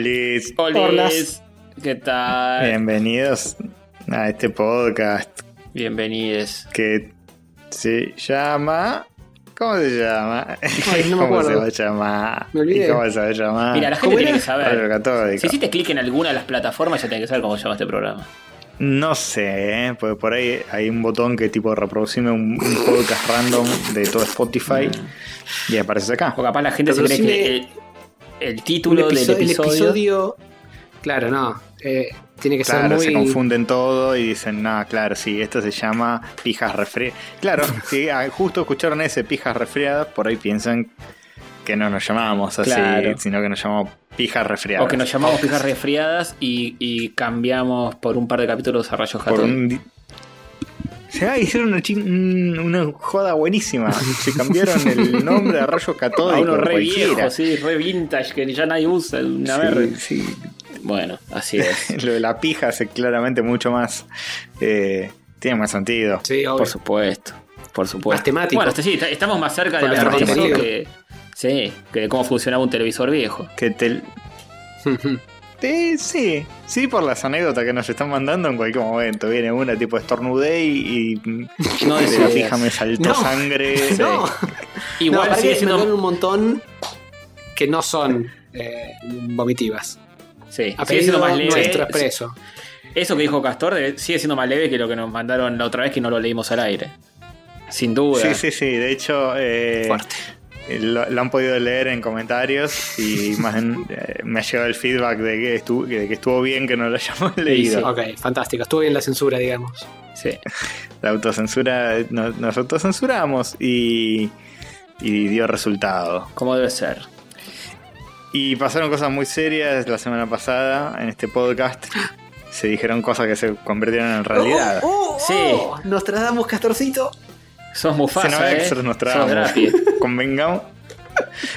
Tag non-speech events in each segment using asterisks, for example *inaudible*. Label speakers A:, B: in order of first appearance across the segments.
A: Olis,
B: Olis. ¿Qué tal?
A: bienvenidos a este podcast
B: Bienvenidos.
A: que se llama. ¿Cómo se llama?
C: Ay, no me *laughs*
A: ¿Cómo se va a llamar?
C: Me olvidé.
A: ¿Y ¿Cómo se va a llamar?
B: Mira, la gente
C: ¿Cómo
B: tiene que saber.
A: Radio Católico.
B: Si hiciste clic en alguna de las plataformas, ya tenés que saber cómo se llama este programa.
A: No sé, ¿eh? porque por ahí hay un botón que tipo reproducime un, un podcast random de todo Spotify y apareces acá.
B: O capaz la gente se cree que el, el título del
C: episodio- el
B: episodio.
C: episodio. Claro, no. eh, tiene que
A: Claro,
C: ser muy.
A: se confunden todo y dicen, no, claro, sí, esto se llama pijas resfriadas. Claro, *laughs* si ah, justo escucharon ese pijas resfriadas, por ahí piensan que no nos llamamos así,
B: Claro.
A: sino que nos llamamos pijas resfriadas.
B: O que nos llamamos pijas resfriadas y, y cambiamos por un par de capítulos a rayos
A: Por un di- Se va a hicieron una, chin- un- una joda buenísima. *laughs* Se cambiaron el nombre a Rayos
B: A
A: Católicos.
B: uno re
A: cualquiera.
B: viejo, sí, re vintage, que ya nadie usa. Una vez.
A: Sí, sí.
B: Bueno, así es. *laughs*
A: Lo de la pija hace claramente mucho más. eh, tiene más sentido.
C: Sí, obvio.
B: Por supuesto, por supuesto.
C: Más temático.
B: Bueno, este sí, está- estamos más cerca de
C: Porque
B: hablar de
A: es
B: eso
C: temático.
B: que, sí, que de cómo funcionaba un televisor viejo.
A: Que te, *laughs* Sí, sí, por las anécdotas que nos están mandando en cualquier momento. Viene una tipo estornudé y, y *laughs*
B: No
A: de la pija me saltó
C: No.
A: sangre. *laughs*
C: no.
B: Igual
C: no,
B: sigue siendo.
C: un montón que no son eh, vomitivas.
B: Sí,
C: A
B: sigue siendo más leve.
C: nuestro expreso.
B: Eso que dijo Castor sigue siendo más leve que lo que nos mandaron la otra vez que no lo leímos al aire. Sin duda.
A: Sí, sí, sí. De hecho, eh,
C: Fuerte.
A: Lo, lo han podido leer en comentarios y más en- eh, me ha llegado el feedback de que, estuvo, de que estuvo bien que no lo *laughs* hayamos leído.
C: Ok, fantástico. Estuvo bien la censura, digamos.
B: Sí.
A: La autocensura, nos, nos autocensuramos y, y dio resultado.
B: Como debe ser.
A: Y pasaron cosas muy serias la semana pasada en este podcast. Se dijeron cosas que se convirtieron en realidad.
C: Oh, oh,
B: Sí.
C: oh, Nostradamus Castorcito.
B: Sos Mufasa,
A: no hay
B: ¿eh?
A: que ser Nostradamus. *laughs* Convengamos,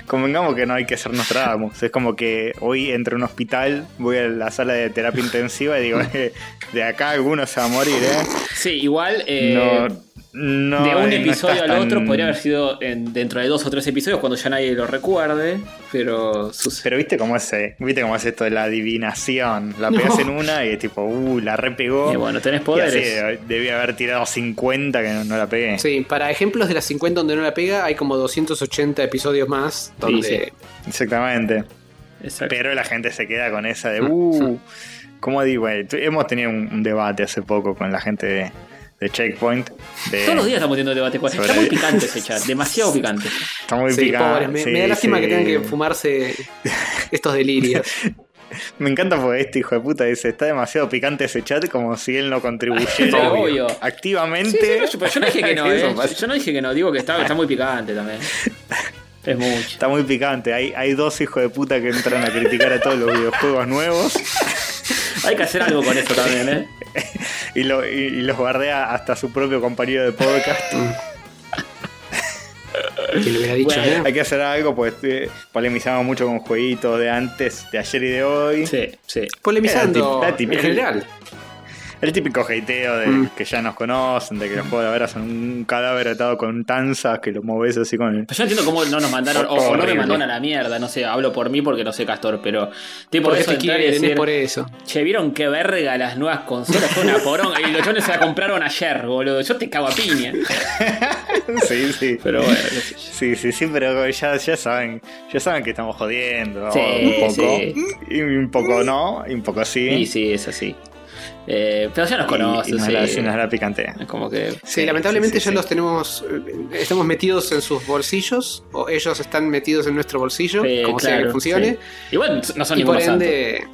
A: convengamos que no hay que ser Nostradamus. Es como que hoy entre un hospital, voy a la sala de terapia intensiva y digo, *laughs* eh, de acá alguno se va a morir, ¿eh?
B: Sí, igual. eh,
A: no, no,
B: de un
A: eh, no
B: episodio al
A: tan-
B: otro podría haber sido en- dentro de dos o tres episodios cuando ya nadie lo recuerde. Pero sucede.
A: Pero viste cómo es, eh, viste cómo es esto de la adivinación. La
C: No.
A: pegas en una y es tipo, uh, la repegó.
B: Y bueno, tenés poderes.
A: deb- debía haber tirado 50 que no, no la pegué.
C: Sí, para ejemplos de las 50 donde no la pega, hay como 280 episodios más donde
A: Exactamente.
B: Exacto.
A: Pero la gente se queda con esa de, *laughs* uh, ¿cómo digo? Eh, Hemos tenido un, un debate hace poco con la gente de, de Checkpoint. de-
B: Todos los días estamos teniendo debate con
A: Sobre-
B: Está muy picante ese chat, demasiado *laughs* picante.
A: Está muy
C: Sí,
A: picante.
C: me,
A: sí,
C: me da lástima
A: sí.
C: que tengan que fumarse estos delirios. *laughs*
A: Me encanta porque este hijo de puta dice, está demasiado picante ese chat como si él no contribuyera *laughs*
B: Obvio.
A: activamente.
B: Sí, sí, no, yo- pero yo no dije que no, ¿eh? Yo no dije que no, digo que está, está muy picante también. Es mucho.
A: Está muy picante. Hay, hay dos hijos de puta que entran a criticar a todos los videojuegos nuevos
B: Hay que hacer algo con eso también, ¿eh? *laughs*
A: y, lo- y- y los bardea hasta su propio compañero de podcast.
C: Que le hubiera dicho,
B: Bueno,
C: ¿no?
A: Hay que hacer algo, pues eh, polemizamos mucho con jueguitos de antes, de ayer y de hoy.
B: Sí, sí.
C: Polemizando
A: La tip- la
C: en general.
A: El típico hateo de
C: Mm.
A: que ya nos conocen, de que los juegos de veras son un cadáver atado con tanzas, que lo moves así con el.
B: Pero yo no entiendo cómo no nos mandaron, o, o no me mandaron a la mierda, no sé, hablo por mí porque no sé Castor, pero tipo
C: Porque
B: eso
C: te es
B: decir,
C: por eso.
B: che, ¿vieron qué verga las nuevas consolas? Fue una poronga y los chones se la compraron ayer, boludo. Yo te cago a piña. *laughs*
A: sí, sí.
B: Pero bueno, sé yo.
A: Sí, sí, sí, pero ya, ya saben, ya saben que estamos jodiendo.
B: Sí,
A: un poco.
B: sí.
A: Y un poco no, y un poco sí.
B: Y sí, es así. Eh, pero ya nos
A: Y-
B: conocen,
A: y nos
B: sí.
A: la, sí, nos la picantea.
B: Es como que.
C: Sí, lamentablemente
A: sí,
C: ya
A: sí.
C: los tenemos, eh, estamos metidos en sus bolsillos, o ellos están metidos en nuestro bolsillo,
B: Sí,
C: como sea que funcione.
B: sí. Igual no son
C: Y por
B: ningunos santos.
C: ende,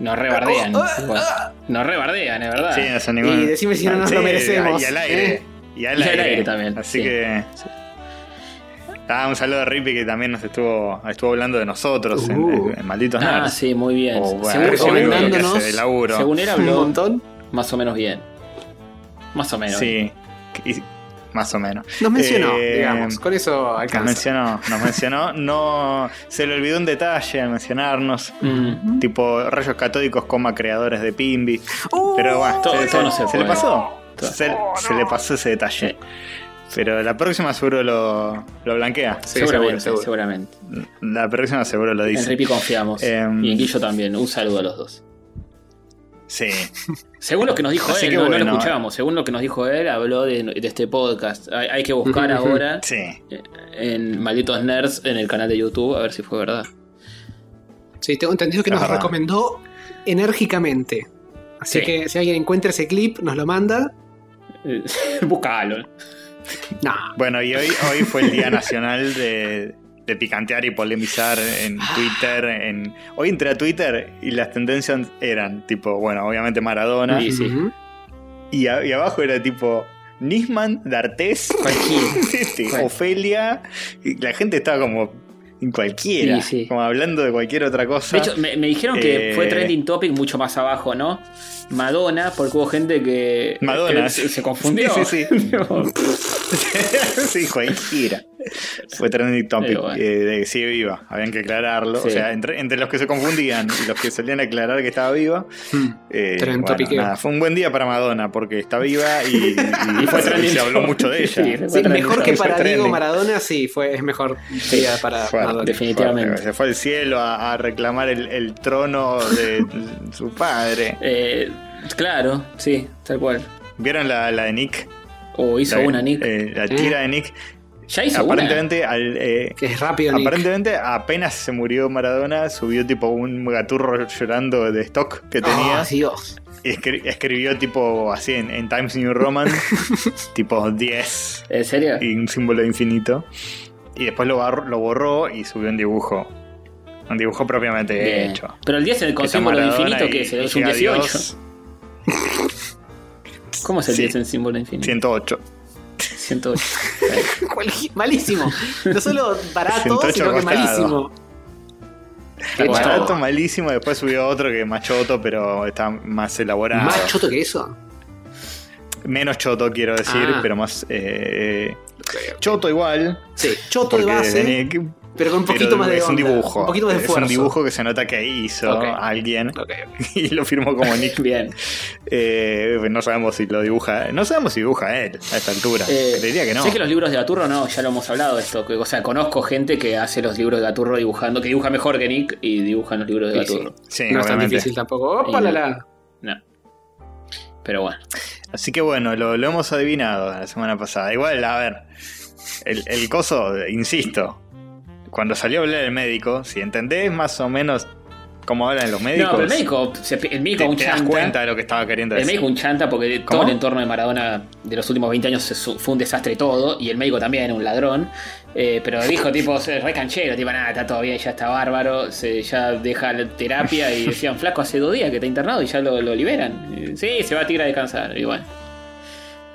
B: Nos rebardean.
C: Oh, oh,
B: Bueno, nos rebardean, es verdad.
A: Sí, no son ningún-
C: Y decime si no nos lo merecemos,
A: Y al aire.
C: ¿eh?
A: Y al
B: Y al
A: aire.
B: aire también,
A: Así
B: sí.
A: que. Ah, un saludo a Rippy que también nos estuvo, estuvo hablando de nosotros en-
C: Uh.
A: en, Malditos
B: Ah,
A: Nerds.
B: sí, muy bien.
A: O, bueno,
B: según,
A: de laburo.
B: según él
C: un
B: habló
C: montón.
B: más o menos bien. Más o menos.
A: Sí, y- más o menos.
C: Nos mencionó,
A: Eh,
C: digamos, con eso
A: Nos
C: alcanza.
A: mencionó, nos mencionó. No, se le olvidó un detalle al mencionarnos.
B: Mm.
A: Tipo rayos catódicos, coma creadores de Pimbi.
C: Uh,
A: Pero bueno,
B: todo-
A: se,
B: todo no se
A: se le pasó.
B: Todo.
A: Se, se le pasó ese detalle. Pero la próxima seguro lo, lo blanquea.
C: Sí,
B: seguramente,
C: seguro,
B: seguramente.
A: La próxima seguro lo
B: En
A: dice.
B: Rippy confiamos.
A: Em,
B: y en Guillo también. Un saludo a los dos.
A: Sí. *laughs*
B: Según lo que nos dijo
A: Así
B: él,
A: que
B: no, no lo escuchábamos. Según lo que nos dijo él, habló de, de este podcast. Hay, hay que buscar *laughs* ahora
A: Sí.
B: en Malditos Nerds en el canal de YouTube a ver si fue verdad.
C: Sí, tengo entendido que nos
A: Ajá.
C: recomendó enérgicamente. Así
B: Sí.
C: que si alguien encuentra ese clip, nos lo manda. *laughs*
B: Eh, Búscalo.
A: Bueno, y hoy, hoy fue el Día Nacional de, de picantear y polemizar en Twitter. En... Hoy entré a Twitter y las tendencias eran tipo, bueno, obviamente Maradona.
B: Y sí.
C: Ujú.
A: Y, a- y abajo era tipo Nisman, D'Artés, *laughs* este, Ofelia. Y la gente estaba como en cualquiera,
B: Sí, sí.
A: como hablando de cualquier otra cosa.
B: De hecho, me, me dijeron que
A: Eh,
B: fue trending topic mucho más abajo, ¿no? Madonna, porque hubo gente que,
A: Madonna.
B: que se, se confundió. *laughs*
A: Sí, sí, sí. *laughs* *laughs* Sí, cualquiera. Fue trending topic.
B: Bueno.
A: eh, de que sigue viva. Habían que aclararlo.
B: Sí.
A: O sea, entre, entre los que se confundían y los que solían aclarar que estaba viva.
C: Hmm.
A: eh, bueno, nada, fue un buen día para Madonna porque está viva y, y- *laughs*
B: Y fue trending
A: se habló mucho de ella.
B: Sí,
C: Sí, mejor que para. Diego Maradona, sí, fue, es mejor día para Maradona.
B: definitivamente.
A: Se fue al cielo a, a reclamar el, el trono de su padre.
B: Eh, claro, sí, tal cual.
A: ¿Vieron la, la de Nick?
B: O hizo
A: La-
B: una, Nick.
A: eh, la tira de Nick.
B: ya hizo una.
A: Aparentemente, al, eh,
C: Que es rápido, Nick.
A: Aparentemente, apenas se murió Maradona, subió tipo un gaturro llorando de stock que tenía.
C: Oh, Dios.
A: y escri- escribió tipo así en, en Times New Roman, *laughs* tipo 10
B: ¿En serio?
A: y un símbolo de infinito. Y después lo, lo borró y subió un dibujo. Un dibujo propiamente
B: Bien.
A: hecho.
B: Pero el 10 con
A: Que está
B: símbolo infinito, ¿qué es? ¿Es un
A: llega
B: 18? *laughs* ¿Cómo es el
A: Sí.
B: 10 en símbolo infinito?
A: 108.
B: 108. *laughs*
C: Cualquier- Malísimo. No solo barato,
A: 108
C: sino que malísimo.
A: Barato, malísimo. Después subió otro que es más choto, pero está más elaborado.
C: Más choto que eso.
A: Menos choto, quiero decir,
C: Ah.
A: pero más. eh, choto igual.
C: Sí, choto de base, pero con un poquito
A: pero
C: más de
A: es un dibujo.
C: Un poquito más de
A: es
C: esfuerzo.
A: un dibujo que se nota que hizo alguien *laughs* y lo firmó como Nick. *laughs*
B: Bien.
A: Eh, no sabemos si lo dibuja. No sabemos si dibuja él a esta altura.
B: Eh,
A: Creería que no.
B: Sé que los libros de Gaturro no, ya lo hemos hablado de esto. O sea, conozco gente que hace los libros de Gaturro dibujando, que dibuja mejor que Nick y dibujan los libros de
C: Sí, sí.
B: Gaturro.
A: Sí,
C: no es tan
A: obviamente.
C: difícil tampoco. Opa, la, la.
B: No. Pero bueno.
A: Así que bueno, lo, lo hemos adivinado la semana pasada. Igual, a ver, el, el coso, insisto, cuando salió a hablar el médico, si entendés más o menos cómo hablan los médicos,
B: No, pero el médico, el médico
A: te,
B: un
A: te das
B: chanta.
A: cuenta de lo que estaba queriendo
B: El
A: decir.
B: médico un chanta porque
A: ¿Cómo?
B: todo el entorno de Maradona de los últimos 20 años fue un desastre todo y el médico también, un ladrón. Eh, pero dijo *laughs* tipo, se- re canchero, tipo, nada, está todo bien, ya está bárbaro, se, ya deja la terapia y decían, flaco, hace dos días que está internado y ya lo, lo liberan. Y, sí, se va a tirar a descansar. Y bueno,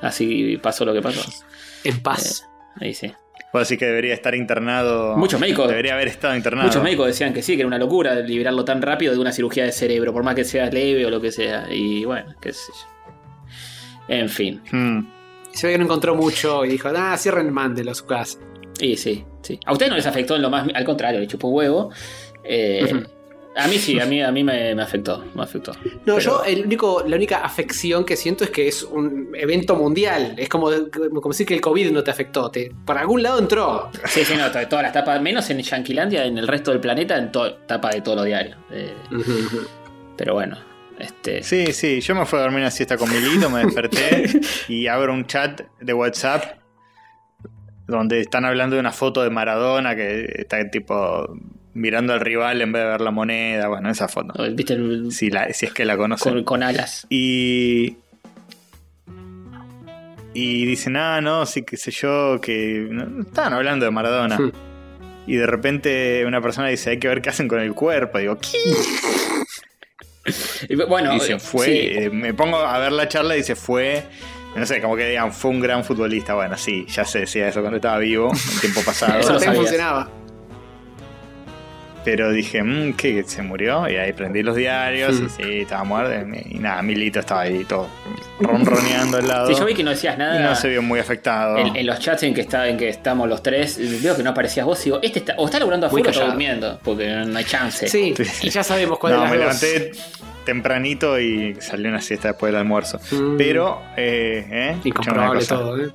B: así pasó lo que pasó.
C: En paz.
B: Ahí sí.
A: Vos decís que debería estar internado.
B: Muchos médicos-
A: Debería haber estado internado.
B: Muchos médicos decían que sí, que era una locura liberarlo tan rápido de una cirugía de cerebro, por más que sea leve o lo que sea. Y bueno, qué sé yo. En fin.
A: Hmm.
C: Se ve que no encontró mucho y dijo, ah, cierren mándelo a su casa.
B: Y sí, sí. A ustedes no les afectó en lo más. Al contrario, le chupó un huevo. Eh. A mí sí, a mí, a mí me, me afectó. Me afectó.
C: No,
B: Pero-
C: yo el único, la única afección que siento es que es un evento mundial. Es como, como decir que el COVID no te afectó. Te, por algún lado entró.
B: Sí, sí, no, to- todas las tapas, menos en Yanquilandia, en el resto del planeta, en to- tapa de todos los diarios. Eh, pero bueno, este.
A: Sí, sí, yo me fui a dormir una siesta con Milito, me desperté *laughs* y abro un chat de WhatsApp donde están hablando de una foto de Maradona que está tipo mirando al rival en vez de ver la moneda, bueno, esa foto.
B: ¿Viste? el-
A: Si, la, si es que la conocen.
B: con, con alas.
A: Y. Y dicen, ah, no, sí, qué sé yo, que. no, estaban hablando de Maradona.
C: Hmm.
A: Y de repente una persona dice, hay que ver qué hacen con el cuerpo. Digo, ¿qué? *laughs*
B: Y bueno,
A: Y dice,
B: eh,
A: fue.
B: sí.
A: eh, me pongo a ver la charla y dice, fue. No sé, como que digan, fue un gran futbolista. Bueno, sí, ya se decía eso cuando estaba vivo, en tiempo *laughs* pasado.
B: Eso sabías.
C: funcionaba.
A: Pero dije, mmm, ¿qué? ¿Se murió? Y ahí prendí los diarios y sí, estaba muerto. Y nada, Milito estaba ahí todo ronroneando al lado.
B: Sí, yo vi que no decías
A: Y
B: nada.
A: no se vio muy afectado.
B: En, en los chats en que, está, en que estamos los tres, veo que no aparecías vos. Digo, este está, o está laburando a
C: Muy
B: full o está durmiendo, porque no hay chance.
C: Sí, y ya sabemos cuál
A: no,
C: de
A: me
C: las dos.
A: levanté tempranito y salió una siesta después del almuerzo.
C: Mm.
A: Pero, eh, ¿eh?
C: Incomprobable todo, ¿eh?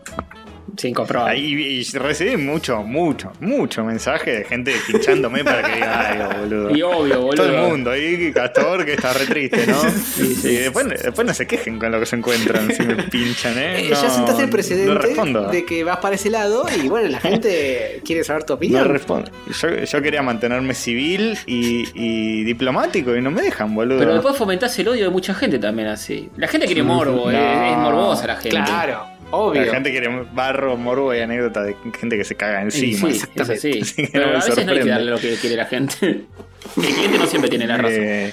B: Sin comprobar.
A: Ahí, y recibí mucho, mucho, mucho mensaje de gente pinchándome para que diga algo, *laughs* boludo.
B: Y obvio, boludo.
A: Todo el mundo, y Castor que está re triste, ¿no? *laughs* Y después, después no se quejen con lo que se encuentran si me pinchan, ¿eh?
C: Eh, ya
A: No,
C: sentaste el
A: No
C: precedente de que vas para ese lado y bueno, la gente *laughs* quiere saber tu
A: No
C: opinión.
A: respondo. Yo, yo quería mantenerme civil y, y diplomático y no me dejan, boludo.
B: Pero después fomentás el odio de mucha gente también así. La gente quiere morbo,
A: No.
B: es, es morbosa la gente.
C: Claro, obvio.
A: La gente quiere barro, morbo y anécdota de gente que se caga encima.
B: sí, es así. Pero
A: no me
B: a veces no hay que
A: sorprende.
B: darle lo que quiere la gente. *laughs* el cliente no siempre tiene la razón.
A: Eh,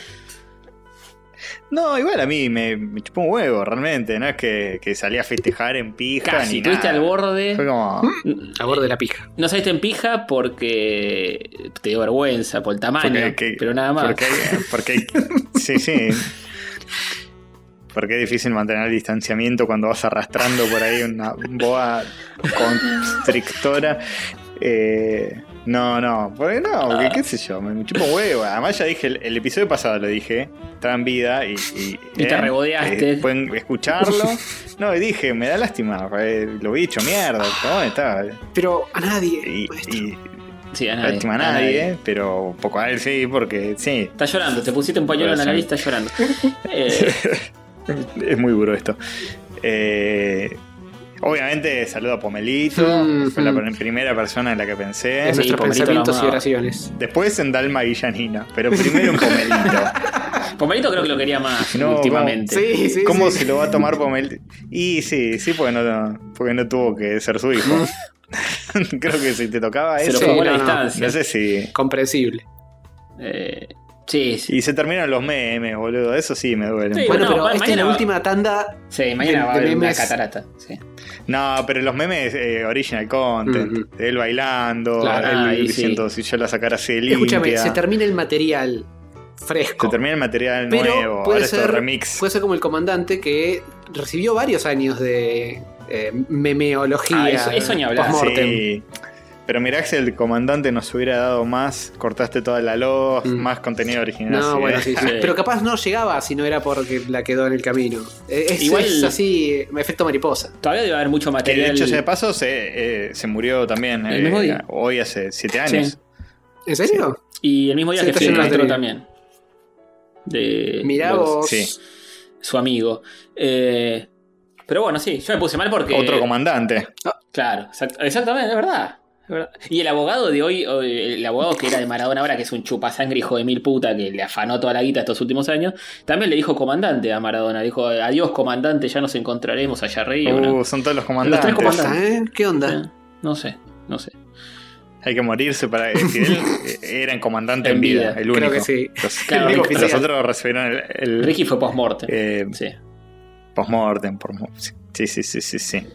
A: no, igual a mí me, me chupó un huevo, realmente. No es que, que salí a festejar en pija
B: Casi,
A: ni
B: estuviste al borde.
A: Fue como.
C: A borde de la pija.
B: No saliste en pija porque te dio vergüenza por el tamaño,
A: porque- que-
B: pero nada más.
A: Porque, porque- *laughs* sí, sí. Porque es difícil mantener el distanciamiento cuando vas arrastrando por ahí una boa constrictora. Eh, no, no, porque no, porque qué sé yo, me chupo huevo. Además, ya dije, el, el episodio pasado lo dije, estaba en vida y. Y,
B: Y te regodeaste.
A: eh, pueden escucharlo. *laughs* No, y dije, me da lástima, eh, lo vi hecho mierda. ¿cómo estaba?
C: Pero a nadie.
A: Y,
C: maestro.
A: y
B: Sí, a nadie.
A: lástima a nadie, pero poco a él sí, porque sí,
B: Está llorando, te pusiste un pañuelo en la nariz, está llorando. *laughs* Eh, *laughs*
A: Es muy duro esto. Eh, obviamente saludo a Pomelito.
C: Mm,
A: fue la
C: mm.
A: pr- primera persona en la que pensé.
C: Es
B: Sí,
C: nuestros pensamientos y oraciones.
A: Después en Dalma Guillanina. Pero primero en Pomelito. *laughs*
B: Pomerito creo que lo quería más
A: No,
B: últimamente.
C: Sí, sí.
A: ¿Cómo
C: sí.
A: se lo va a tomar Pomelito? Y sí, sí, porque no, porque no tuvo que ser su hijo. *laughs* Creo que si te tocaba
B: Se lo
A: eso.
B: fumó a la
C: no, no.
B: distancia.
A: No sé si.
C: Comprensible.
B: Eh, sí, sí.
A: Y se terminan los memes, boludo. Eso sí me duele.
B: Sí.
C: Bueno,
B: no,
C: pero
B: ma-
C: esta es la
B: va-
C: última tanda.
B: Sí, mañana
C: de-
B: va a haber una
C: memes.
B: catarata. Sí.
A: No, pero los memes eh, original content, él bailando,
C: Claro,
A: él diciendo si yo la sacara así limpia.
C: Escúchame, se termina el material fresco.
A: Se termina el material
C: pero
A: nuevo,
C: puede
A: ahora esto
C: ser,
A: remix.
C: puede ser como el comandante que recibió varios años de eh, memeología.
B: Ah, eso- eso ni hablar.
A: Sí. Pero mirá que si el comandante nos hubiera dado más, cortaste toda la luz,
C: Mm.
A: más contenido original.
C: No, bueno,
A: ¿eh?
C: sí, sí. *laughs* Pero capaz no llegaba si no era porque la quedó en el camino. Eh, Es,
B: Igual-
C: es así, eh, efecto mariposa.
B: Todavía debe haber mucho
A: Que
B: material.
A: de hecho, de paso, se, eh, se murió también.
B: El
A: eh,
B: mismo día.
A: Hoy hace siete años.
B: Sí.
C: ¿En serio?
B: Y el mismo día
C: Se
B: que nuestro
C: la
B: también. De
C: Mirá
B: los-
C: vos.
A: Sí.
B: su amigo. Eh, pero bueno, sí, yo me puse mal porque.
A: Otro comandante.
B: Claro, exact- exactamente, es verdad. Y el abogado de hoy, o el abogado que era de Maradona ahora, que es un chupasangre hijo de mil puta, que le afanó toda la guita estos últimos años, también le dijo comandante a Maradona. Dijo, adiós comandante, ya nos encontraremos allá arriba. ¿no?
A: Uh, son todos los
B: Los
A: comandantes.
B: tres comandantes.
C: ¿Eh? ¿Qué onda?
B: Eh, No sé, no sé.
A: Hay que morirse para. Fidel eh, era en comandante en
B: En
A: vida,
B: vida.
A: el único.
C: Creo que sí.
A: Los, *laughs*
B: Claro,
A: los
C: oficial.
A: otros recibieron el, el
B: Ricky fue post-mortem.
A: eh,
B: sí.
A: postmortem. Sí, sí, sí, sí, sí.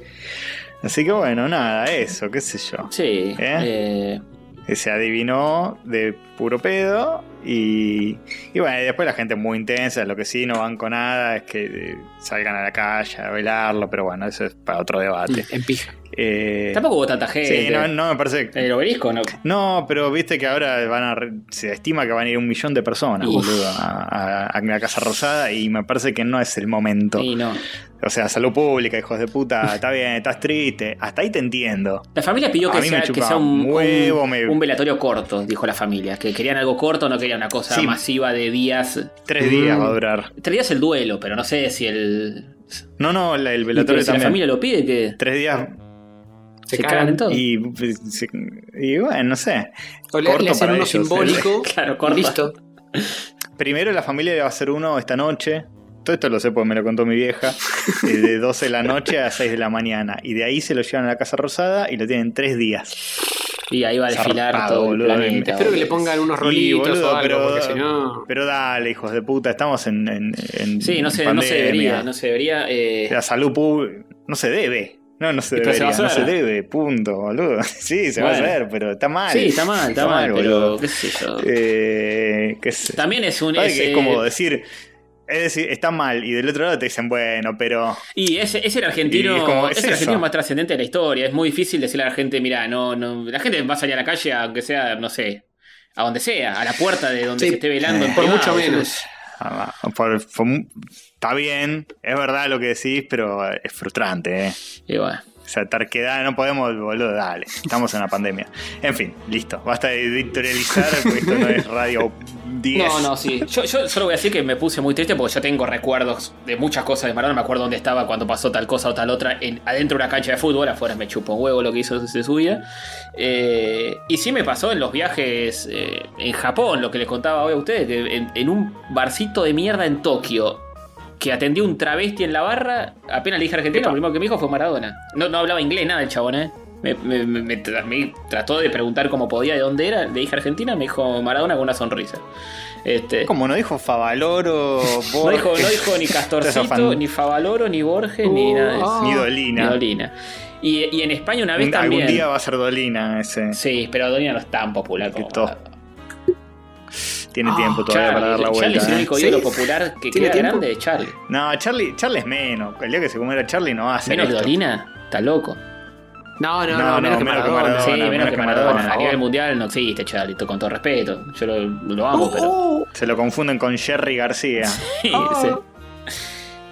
A: Así que bueno, nada, eso, qué sé yo.
B: Sí.
A: ¿Eh?
B: eh,
A: Se adivinó de puro pedo y, y bueno, y después la gente muy intensa, lo que sí no van con nada es que eh, salgan a la calle a velarlo, pero bueno, eso es para otro debate.
C: En pija.
A: Eh,
B: tampoco hubo tanta gente.
A: sí, no, no me parece...
B: El obelisco, ¿no?
A: No, pero viste que ahora van a re- se estima que van a ir un millón de personas,
B: Uf.
A: boludo, a, a- a la Casa Rosada y me parece que no es el momento.
B: Sí, no.
A: O sea, salud pública, hijos de puta, está bien, estás triste, hasta ahí te entiendo.
B: La familia pidió que sea, que sea un,
A: huevo,
B: un-
A: me-
B: un velatorio corto, dijo la familia. Que querían algo corto, no querían una cosa
A: Sí.
B: masiva de días.
A: Tres
C: Mm.
A: días va a durar.
B: Tres días el duelo, pero no sé si el.
A: No, no, la- el velatorio
B: si la
A: también.
B: familia lo pide, que
A: Tres días
B: se,
C: Se
B: cagan en todo.
A: y, se- y bueno, no sé.
C: O le,
A: Corto
C: le hacen
A: para
C: uno
A: ellos,
C: simbólico. *laughs*
B: Claro, corto.
C: Listo.
A: Primero la familia le va a hacer uno esta noche. Todo esto lo sé porque me lo contó mi vieja. *laughs* eh, De 12 de la noche a 6 de la mañana. Y de ahí se lo llevan a la Casa Rosada y lo tienen tres días.
B: Y ahí va a desfilar
A: Zarpado,
B: todo el
A: boludo.
B: planeta.
C: Espero que le pongan unos rolitos
A: boludo,
C: o algo,
A: pero-
C: porque si no.
A: Pero dale, hijos de puta, estamos en. en- en
B: Sí, no se, no se debería, no se debería. eh,
A: La salud pública. No se debe. No, no se
B: Pero se va
A: debería, no se debe, punto, boludo. *laughs* Sí, se va a hacer, pero está mal.
B: sí, está mal, está, mal, pero
A: boludo.
B: qué sé yo.
A: Eh, qué sé.
B: También es un. Es,
A: que es
B: eh,
A: como decir, es decir, está mal, y del otro lado te dicen, bueno, pero.
B: Y es, es el argentino,
A: es como,
B: es,
A: es
B: el
A: eso.
B: argentino más trascendente de la historia. Es muy difícil decirle a la gente, mira, no, no. La gente va a salir a la calle, aunque sea, no sé, a donde sea, a la puerta de donde
C: Sí,
B: se esté velando.
C: por
B: privado,
C: mucho menos.
A: ah, por- por- está bien, es verdad lo que decís, pero es frustrante, ¿eh?
B: Y bueno,
A: esa terquedad, no podemos, boludo, dale, estamos en una pandemia. En fin, listo, basta de editorializar, porque esto no es radio 10.
B: No, no, sí. Yo, solo voy a decir que me puse muy triste porque yo tengo recuerdos de muchas cosas de Maradona. Me acuerdo dónde estaba cuando pasó tal cosa o tal otra en, adentro de una cancha de fútbol. Afuera me chupo un huevo lo que hizo de su vida. Eh, y sí me pasó en los viajes eh, en Japón, lo que les contaba hoy a ustedes, que en, en un barcito de mierda en Tokio que atendió un travesti en la barra, apenas le dije Argentina, lo primero que me dijo fue Maradona. No, no hablaba inglés nada el chabón, ¿eh? Me, me- me- me tra- me trató de preguntar cómo podía, de dónde era. Le dije Argentina, me dijo Maradona con una sonrisa. Este,
A: Como no dijo Favaloro, *laughs*
B: no, dijo, no dijo ni Castorcito, *laughs* ni Favaloro, ni Borges, ni nada de eso.
A: ni
B: Ni
A: Dolina.
B: Dolina. Y, y en España una vez también.
A: Algún día va a ser Dolina ese.
B: Sí, pero Dolina no es tan popular como
A: Que todo-. Tiene tiempo todavía
B: Charlie,
A: para dar la
B: Charlie
A: vuelta.
B: es el
A: ¿eh?
B: único
C: ¿Sí?
B: ídolo popular que
C: ¿Tiene
B: queda
C: tiempo?
B: grande de Charlie.
A: No, Charlie, Charlie es menos. El día que se comiera Charlie no va a hacer
B: Menos
A: esto.
B: Dolina, está loco.
C: No, no,
A: No,
C: no,
A: no,
C: menos que
A: menos que
C: Maradona.
B: Sí,
A: no,
B: menos
A: menos
B: que Maradona.
A: Maradona,
B: A nivel mundial no existe Charlie, con todo respeto. Yo lo, lo amo,
C: Oh,
B: pero.
C: oh.
A: Se lo confunden con Jerry García. *laughs*
B: Sí,
C: Oh.
B: sí.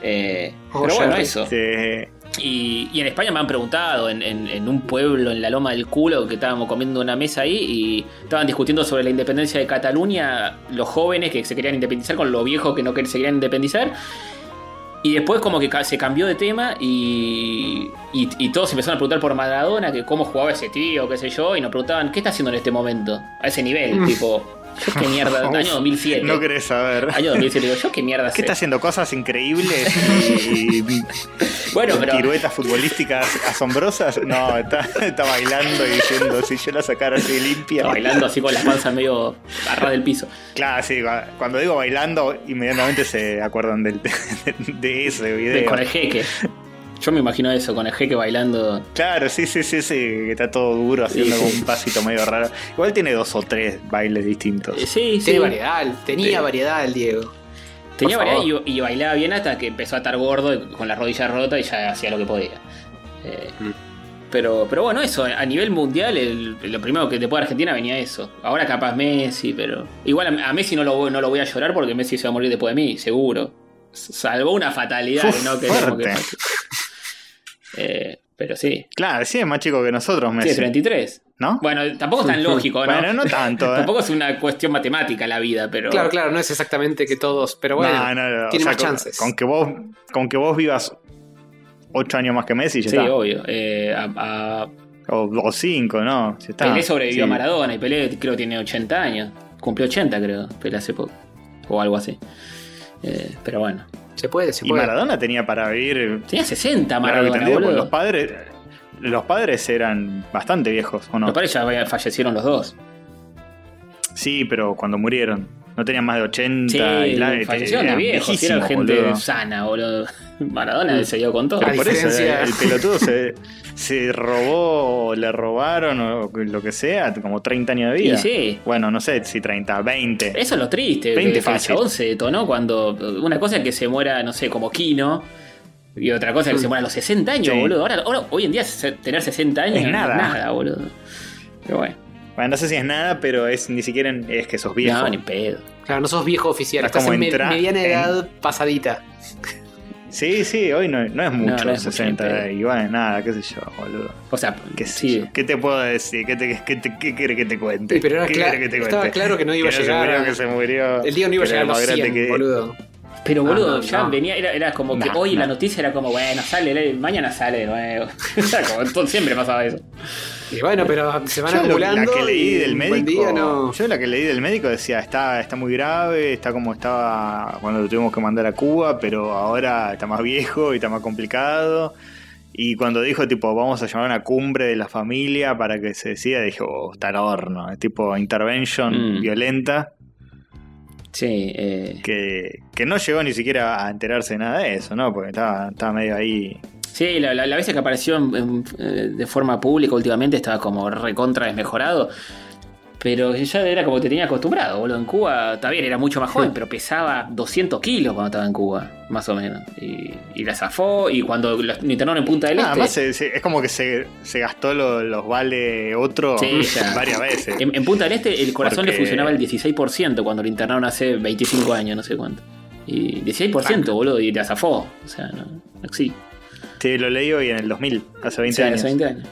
B: Eh,
C: Oh,
B: pero bueno,
C: Jerry.
B: eso.
A: Este,
B: Y, y en España me han preguntado, en, en- en un pueblo, en la loma del culo, que estábamos comiendo una mesa ahí y estaban discutiendo sobre la independencia de Cataluña, los jóvenes que se querían independizar con los viejos que no se querían independizar. Y después como que se cambió de tema y, y, y todos empezaron a preguntar por Maradona, que cómo jugaba ese tío, qué sé yo, y nos preguntaban, ¿qué está haciendo en este momento? A ese nivel, tipo, yo qué mierda, *laughs* año 2007.
A: no querés saber.
B: Año 2007, digo, yo qué mierda
A: ¿Qué está haciendo? Cosas increíbles y, y *laughs*
B: Bueno, pero...
A: piruetas futbolísticas asombrosas. No, está, está bailando y diciendo, si yo la sacara así limpia.
B: Está bailando así con las panzas medio agarradas del piso.
A: Claro, sí, cua- cuando digo bailando, inmediatamente se acuerdan del, *laughs* de ese video.
B: De- con el jeque. Yo me imagino eso, con el jeque bailando.
A: Claro, sí, sí, sí, sí, que está todo duro haciendo
B: Sí,
A: un pasito medio raro. Igual tiene dos o tres bailes distintos.
B: Eh, Sí, sí.
C: Tiene variedad, tenía
A: Sí.
C: variedad el Diego.
B: Tenía
C: por
B: variedad y, y bailaba bien hasta que empezó a estar gordo con las rodillas rotas y ya hacía lo que podía. Eh,
C: Mm.
B: pero, pero bueno, eso, a nivel mundial, el- lo primero que te puede Argentina venía eso. Ahora capaz Messi, pero. Igual a, a Messi no lo, voy- no lo voy a llorar porque Messi se va a morir después de mí, seguro. Salvo una fatalidad
A: Uf,
B: que no queremos que pase. Eh, pero sí.
A: Claro, sí, es más chico que nosotros,
B: Sí,
A: Messi.
B: es 33.
A: ¿No?
B: Bueno, tampoco es tan lógico, ¿no?
A: Bueno, no tanto, *laughs* ¿eh?
B: Tampoco es una cuestión matemática la vida, pero.
C: Claro, claro, no es exactamente que todos, pero bueno,
A: no, no, no. o
C: tiene
A: sea,
C: más chances.
A: Con que vos, con que vos vivas ocho años más que Messi, ya
B: Sí,
A: está.
B: obvio. Eh, a, a-
A: O, o cinco, ¿no? Ya está.
B: Pelé sobrevivió
A: Sí.
B: a Maradona y Pelé creo que tiene 80 años. Cumplió 80, creo, Pelé hace poco. O algo así. Eh, pero bueno.
C: Se puede, se
A: Y
C: puede.
A: Maradona tenía para vivir.
B: Tenía 60
A: largo y
B: Maradona,
A: los padres. Los padres eran bastante viejos, ¿o no?
B: Los padres ya fallecieron los dos.
A: Sí, pero cuando murieron. No tenían más de 80
B: Sí,
A: y la,
B: fallecieron de viejos, y eran gente
A: boludo.
B: sana, boludo. Maradona se dio con todo.
A: Por eso,
C: diferencia-
A: el pelotudo *laughs* se, se robó o le robaron o lo que sea, como 30 años de vida.
B: Y sí.
A: Bueno, no sé si 30, 20.
B: Eso es lo triste,
A: 20
B: que, que el
A: fácil.
B: chabón se detonó cuando. Una cosa es que se muera, no sé, como Kino. Y otra cosa es que se muera a los 60 años,
A: Sí.
B: boludo. Ahora, ahora, hoy en día tener 60 años
A: Es
B: no
A: nada.
B: nada, boludo. Pero bueno,
A: Bueno, no sé si es nada, pero es ni siquiera en- es que sos viejo.
B: no, ni pedo.
C: Claro, no sos viejo oficial,
A: Es
C: estás
A: como
C: en me- mediana
A: en-
C: edad pasadita.
A: Sí, sí, hoy no, no es mucho,
B: no es ni
A: 60.
B: pedo.
A: y bueno, nada, qué sé yo, boludo.
B: O sea,
A: ¿Qué, sé
B: sí.
A: yo? ¿Qué te puedo decir? ¿Qué, te, qué, te- qué quiere que te cuente?
C: Sí, pero era
A: ¿Qué
C: cla-
A: quiere que te
C: estaba
A: cuente?
C: claro que no iba a
A: se
C: llegar
A: murió,
C: a-
A: que se murió.
C: El Diego no iba a llegar a los
A: más grande
C: 100,
A: que-
C: boludo.
B: Pero boludo,
C: no,
B: ya
C: no.
B: venía, era, era como que
A: No,
B: hoy la
A: no.
B: noticia era como, bueno, sale, le- mañana sale de nuevo. *laughs* o sea, como siempre pasaba eso.
C: Y bueno, pero se van
A: Yo
C: acumulando.
A: la que leí del médico,
C: día no.
A: yo la que leí del médico decía está está muy grave, está como estaba cuando lo tuvimos que mandar a Cuba, pero ahora está más viejo y está más complicado. Y cuando dijo tipo vamos a llamar a una cumbre de la familia para que se decida, dije, oh, está al horno, es tipo intervention
B: Mm.
A: violenta
B: Sí, eh,
A: que, que no llegó ni siquiera a enterarse de nada de eso, ¿no? Porque estaba, estaba medio ahí.
B: Sí la, la, la vez que apareció en- en- eh, de forma pública últimamente estaba como recontra desmejorado. Pero ya era como te tenía acostumbrado, boludo. En Cuba, está bien, era mucho más joven, pero pesaba 200 kilos cuando estaba en Cuba, más o menos. Y, y la zafó, y cuando lo internaron en Punta del
A: Nada
B: Este.
A: más se- se- es como que se, se gastó lo- los vale otro
B: Sí, *laughs*
A: varias veces.
B: En, en Punta del Este el corazón
A: Porque-
B: le funcionaba el 16% cuando lo internaron hace 25 años, no sé cuánto. Y 16%, boludo, y te azafó. O sea, no, no existe.
A: Sí, lo leí hoy en el 2000, hace 20
B: Sí,
A: años.
B: hace 20 años.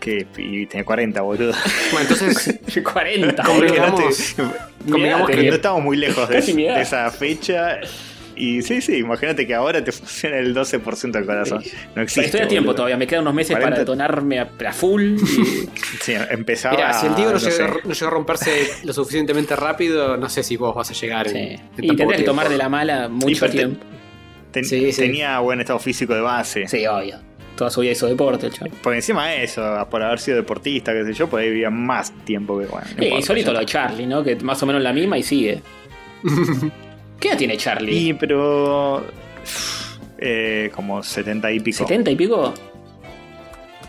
A: Que, y tiene 40, boludo.
C: Bueno, entonces *laughs*
B: 40.
C: Convengamos-
B: boludo.
C: convengamos
B: Mirá,
A: Que
C: que-
A: no estamos muy lejos de, de esa fecha. Y sí, sí, imagínate que ahora te funciona el 12% del corazón. No existe.
B: Estoy a tiempo
A: boludo.
B: todavía, me quedan unos meses
A: 40.
B: para detonarme a, a full. y- *laughs*
A: Sí, empezaba.
C: Mira, si el Diego no,
A: no
C: llegó,
A: sé.
C: no llegó a romperse lo suficientemente rápido, no sé si vos vas a llegar. en-
B: sí.
C: en
B: Y
C: tan poco
B: tendría que tomar de la mala mucho tiempo.
A: Ten-
C: Sí, sí.
A: Tenía buen estado físico de base.
B: Sí, obvio. Toda su vida hizo deporte, el chaval.
A: Por encima de eso, por haber sido deportista, qué sé yo, pues vivía más tiempo que bueno. no
B: Sí, y solito lo de Charlie, ¿no? Que más o menos la misma y sigue. *laughs* ¿Qué edad tiene Charlie?
A: Y pero. eh, como 70 y pico.
B: ¿70 y pico?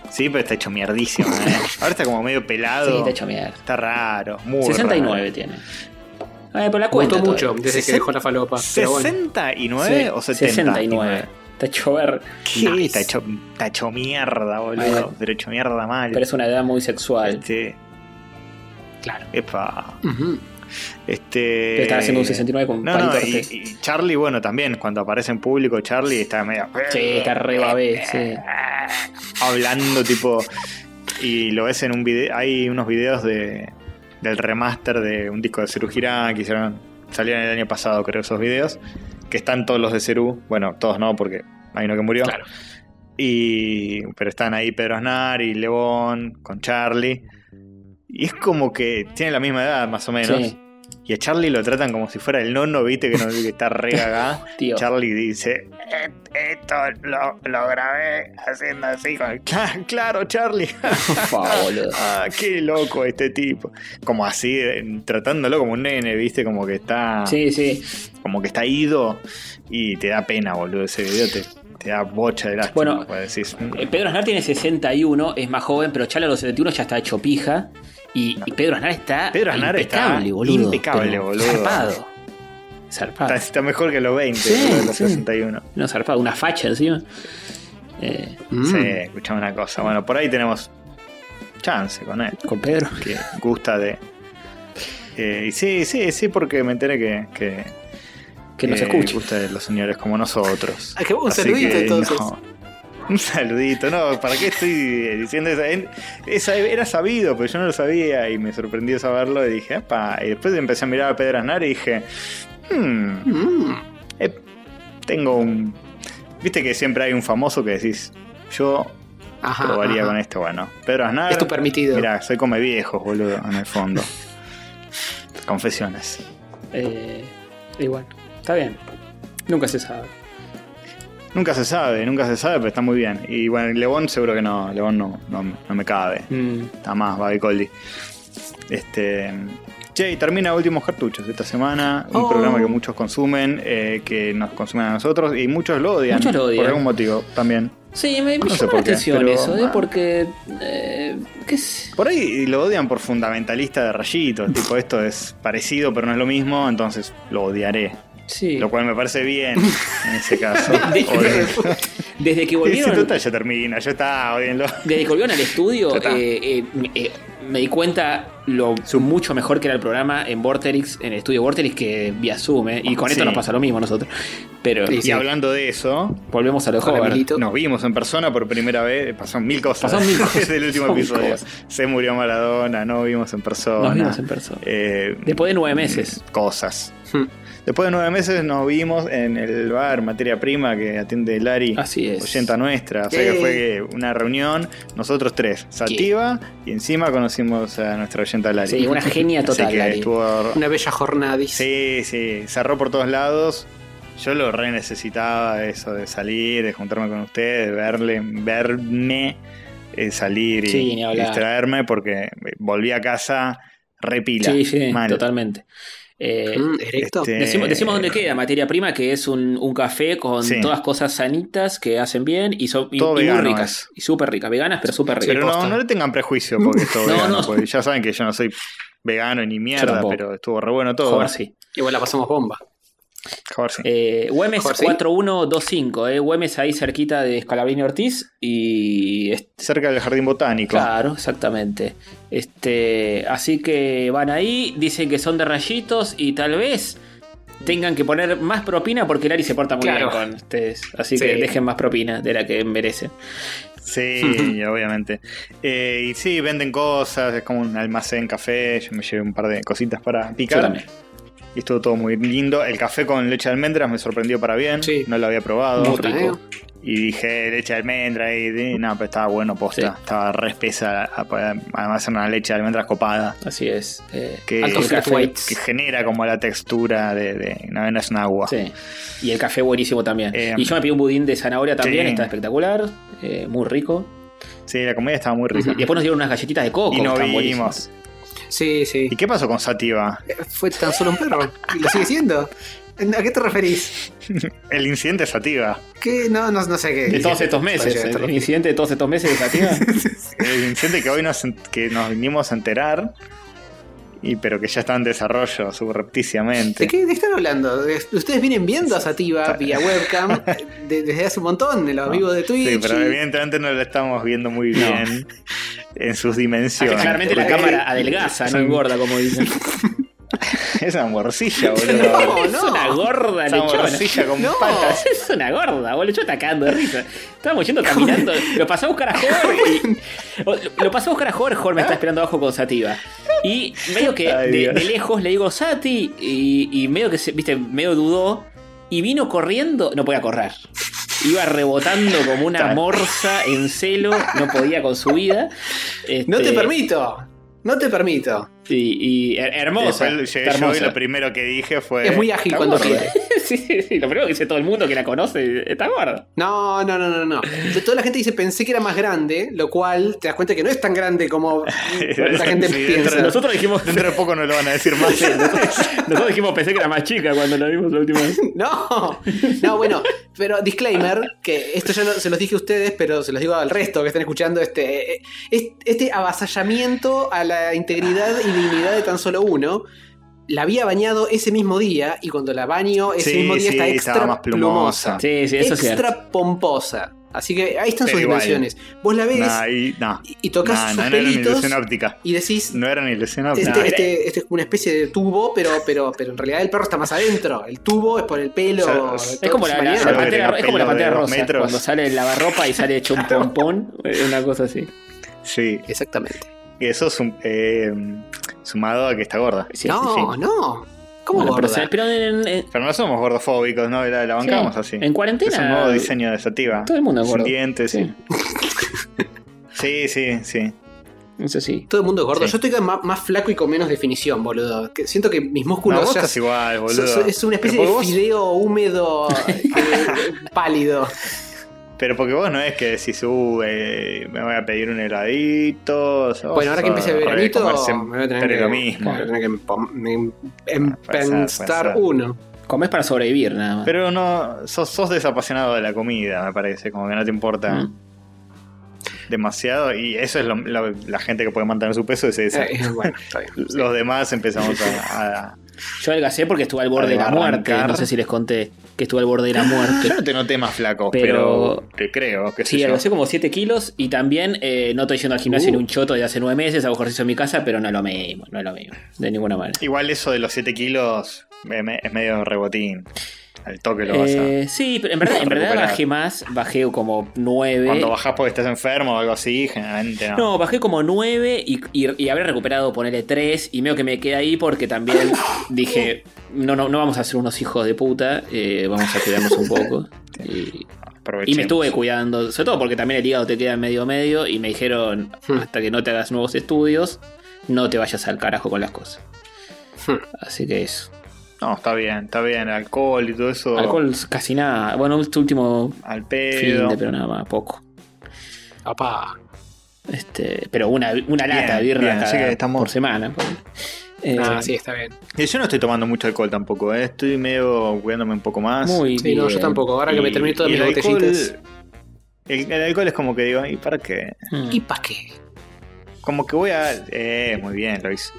A: Sí, pero está hecho mierdísimo, ¿eh? *laughs* Ahora está como medio pelado.
B: Sí, está hecho mierda.
A: Está raro, muy
B: 69
A: raro.
B: tiene. Eh, pero la
C: Me
B: cuenta.
C: gustó mucho desde que dejó la falopa. pero bueno.
A: ¿69
B: Sí,
A: o 79?
B: 69. Está hecho ver.
A: ¿Qué?
C: Nice.
A: Está, hecho, está hecho mierda, boludo. Hecho mierda mal.
B: Pero es una edad muy sexual.
A: Este.
C: Claro.
A: Epa. Este.
B: Pero estaba haciendo un 69 con
A: No, no, y, Charlie, bueno, también, cuando aparece en público, Charlie está medio.
B: Sí, está re babé, sí.
A: Hablando, tipo. Y lo ves en un video. Hay unos videos de del remaster de un disco de Ceru Girán que hicieron. Salieron el año pasado, creo, esos videos. Que están todos los de Ceru. Bueno, todos no, porque hay uno que murió.
C: Claro.
A: Y, pero están ahí Pedro Aznar y Lebón con Charlie. Y es como que tiene la misma edad, más o menos.
B: Sí.
A: Y a Charlie lo tratan como si fuera el nono, viste, que, no, que está re cagá. *laughs*
B: Tío.
A: Charlie dice: "Eh, Esto lo, lo grabé haciendo así. Con... "Cla- *laughs* Claro, Charlie. *laughs* Ah, qué loco este tipo. Como así, eh, tratándolo como un nene, viste, como que está.
B: Sí, sí.
A: Como que está ido. Y te da pena, boludo, ese video. Te, te da bocha de lástima.
B: Bueno,
A: decís, "Mm,
B: Eh, Pedro Aznar tiene 61, es más joven, pero Charlie a los 71 ya está hecho pija. Y, y Pedro Aznar está
A: Pedro Aznar está
B: impecable, boludo.
A: impecable, boludo.
B: Zarpado. Zarpado.
A: está, está mejor que los 20,
B: Sí,
A: de los
B: sí.
A: 61.
B: No, zarpado, una facha encima. Eh,
C: Mm.
A: Sí, escuchame una cosa. Bueno, por ahí tenemos chance con él.
B: con Pedro.
A: Que gusta de. eh, y sí, sí, sí, porque me enteré que. que
B: Que nos
A: eh,
B: escuche.
A: gusta de los señores como nosotros.
C: Ah, que un
A: Así
C: saludito,
A: que,
C: entonces.
A: no. *laughs* Un saludito, no, ¿para qué estoy diciendo eso? En- esa- era sabido, pero yo no lo sabía y me sorprendió saberlo y dije, epa, y después empecé a mirar a Pedro Aznar y dije, hmm,
C: Mm.
A: eh, tengo un... Viste que siempre hay un famoso que decís, yo
C: Ajá,
A: probaría
C: ajá.
A: con esto, bueno. Pedro Aznar...
C: Es tu permitido.
A: Mira, soy come viejos, boludo, en el fondo. *laughs* Confesiones.
B: Eh, y bueno, está bien. Nunca se sabe.
A: Nunca se sabe, nunca se sabe, pero está muy bien. Y bueno, Lebón seguro que no, Lebón no, no, no me cabe.
B: Mm,
A: Está más, Babi Coldi. Este. Che, y termina Últimos Cartuchos esta semana. Un
C: Oh.
A: programa que muchos consumen, eh, que nos consumen a nosotros y muchos lo odian.
B: Muchos lo odian.
A: Por algún motivo también.
B: Sí, me, me
A: No
B: llama
A: qué,
B: atención
A: pero,
B: eso, ¿eh?
A: ah.
B: Porque. Eh, ¿Qué?
A: Por ahí lo odian por fundamentalista de rayitos. tipo, esto es parecido, pero no es lo mismo, entonces lo odiaré.
B: Sí.
A: Lo cual me parece bien *laughs* en ese caso.
B: Desde que *laughs*
A: Sí,
B: volvieron.
A: total, ya termina, ya está, odienlo.
B: Desde que volvieron al estudio, eh, eh, me- eh, me di cuenta lo mucho mejor que era el programa en Vorterix, en el estudio Vorterix, que vía Zoom, eh, y con esto
A: Sí.
B: nos pasa lo mismo a nosotros. Pero
C: Sí,
A: Y hablando de eso,
B: volvemos a lo joven.
A: Nos vimos en persona por primera vez, pasaron mil cosas.
B: Pasaron mil cosas. *laughs*
A: Desde el último episodio.
B: cosas.
A: Se murió Maradona, no vimos en persona.
B: Nos vimos en persona.
A: Eh,
B: Después de nueve meses.
A: Cosas.
C: Hmm.
A: Después de nueve meses nos vimos en el bar Materia Prima que atiende Lari,
B: Así es.
A: oyenta nuestra. O sea que fue una reunión, nosotros tres, Sativa, y encima conocimos a nuestra oyenta Lari.
B: Sí, una genia *laughs* total,
A: que
B: Lari.
A: estuvo
C: Una bella jornada.
A: Sí, sí, cerró por todos lados. Yo lo re necesitaba eso de salir, de juntarme con ustedes, de verle, verme eh, salir y
B: Sí,
A: distraerme porque volví a casa repila.
B: Sí, sí,
A: mal.
B: totalmente. Eh,
C: Mm, erecto.
A: Este-
B: Decimos, decimos dónde queda Materia Prima, que es un, un café con
A: Sí.
B: todas cosas sanitas que hacen bien y son y, y muy ricas.
A: es.
B: Y súper ricas, veganas, pero súper ricas.
A: Pero no, no le tengan prejuicio porque *laughs* es todo
B: No,
A: vegano,
B: no.
A: porque ya saben que yo no soy vegano ni mierda, pero estuvo re bueno todo.
B: Joder, sí.
C: Igual la pasamos bomba.
A: Joder, sí.
B: Eh, Güemes
C: Joder, sí.
B: 4125, eh. Güemes ahí cerquita de Scalabrini Ortiz y
A: Cerca del jardín botánico.
B: Claro, exactamente. Este, así que van ahí, dicen que son de rayitos y tal vez tengan que poner más propina porque Lari se porta muy
C: Claro.
B: bien con ustedes. Así
C: Sí.
B: que dejen más propina de la que merecen.
A: Sí, *laughs* obviamente. Eh, y sí, venden cosas, es como un almacén café. Yo me llevé un par de cositas para
B: Yo
A: picar. Y estuvo todo muy lindo. El café con leche de almendras me sorprendió para bien.
C: Sí.
A: No lo había probado.
B: Muy rico.
A: Y dije leche de almendra y, y no, pero estaba bueno posta.
B: Sí.
A: Estaba re espesa. Además era una leche de almendras copada.
B: Así es. Eh,
A: Que,
C: Alto
B: café-
A: que genera como la textura de, de no, no es un agua.
B: Sí. Y el café buenísimo también.
A: Eh,
B: y yo me pedí un budín de zanahoria también, está espectacular. eh, muy rico.
A: Sí, la comida estaba muy
B: Y
A: rica.
B: después nos dieron unas galletitas de coco.
A: Y no vimos.
C: Sí, sí.
A: ¿Y qué pasó con Sativa?
C: Fue tan solo un perro. ¿Y lo sigue siendo? ¿A qué te referís? *laughs*
A: El incidente Sativa.
C: ¿Qué? No, no, no sé qué.
B: De todos estos meses. El incidente de todos estos meses de Sativa. *laughs*
A: El incidente que hoy nos, que nos vinimos a enterar. Y pero que ya está en desarrollo subrepticiamente.
C: ¿De qué, de qué están hablando? De- Ustedes vienen viendo a Sativa vía webcam *laughs* de- desde hace un montón, en los vivos de Twitch.
A: Sí, pero
C: y-
A: evidentemente no lo estamos viendo muy
B: No.
A: bien en sus dimensiones.
B: Claramente la cámara adelgaza, no engorda, como dicen. *laughs* *laughs*
A: Es una morcilla, boludo.
C: No,
B: Es
C: no.
B: una gorda
A: Esa
B: lechona.
A: morcilla con
C: No.
A: patas. *laughs*
B: Es una gorda, boludo. Yo estaba cagando de risa. Estábamos yendo caminando. Lo pasé a buscar a Jorge. Lo pasé a buscar a Jorge. Jorge me está esperando abajo con Sativa. Y medio que
A: Ay,
B: de, lejos le digo Sati. Y, y medio que se, viste, medio dudó. Y vino corriendo. No podía correr. Iba rebotando como una morsa en celo. No podía con su vida.
C: No te
B: Este,
C: permito. No te permito.
B: Y, y her- hermosa.
A: Después
B: está
A: llegué yo y
B: hermosa.
A: lo primero que dije fue.
C: Es muy ágil
A: "Está
C: cuando
A: gorda".
C: quiere.
B: Sí, *laughs* sí, sí, lo primero que dice todo el mundo que la conoce está gorda.
C: No, no, no, no, no. De toda la gente dice pensé que era más grande, lo cual te das cuenta que no es tan grande como *laughs* la gente
A: Sí,
C: piensa.
A: dentro
B: Nosotros dijimos,
A: Dentro de poco no lo van a decir más. *laughs*
B: nosotros dijimos pensé que era más chica cuando la vimos la última vez.
C: No, no, bueno, pero disclaimer, que esto ya no- se los dije a ustedes, pero se los digo al resto que están escuchando, este, eh, es- este avasallamiento a la integridad y dignidad de tan solo uno, la había bañado ese mismo día y cuando la baño ese
A: Sí,
C: mismo día
A: sí,
C: está extra
A: más plumosa.
C: plumosa,
B: Sí, sí, eso es
C: extra pomposa. Así que ahí están
A: Pero
C: sus
A: igual.
C: dimensiones. Vos la ves
A: Nah, y,
C: y tocas
A: Nah,
C: sus
A: no, no era
C: pelitos
A: ilusión óptica.
C: y decís,
A: No era ni ilusión óptica.
C: este,
B: No,
C: este- este es como una especie de tubo, pero, pero, pero en realidad el perro está más adentro. El tubo es por el pelo.
A: O sea,
C: de
B: Es como la, la- la pantera, es como la pantera rosa,
A: metros.
B: cuando sale el lavarropa y sale hecho un pompón, *laughs* una cosa así.
A: Sí,
C: Exactamente.
A: eso es un, eh, sumado a que está gorda.
B: Sí,
C: no,
B: sí.
C: no. ¿Cómo
B: Bueno,
C: gorda?
B: pero en, en-
A: Pero no somos gordofóbicos, ¿no? La, la bancamos
B: Sí.
A: así.
B: En cuarentena-
A: Es un nuevo diseño de Sativa.
B: todo el mundo es
A: Sin
B: gordo.
A: dientes, sí.
B: Sí, *laughs*
A: Sí, sí, sí.
B: eso sí.
C: Todo el mundo es gordo.
A: Sí.
C: Yo estoy más, más flaco y con menos definición, boludo. Que siento que mis
A: No,
C: músculos
A: vos
C: ya
A: estás igual,
C: so-
A: boludo.
C: so- es una especie de
A: vos,
C: fideo húmedo *laughs* eh, pálido.
A: Pero porque vos no es que si sube, me voy a pedir un heladito.
C: Bueno, ahora que empiece el veranito, me voy a tener que,
A: lo mismo.
C: me voy a tener que em- uno.
B: Comés para sobrevivir, nada más.
A: Pero no, sos, sos desapasionado de la comida, me parece. Como que no te importa
B: Mm.
A: demasiado. Y eso es lo- lo- la gente que puede mantener su peso, es esa.
C: Eh, bueno, está bien. *laughs*
A: Los demás empezamos a, a-
B: Yo adelgacé porque estuve al borde de la muerte. No sé si les conté que estuve al borde de la muerte.
A: Yo no te noté más flaco,
B: Pero-
A: pero, te creo. Que
B: Sí, adelgacé como 7 kilos y también eh, no estoy yendo al gimnasio
C: Uh.
B: ni un choto de hace 9 meses, hago ejercicio en mi casa, pero no es lo mismo, no es lo mismo, de ninguna manera.
A: Igual eso de los 7 kilos eh, es medio rebotín. Al toque lo vas a.
B: Eh, sí, pero en verdad, en verdad bajé más, bajé como 9.
A: Cuando bajás porque estás enfermo o algo así, generalmente no.
B: No, bajé como 9 y, y, y habré recuperado ponerle 3 y medio que me quedé ahí porque también *laughs* dije, no, no, no vamos a ser unos hijos de puta, eh, vamos a cuidarnos un poco. *laughs* Y, y me estuve cuidando, sobre todo porque también el hígado te queda medio medio y me dijeron,
C: Hmm.
B: hasta que no te hagas nuevos estudios, no te vayas al carajo con las cosas.
C: Hmm.
B: Así que eso.
A: No, está bien, está bien. Alcohol y todo eso.
B: Alcohol casi nada. Bueno, este último
A: Al pedo.
B: pero nada más, poco.
C: Papá.
B: Este, pero una, una lata de
A: Bien,
B: birra
A: bien, así
B: cada-
A: que estamos-
B: por semana. Eh,
C: Ah, sí, está bien.
A: Y yo no estoy tomando mucho alcohol tampoco, ¿eh? estoy medio cuidándome un poco más.
B: Muy
C: Sí, no, yo
B: bien.
C: tampoco. Ahora que me terminé todas mis
A: el alcohol,
C: botellitas.
A: el, el alcohol es como que digo, ¿y para qué?
B: Mm.
C: ¿Y para qué?
A: Como que voy a. Eh, muy bien, lo hizo.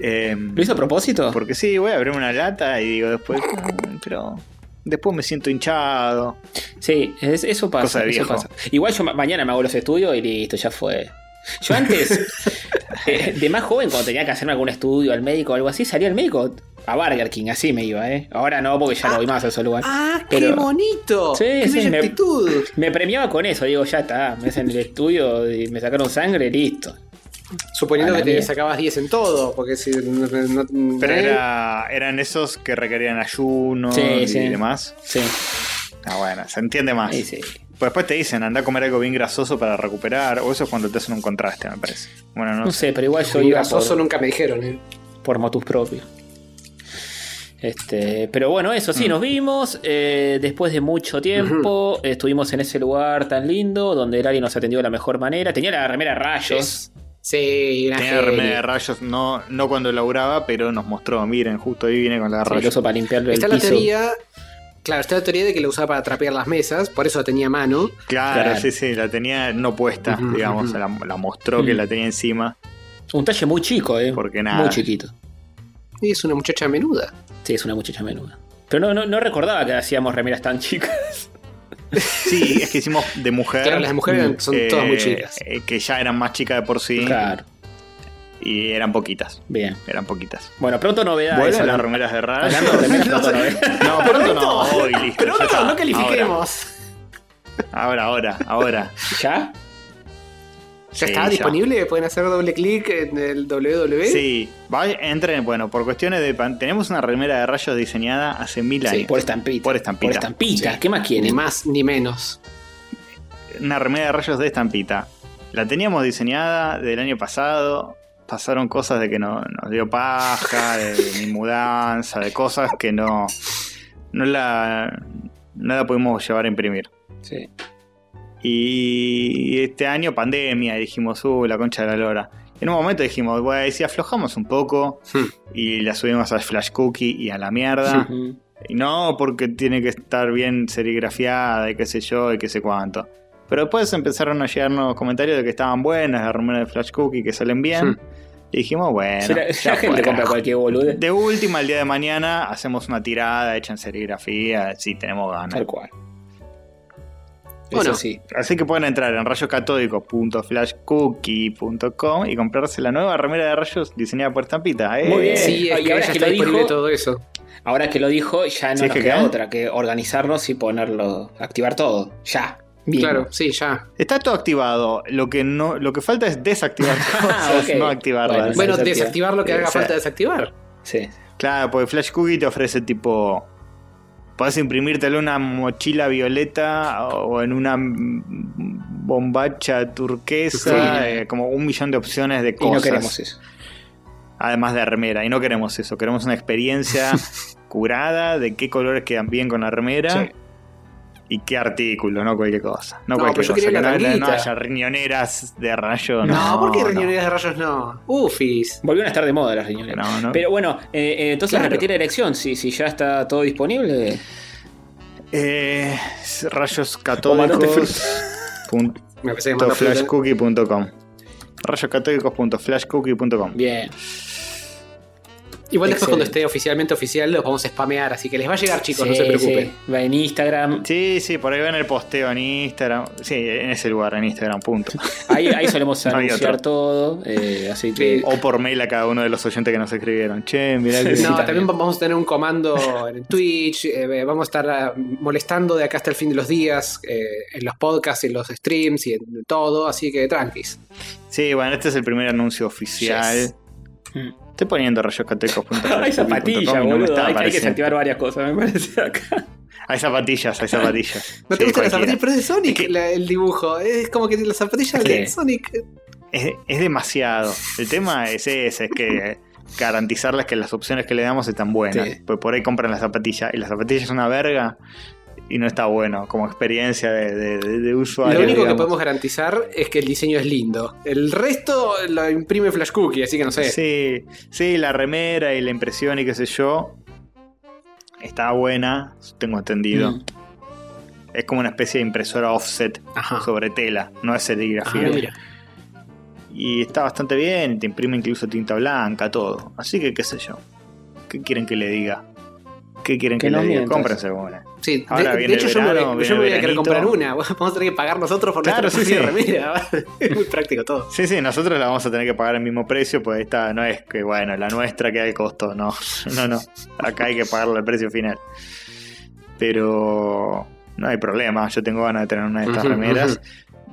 A: Eh,
B: ¿Lo hizo a propósito?
A: Porque sí, voy a abrir una lata y digo después, "Mm, pero después me siento hinchado.
B: Sí, es- eso pasa.
A: Cosa de
B: eso
A: viejo.
B: pasa. Igual yo ma- mañana me hago los estudios y listo, ya fue. Yo antes, *laughs* eh, de más joven, cuando tenía que hacerme algún estudio al médico o algo así, salía al médico a Burger King, así me iba, ¿eh? Ahora no, porque ya no voy más a ese lugar.
C: ¡Ah, qué bonito!
B: Sí,
C: ¡Qué
B: sí, me-
C: actitud!
B: Me premiaba con eso, digo, ya está, me hacen el estudio y me sacaron sangre, listo.
C: Suponiendo que te
B: mía.
C: sacabas 10 en todo, porque si no, no-
A: Pero
C: ¿eh?
A: era, eran esos que requerían ayuno
B: Sí,
A: y
B: sí.
A: demás.
B: Sí,
A: Ah, bueno, se entiende más.
B: sí, sí.
A: Pues después te dicen, anda a comer algo bien grasoso para recuperar. O eso es cuando te hacen un contraste, me parece. Bueno, no,
B: No sé, pero igual yo iba
C: grasoso
B: por,
C: nunca me dijeron, ¿eh?
B: por motus propio. Este, pero bueno, eso
C: Mm.
B: sí, nos vimos. eh, después de mucho tiempo, estuvimos en ese lugar tan lindo donde Lali nos atendió de la mejor manera. Tenía la remera rayos.
C: Sí, una
A: Tenía remera de rayos, no, no cuando laburaba, pero nos mostró, miren, justo ahí viene con la
B: Sí,
A: rayos.
B: para limpiarle el
C: Está la
B: piso.
C: teoría. Claro, está la teoría de que lo usaba para trapear las mesas, por eso la tenía a mano.
A: Claro,
B: Claro.
A: sí, sí, la tenía no puesta, digamos, la, la mostró que la tenía encima.
B: Un talle muy chico, eh.
A: Porque nada.
B: Muy chiquito.
C: Y es una muchacha menuda.
B: Sí, es una muchacha menuda. Pero no, no, no recordaba que hacíamos remeras tan chicas.
A: Sí, es que hicimos de mujer.
C: Claro, las mujeres eran- son
A: eh,
C: todas muy chicas.
A: eh, que ya eran más chicas de por sí.
B: Claro.
A: Y eran poquitas.
B: Bien.
A: Eran poquitas.
B: Bueno, pronto novedades.
A: Vuelven las remeras de rayos.
B: Hablando de remeras, pronto *laughs* novedades.
A: No, pronto no, hoy, listo.
C: Pero
A: ya
C: no,
A: está.
C: no califiquemos.
A: Ahora, ahora, ahora.
B: ¿Ya?
C: ¿Ya
A: Sí,
C: está disponible? ¿Pueden hacer doble clic en el www?
A: Sí, vaya, entren, bueno, por cuestiones de... Tenemos una remera de rayos diseñada hace mil
B: Sí,
A: años.
B: por estampita.
A: Por estampita.
B: Por estampita.
C: Sí.
B: ¿Qué más
C: Ni
B: quieren?
C: más ni menos.
A: Una remera de rayos de estampita. La teníamos diseñada del año pasado. Pasaron cosas de que no, nos dio paja, *laughs* de, de mi mudanza, de cosas que no... No la, no la pudimos llevar a imprimir.
B: Sí.
A: Y este año pandemia, y dijimos, uh, la concha de la lora. En un momento dijimos, bueno, y si aflojamos un poco
C: Hmm.
A: y la subimos al Flash Cookie y a la mierda. Y no porque tiene que estar bien serigrafiada y qué sé yo y qué sé cuánto. Pero después empezaron a llegarnos comentarios de que estaban buenas las remeras de Flash Cookie, que salen bien.
C: Hmm.
A: Y dijimos, bueno,
B: Sí, la, gente compra cualquier bolude.
A: De última, el día de mañana hacemos una tirada hecha en serigrafía, si tenemos ganas.
B: Tal cual.
C: Bueno.
B: Eso sí.
A: Así que pueden entrar en rayoscatódicos.flashcookie.com y comprarse la nueva remera de rayos diseñada por Estampita. ¿eh?
B: Muy bien.
C: Sí, es
B: y
C: que
B: ahora
C: ya
B: que
C: está
B: lo
C: disponible
B: dijo-
C: todo eso.
B: Ahora que lo dijo, ya no
A: Sí, es
B: nos
A: que
B: queda otra que organizarnos y ponerlo, activar todo. Ya. Bien.
C: Claro, sí, ya.
A: Está todo activado. Lo que no, lo que falta es desactivar *laughs* cosas,
B: ok.
A: no activarlas.
B: Bueno,
C: Bueno,
B: desactiva.
C: desactivar lo que haga
A: Sí.
C: falta desactivar.
B: Sí.
A: Claro, porque Flash Cookie te ofrece tipo. Podés imprimírtelo en una mochila violeta o en una bombacha turquesa,
B: Sí.
A: eh, como un millón de opciones de
B: Y
A: cosas.
B: no queremos eso.
A: Además de remera, y no queremos eso, queremos una experiencia *laughs* curada de qué colores quedan bien con la remera
C: Sí.
A: Y qué artículo, no cualquier cosa. No,
C: No,
A: cualquier
C: pero yo
A: cosa,
C: quería
A: que
C: la
A: no, haya- no
C: ranguita.
A: haya riñoneras de rayo.
C: No,
A: No,
C: ¿por qué
A: no.
C: riñoneras de rayos no? Ufis.
B: Volvieron a estar de moda las
A: no.
B: Pero bueno, eh, eh, entonces
C: Claro.
B: repetir la elección. Si, si ya está todo disponible.
A: Eh, rayos
B: O manote
A: catódicos.
C: Igual después cuando esté oficialmente oficial los vamos a spamear, así que les va a llegar chicos, no
B: Sí,
C: se preocupen.
B: sí. Va en Instagram.
A: Sí, sí, por ahí ven el posteo en Instagram. Sí, en ese lugar, en Instagram, punto. *laughs*
B: Ahí, ahí solemos
A: No
B: anunciar todo. eh, así que.
C: Sí.
A: O por mail a cada uno de los oyentes que nos escribieron. Che, mirá que.
B: Sí,
C: no,
B: también.
C: también vamos a tener un comando en Twitch, eh, vamos a estar ah, molestando de acá hasta el fin de los días, eh, en los podcasts, en los streams y en todo, así que tranquis.
A: Sí, bueno, este es el primer anuncio oficial.
C: Yes.
B: Mm.
A: Estoy poniendo rayoscatódicos.com.
B: Hay zapatillas,
A: no
B: boludo.
A: está
B: hay, hay que desactivar varias cosas, me parece acá.
A: Hay zapatillas, hay zapatillas. *laughs*
C: ¿No
A: Sí,
C: te gusta
A: cualquiera.
C: la zapatilla? Pero es de Sonic
A: Es que-
C: la- el dibujo. Es como que las zapatillas de
B: Sí.
C: Sonic.
A: Es, es demasiado. El tema es ese, es que garantizarles que las opciones que le damos están buenas.
B: Sí.
A: Pues por ahí compran la zapatilla y la zapatilla es una verga y no está bueno como experiencia de, de- usuario.
C: Lo único que podemos garantizar es que el diseño es lindo. El resto lo imprime Flash Cookie, así que no sé.
A: Sí, sí, la remera y la impresión y qué sé yo. Está buena, tengo entendido.
B: Mm.
A: Es como una especie de impresora offset
C: Ajá.
A: sobre tela, no es
C: Ah,
A: serigrafía.
C: mira.
A: y está bastante bien, te imprime incluso tinta blanca, todo. Así que qué sé yo. ¿Qué quieren que le diga? ¿Qué quieren que,
B: Que no
A: le diga?
B: mientas.
A: Cómprense una.
C: Sí, de,
A: Ahora
C: de
A: viene
C: hecho yo, me, voy-
A: viene
C: yo me voy
A: el
C: a querer comprar una. *laughs* Vamos a tener que pagar nosotros por
A: Claro,
C: nuestra
A: sí, sí.
C: remera. *laughs* es muy práctico todo.
A: Sí, sí, nosotros la vamos a tener que pagar el mismo precio, pues esta no es que, bueno, la nuestra queda el costo, no, *laughs* no, no, acá hay que pagarle el precio final. Pero no hay problema, yo tengo ganas de tener una de estas remeras.
C: ujú.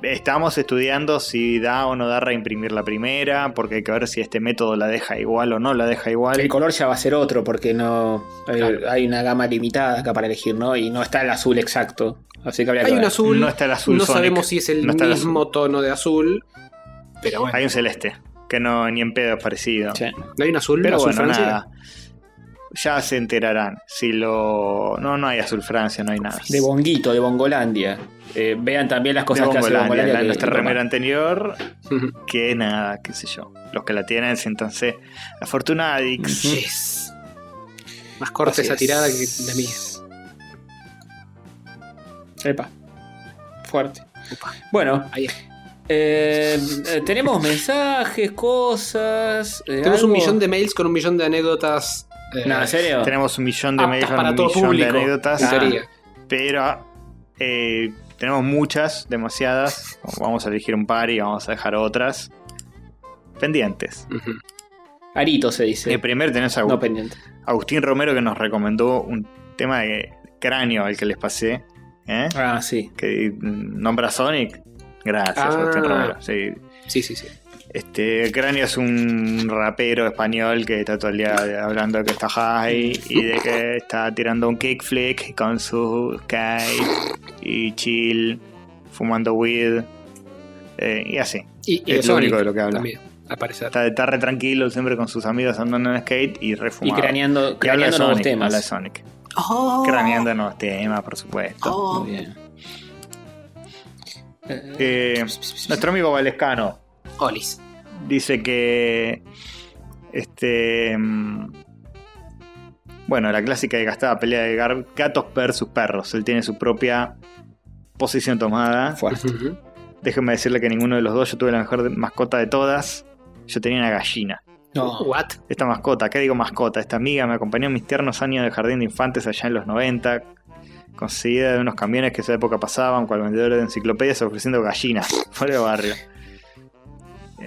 A: Estamos estudiando si da o no da reimprimir la primera, porque hay que ver si este método la deja igual o no la deja igual.
B: El color ya va a ser otro porque no hay,
C: Claro.
B: hay una gama limitada acá para elegir, ¿no? Y no está el azul exacto. Así que habría que
C: Hay un
B: ver.
C: azul.
A: No está el azul
C: No
A: Sonic.
C: sabemos si es el
A: No está el
C: mismo tono de azul. Pero bueno.
A: Hay un celeste, que no ni en pedo es parecido.
B: Sí.
C: ¿No hay un azul?
A: Pero
C: azul
A: bueno,
C: Francia?
A: nada. Ya se enterarán. Si lo. No, no hay Azul Francia, no hay nada.
B: De Bonguito, de Bongolandia. Eh, vean también las
A: De
B: cosas que hace
A: Bongolandia,
B: Bongolandia.
A: la-
B: que-
A: nuestra
B: que-
A: remera anterior, *laughs* que nada, qué sé yo. Los que la tienen, siéntanse afortunadix.
C: Yes. Más corta esa
B: es.
C: tirada que la mía.
B: Epa. Fuerte. Bueno,
C: Ahí es.
B: eh, eh, tenemos mensajes, cosas. eh,
C: Tenemos un millón de mails con un millón de anécdotas. Eh,
B: No, ¿en serio?
A: Tenemos un millón de
C: para
A: un
C: todo
A: millón
C: público.
A: de anécdotas.
B: Ah.
A: Pero eh, tenemos muchas, demasiadas. Vamos a elegir un par y vamos a dejar otras pendientes.
C: Ujú.
B: Arito se dice.
A: El primer tenés a
B: no pendiente.
A: Agustín Romero que nos recomendó un tema de cráneo al que les pasé. ¿eh?
B: Ah, sí.
A: Que nombra Sonic. Gracias,
C: Ah.
A: Agustín Romero. Sí.
C: Sí, sí, sí.
A: Este, Cráneo es un rapero español que está todo el día hablando de que está high y de que está tirando un kickflick con su skate y chill, fumando weed eh, y así.
C: Y, y
A: Es
C: de
A: lo
C: Sonic
A: único de lo que habla.
C: También.
A: Está, está re tranquilo siempre con sus amigos andando en skate y
B: Y
A: refumado.
B: craneando,
A: Y habla de
B: nuevos
A: Sonic,
B: temas.
A: habla de Sonic.
C: Oh.
A: Craneando nuevos temas, por supuesto.
C: Oh.
B: Muy bien. Eh,
A: nuestro amigo Valescano
C: Olis.
A: Dice que este mm, bueno la clásica y gastada pelea de gar- gatos versus perros él tiene su propia posición tomada
B: fuerte.
A: Déjenme decirle que ninguno de los dos yo tuve la mejor mascota de todas yo tenía una gallina
B: No.
C: What?
A: esta mascota ¿qué digo mascota? esta amiga me acompañó en mis tiernos años de jardín de infantes allá en los 90 conseguida de unos camiones que esa época pasaban cual vendedores de enciclopedias ofreciendo gallinas *laughs* por el barrio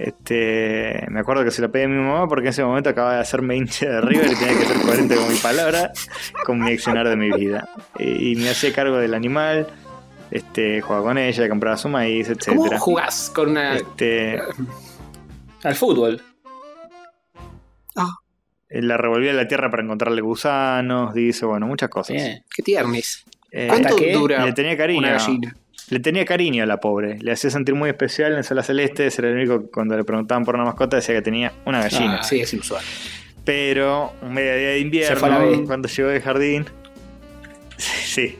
A: este, me acuerdo que se la pedí a mi mamá porque en ese momento acababa de hacerme hincha de River y tenía que ser coherente con mi palabra, con mi accionar de mi vida. Y, y me hacía cargo del animal, este, jugaba con ella, compraba su maíz,
C: ¿Cómo
A: etcétera.
C: jugás con una.
A: Este,
B: Al fútbol.
A: la revolvía a la tierra para encontrarle gusanos, dice, bueno, muchas cosas.
B: Bien.
C: Qué tiernis.
A: Eh,
C: ¿Cuánto
B: que
C: dura
A: le tenía cariño.
C: una gallina?
A: Le tenía cariño a la pobre, le hacía sentir muy especial en Sala Celeste, era el único que cuando le preguntaban por una mascota decía que tenía una gallina.
B: Ah,
C: Sí, es inusual.
A: Pero un mediodía de invierno, cuando llegó del jardín, *laughs* sí,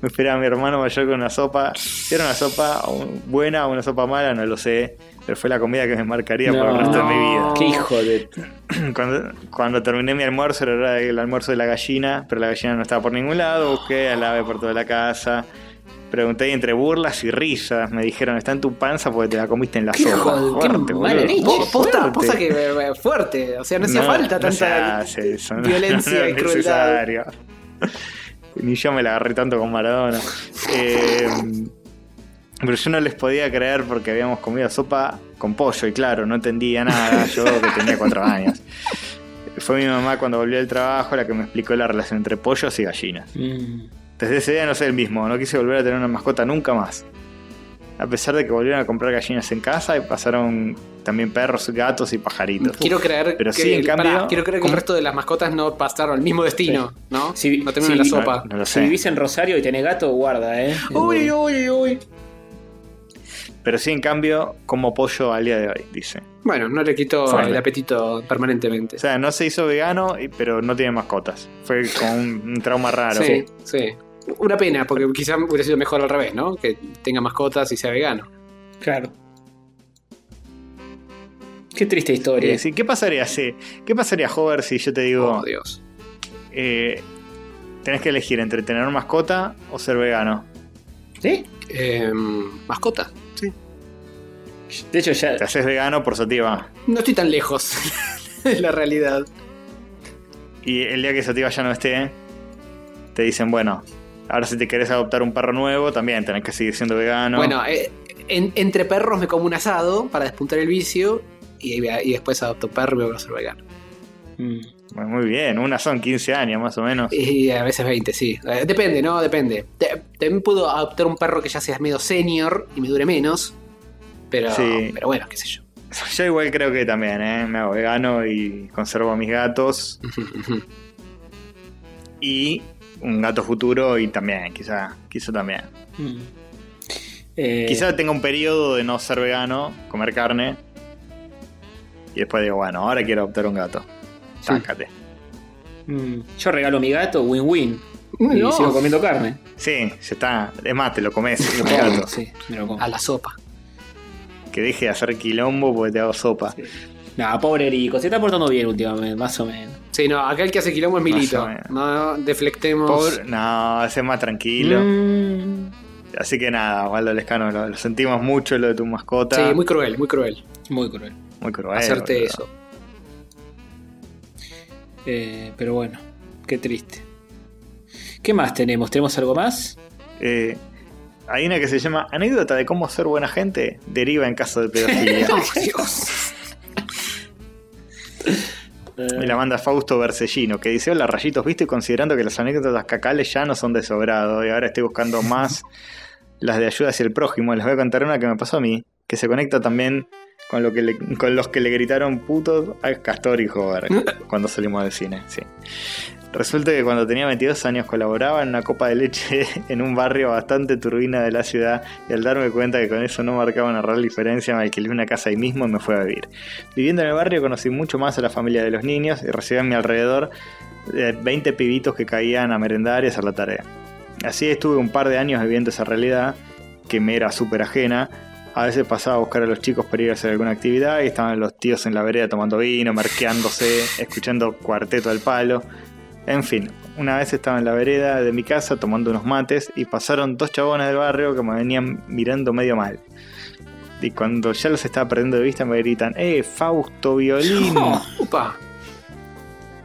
A: me esperaba mi hermano mayor con una sopa. Si era una sopa buena o una sopa mala, no lo sé. Pero fue la comida que me marcaría por el
B: No.
A: resto de mi vida.
B: Qué hijo de. *clears throat*
A: Cuando, cuando terminé mi almuerzo, era del almuerzo de la gallina, pero la gallina no estaba por ningún lado. Busqué al ave por toda la casa. Pregunté entre burlas y risas. Me dijeron, está en tu panza porque te la comiste en la
B: Qué
A: sopa.
B: qué
A: Fuerte, boludo.
C: Po- Posta, posta que eh, fuerte. O sea, no hacía
A: No,
C: falta tanta
A: eso,
C: violencia *laughs*
A: no
C: y crueldad.
A: Ni yo me la agarré tanto con Maradona. Eh, pero yo no les podía creer porque habíamos comido sopa con pollo y claro, no entendía nada, yo que tenía cuatro años. Fue mi mamá cuando volvió del trabajo la que me explicó la relación entre pollos y gallinas.
B: Mm.
A: Desde ese día no sé el mismo, no quise volver a tener una mascota nunca más. A pesar de que volvieron a comprar gallinas en casa y pasaron también perros, gatos y pajaritos.
C: Quiero creer
A: Pero
C: que,
A: sí, en cambio-
C: quiero creer que el resto de las mascotas no pasaron el mismo destino, ¿no?
B: Si-
C: no terminaron
B: si-
C: la sopa.
A: No, no lo
B: Si
A: sé.
B: vivís en Rosario y tenés gato, guarda, eh.
C: Uy, uy, uy.
A: Pero sí, en cambio, como pollo al día de hoy, dice.
C: Bueno, no le quitó
A: Fuerte.
C: el apetito permanentemente.
A: O sea, no se hizo vegano, pero no tiene mascotas. Fue con un, un trauma raro.
C: sí, sí. Una pena, porque quizás hubiera sido mejor al revés, ¿no? Que tenga mascotas y sea vegano.
B: Claro. Qué triste historia.
A: Eh, sí, ¿Qué pasaría si, ¿Qué pasaría, Hover, si yo te digo,
C: Oh, Dios.
A: eh, tenés que elegir entre tener una mascota o ser vegano?
B: ¿Sí?
C: Eh, mascota. Sí.
B: De hecho, ya.
A: Te haces vegano por sativa.
C: No estoy tan lejos *laughs* de la realidad.
A: Y el día que sativa ya no esté, te dicen, bueno, Ahora si te querés adoptar un perro nuevo, también tenés que seguir siendo vegano.
C: Bueno, eh, en- entre perros me como un asado para despuntar el vicio y, y después adopto perro y me voy a ser vegano.
B: Mm.
A: Bueno, Muy bien, una son 15 años más o menos.
C: Y a veces 20, sí. Eh, depende, ¿no? Depende. También puedo adoptar un perro que ya sea medio senior y me dure menos. Pero,
A: Sí.
C: pero bueno, qué sé yo.
A: Yo igual creo que también, ¿eh? Me hago vegano y conservo a mis gatos. Y un gato futuro y también, quizá, quizá también.
B: Mm. Eh,
A: Quizá tenga un periodo de no ser vegano, comer carne. Y después digo, bueno, ahora quiero adoptar un gato. Sácate.
B: mm, yo regalo a mi gato, win-win. Y
C: No.
B: sigo comiendo carne.
A: Sí, ya está. Es más, te lo comes,
B: Me lo
A: el
B: como,
A: gato.
B: sí, me lo como.
C: A la sopa.
A: Que deje de hacer quilombo porque te hago sopa.
B: Sí. No, pobre Rico, se está portando bien últimamente, más o menos.
C: Sí, no, acá el que hace quilombo es Milito. No deflectemos.
A: Pobre- no, ese es más tranquilo.
B: Mm,
A: Así que nada, Waldo Lescano, lo, lo sentimos mucho lo de tu mascota.
C: Sí, muy cruel, muy cruel.
B: muy cruel.
A: Muy cruel.
C: hacerte
A: boludo.
C: eso.
B: Eh, pero bueno, qué triste. ¿Qué más tenemos? ¿Tenemos algo más?
A: Eh, hay una que se llama Anécdota de cómo ser buena gente deriva en caso de pedofilia. *laughs*
C: Oh, Dios. *laughs*
A: y la manda Fausto Bersellino, que dice: Hola rayitos, viste, considerando que las anécdotas cacales ya no son de sobrado y ahora estoy buscando más *laughs* las de ayuda hacia el prójimo. Les voy a contar una que me pasó a mí, que se conecta también con, lo que le- con los que le gritaron putos a Castor y Jover *laughs* cuando salimos del cine. Sí. Resulta que cuando tenía 22 años colaboraba en una copa de leche *laughs* en un barrio bastante turbina de la ciudad y al darme cuenta que con eso no marcaba una real diferencia me alquilé una casa ahí mismo y me fui a vivir. Viviendo en el barrio conocí mucho más a la familia de los niños y recibí a mi alrededor eh, 20 pibitos que caían a merendar y hacer la tarea. Así estuve un par de años viviendo esa realidad que me era súper ajena. A veces pasaba a buscar a los chicos para ir a hacer alguna actividad y estaban los tíos en la vereda tomando vino, marqueándose, escuchando cuarteto al palo. En fin, una vez estaba en la vereda de mi casa tomando unos mates y pasaron dos chabones del barrio que me venían mirando medio mal. Y cuando ya los estaba perdiendo de vista me gritan, ¡Eh, Fausto Violín! *laughs*
C: Upa.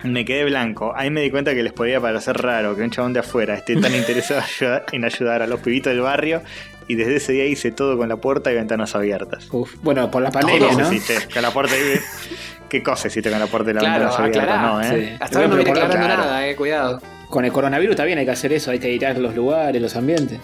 A: Me quedé blanco. Ahí me di cuenta que les podía parecer raro que un chabón de afuera esté tan *laughs* interesado en ayudar a los pibitos del barrio. Y desde ese día hice todo con la puerta y ventanas abiertas.
B: Uf, bueno, por la
A: ¿Qué
B: pandemia, ¿no?
A: hiciste con la puerta y... *laughs* ¿Qué cosa hiciste con la puerta y la
C: Claro, aclará,
A: No, ¿eh?
B: sí.
C: Hasta ahora no viene aclarando nada, eh. Cuidado.
B: Con el coronavirus también hay que hacer eso, hay que editar los lugares, los ambientes.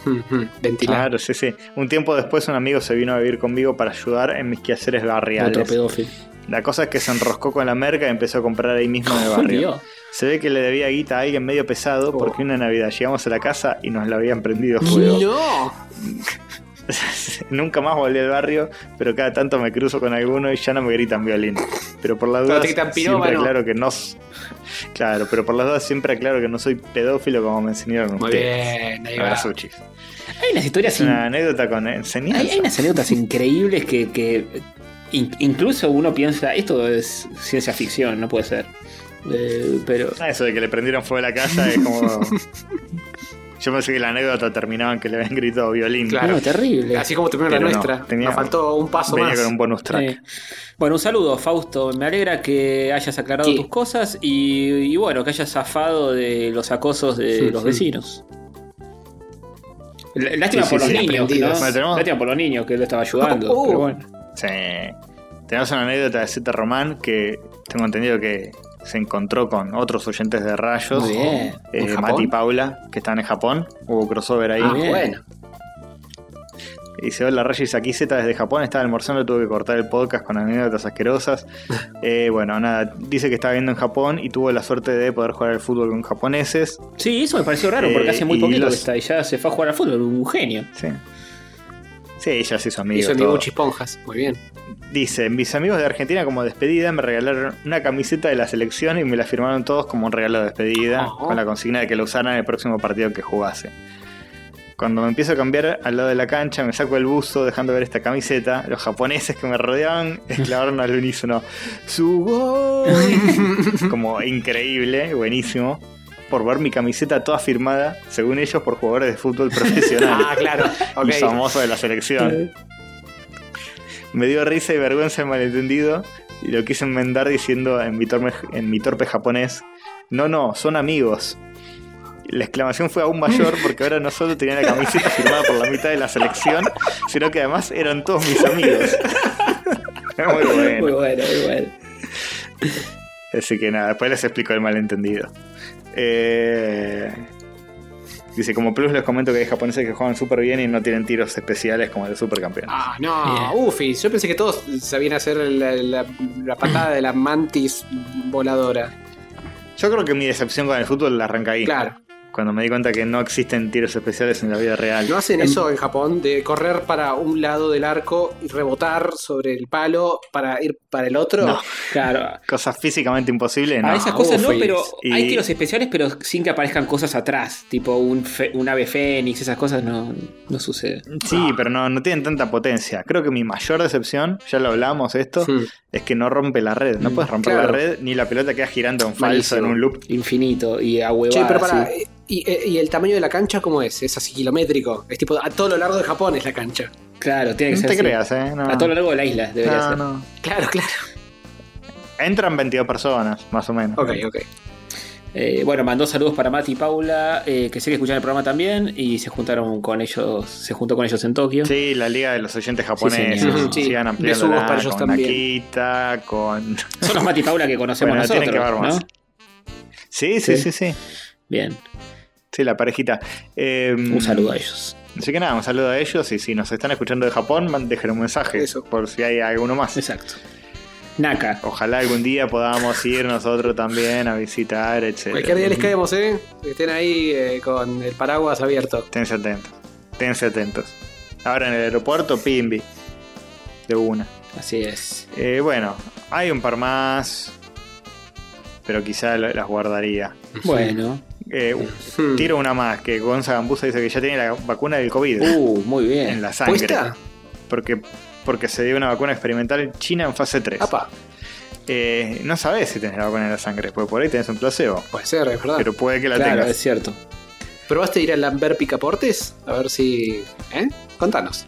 C: Ventilar.
A: Claro, sí, sí. Un tiempo después un amigo se vino a vivir conmigo para ayudar en mis quehaceres barriales.
B: Otro pedófilo.
A: La cosa es que se enroscó con la merca y empezó a comprar ahí mismo en el *laughs* barrio.
B: Dios.
A: Se ve que le debía guita a alguien medio pesado porque una Navidad llegamos a la casa y nos la habían prendido fuego.
C: No. *laughs* *laughs*
A: Nunca más volví al barrio, pero cada tanto me cruzo con alguno y ya no me gritan violín. Pero por las dudas siempre
C: pirómano.
A: aclaro que no... Claro, pero por las dudas siempre aclaro que no soy pedófilo como me enseñaron
C: Muy
A: ustedes.
C: bien, ahí va.
A: Abrazuchis.
B: Hay unas historias
A: una
B: in-
A: anécdota con enseñanza.
B: hay, hay unas anécdotas increíbles que, que in- incluso uno piensa, esto es ciencia ficción, no puede ser. Eh, pero
A: Eso de que le prendieron fuego a la casa es como... *laughs* Yo pensé que la anécdota terminaba en que le habían gritado violín.
C: Claro.
B: no, terrible.
C: Así como terminó la
A: no,
C: nuestra.
A: tenía-
C: Nos faltó un paso
A: Venía
C: más.
A: con un bonus track.
B: Eh, bueno, un saludo, Fausto. Me alegra que hayas aclarado
C: ¿Qué?
B: tus cosas y, y bueno, que hayas zafado de los acosos de
C: Sí,
B: los
C: sí.
B: vecinos. L- Lástima
A: Sí, sí,
B: por los
A: sí,
B: niños. ¿no?
A: Bueno,
B: Lástima por los niños que lo estaba ayudando.
C: Uh.
B: pero bueno.
A: Sí. Tenemos una anécdota de Z Román que tengo entendido que se encontró con otros oyentes de Rayos.
B: Muy bien.
A: eh. Mati y Paula, que están en Japón. Hubo crossover ahí.
C: Ah, bueno.
A: Dice, hola Rayos, aquí Z desde Japón. Estaba almorzando, tuve que cortar el podcast con anécdotas asquerosas. *laughs* Eh, bueno, nada, dice que estaba viendo en Japón y tuvo la suerte de poder jugar al fútbol con japoneses.
B: Sí, eso me pareció raro porque
A: Eh,
B: hace muy
A: y
B: poquito
A: los-
B: que está y ya se fue a jugar al fútbol, un genio.
A: Sí. Sí, ella se hizo amigo.
C: Hizo amigo Chisponjas. Muy bien.
A: Dice, mis amigos de Argentina como despedida me regalaron una camiseta de la selección y me la firmaron todos como un regalo de despedida,
C: Oh.
A: con la consigna de que la usaran en el próximo partido que jugase. Cuando me empiezo a cambiar al lado de la cancha, me saco el buzo dejando ver esta camiseta. Los japoneses que me rodeaban *laughs* exclamaron al unísono, ¡Su gol! *laughs* como increíble, buenísimo, por ver mi camiseta toda firmada, según ellos, por jugadores de fútbol profesional *laughs*
C: Ah, claro.
A: y
C: Ok.
A: famoso de la selección. Me dio risa y vergüenza el malentendido y lo quise enmendar diciendo en mi, torpe, en mi torpe japonés, no, no, son amigos. la exclamación fue aún mayor porque ahora no solo tenía la camiseta firmada por la mitad de la selección, sino que además eran todos mis amigos. *laughs* muy bueno.
B: Muy bueno, muy bueno.
A: Así que nada, después les explico el malentendido. Eh, dice, como plus les comento que hay japoneses que juegan súper bien y no tienen tiros especiales como el de supercampeón.
C: Ah, no. Ufi. Yo pensé que todos sabían hacer la, la- la patada de la mantis voladora.
A: Yo creo que mi decepción con el fútbol la arranca ahí.
C: Claro.
A: Cuando me di cuenta que no existen tiros especiales en la vida real.
C: ¿No hacen eso en Japón? De correr para un lado del arco y rebotar sobre el palo para ir para el otro.
A: No.
B: Claro. *laughs*
A: Cosas físicamente imposibles, no.
B: A esas cosas no, pero
A: Y-
B: hay tiros especiales, pero sin que aparezcan cosas atrás. Tipo un, fe- un ave fénix, esas cosas no, no suceden.
A: Sí, pero no, no tienen tanta potencia. Creo que mi mayor decepción, ya lo hablamos esto, es que no rompe la red. No
B: Mm,
A: puedes romper
C: claro.
A: la red ni la pelota queda girando en falso
C: Malísimo.
A: en un loop.
B: Infinito y a
C: Che, pero para,
B: sí.
C: ¿Y, y el tamaño de la cancha cómo es? Es así kilométrico. Es tipo, a todo lo largo de Japón es la cancha.
B: Claro, tiene que
A: No
B: ser
A: te
B: así.
A: creas, ¿eh? No.
B: A todo lo largo de la isla debería
A: No,
B: ser.
A: no.
C: Claro, claro.
A: Entran 22 personas, más o menos.
C: Ok, ok.
B: Eh, bueno, mandó saludos para Mati y Paula, eh, que sé que escuchan el programa también, y se juntaron con ellos, se juntó con ellos en Tokio.
A: Sí, la liga de los oyentes japoneses.
B: señor.
C: Sí,
A: sigan ampliando
C: besugos para ellos
A: con
C: también.
A: Nakita, con...
B: Son los Mati y Paula que conocemos
A: Bueno,
B: nosotros,
A: tienen que ver más.
B: ¿no?
A: Sí, sí,
B: Sí.
A: sí, sí.
B: Bien,
A: Sí, la parejita. Eh,
B: un saludo a ellos.
A: Así que nada, un saludo a ellos y si nos están escuchando de Japón, dejen un mensaje
C: Eso.
A: por si hay alguno más.
B: Exacto. Naka.
A: Ojalá algún día podamos ir nosotros también a visitar, etc.
C: Cualquier día les caemos, ¿eh? Que estén ahí eh, con el paraguas abierto.
A: Tense atentos. Tense atentos. Ahora en el aeropuerto, Pimbi. De una.
B: Así es.
A: Eh, bueno, hay un par más. Pero quizá las guardaría.
B: Bueno.
A: Eh,
C: Hmm.
A: Tiro una más, que Gonza Gambusa dice que ya tiene la vacuna del COVID
B: Uh, muy bien.
A: en la sangre.
C: ¿Puesta?
A: Porque, porque se dio una vacuna experimental en China en fase 3.
C: Apa,
A: Eh, no sabes si tenés la vacuna en la sangre, porque por ahí tenés un placebo.
C: puede ser, es verdad.
A: Pero puede que la
B: claro,
A: tengas.
B: es cierto.
C: ¿Probaste ir al Lambert Picaportes? A ver si. ¿Eh? Contanos.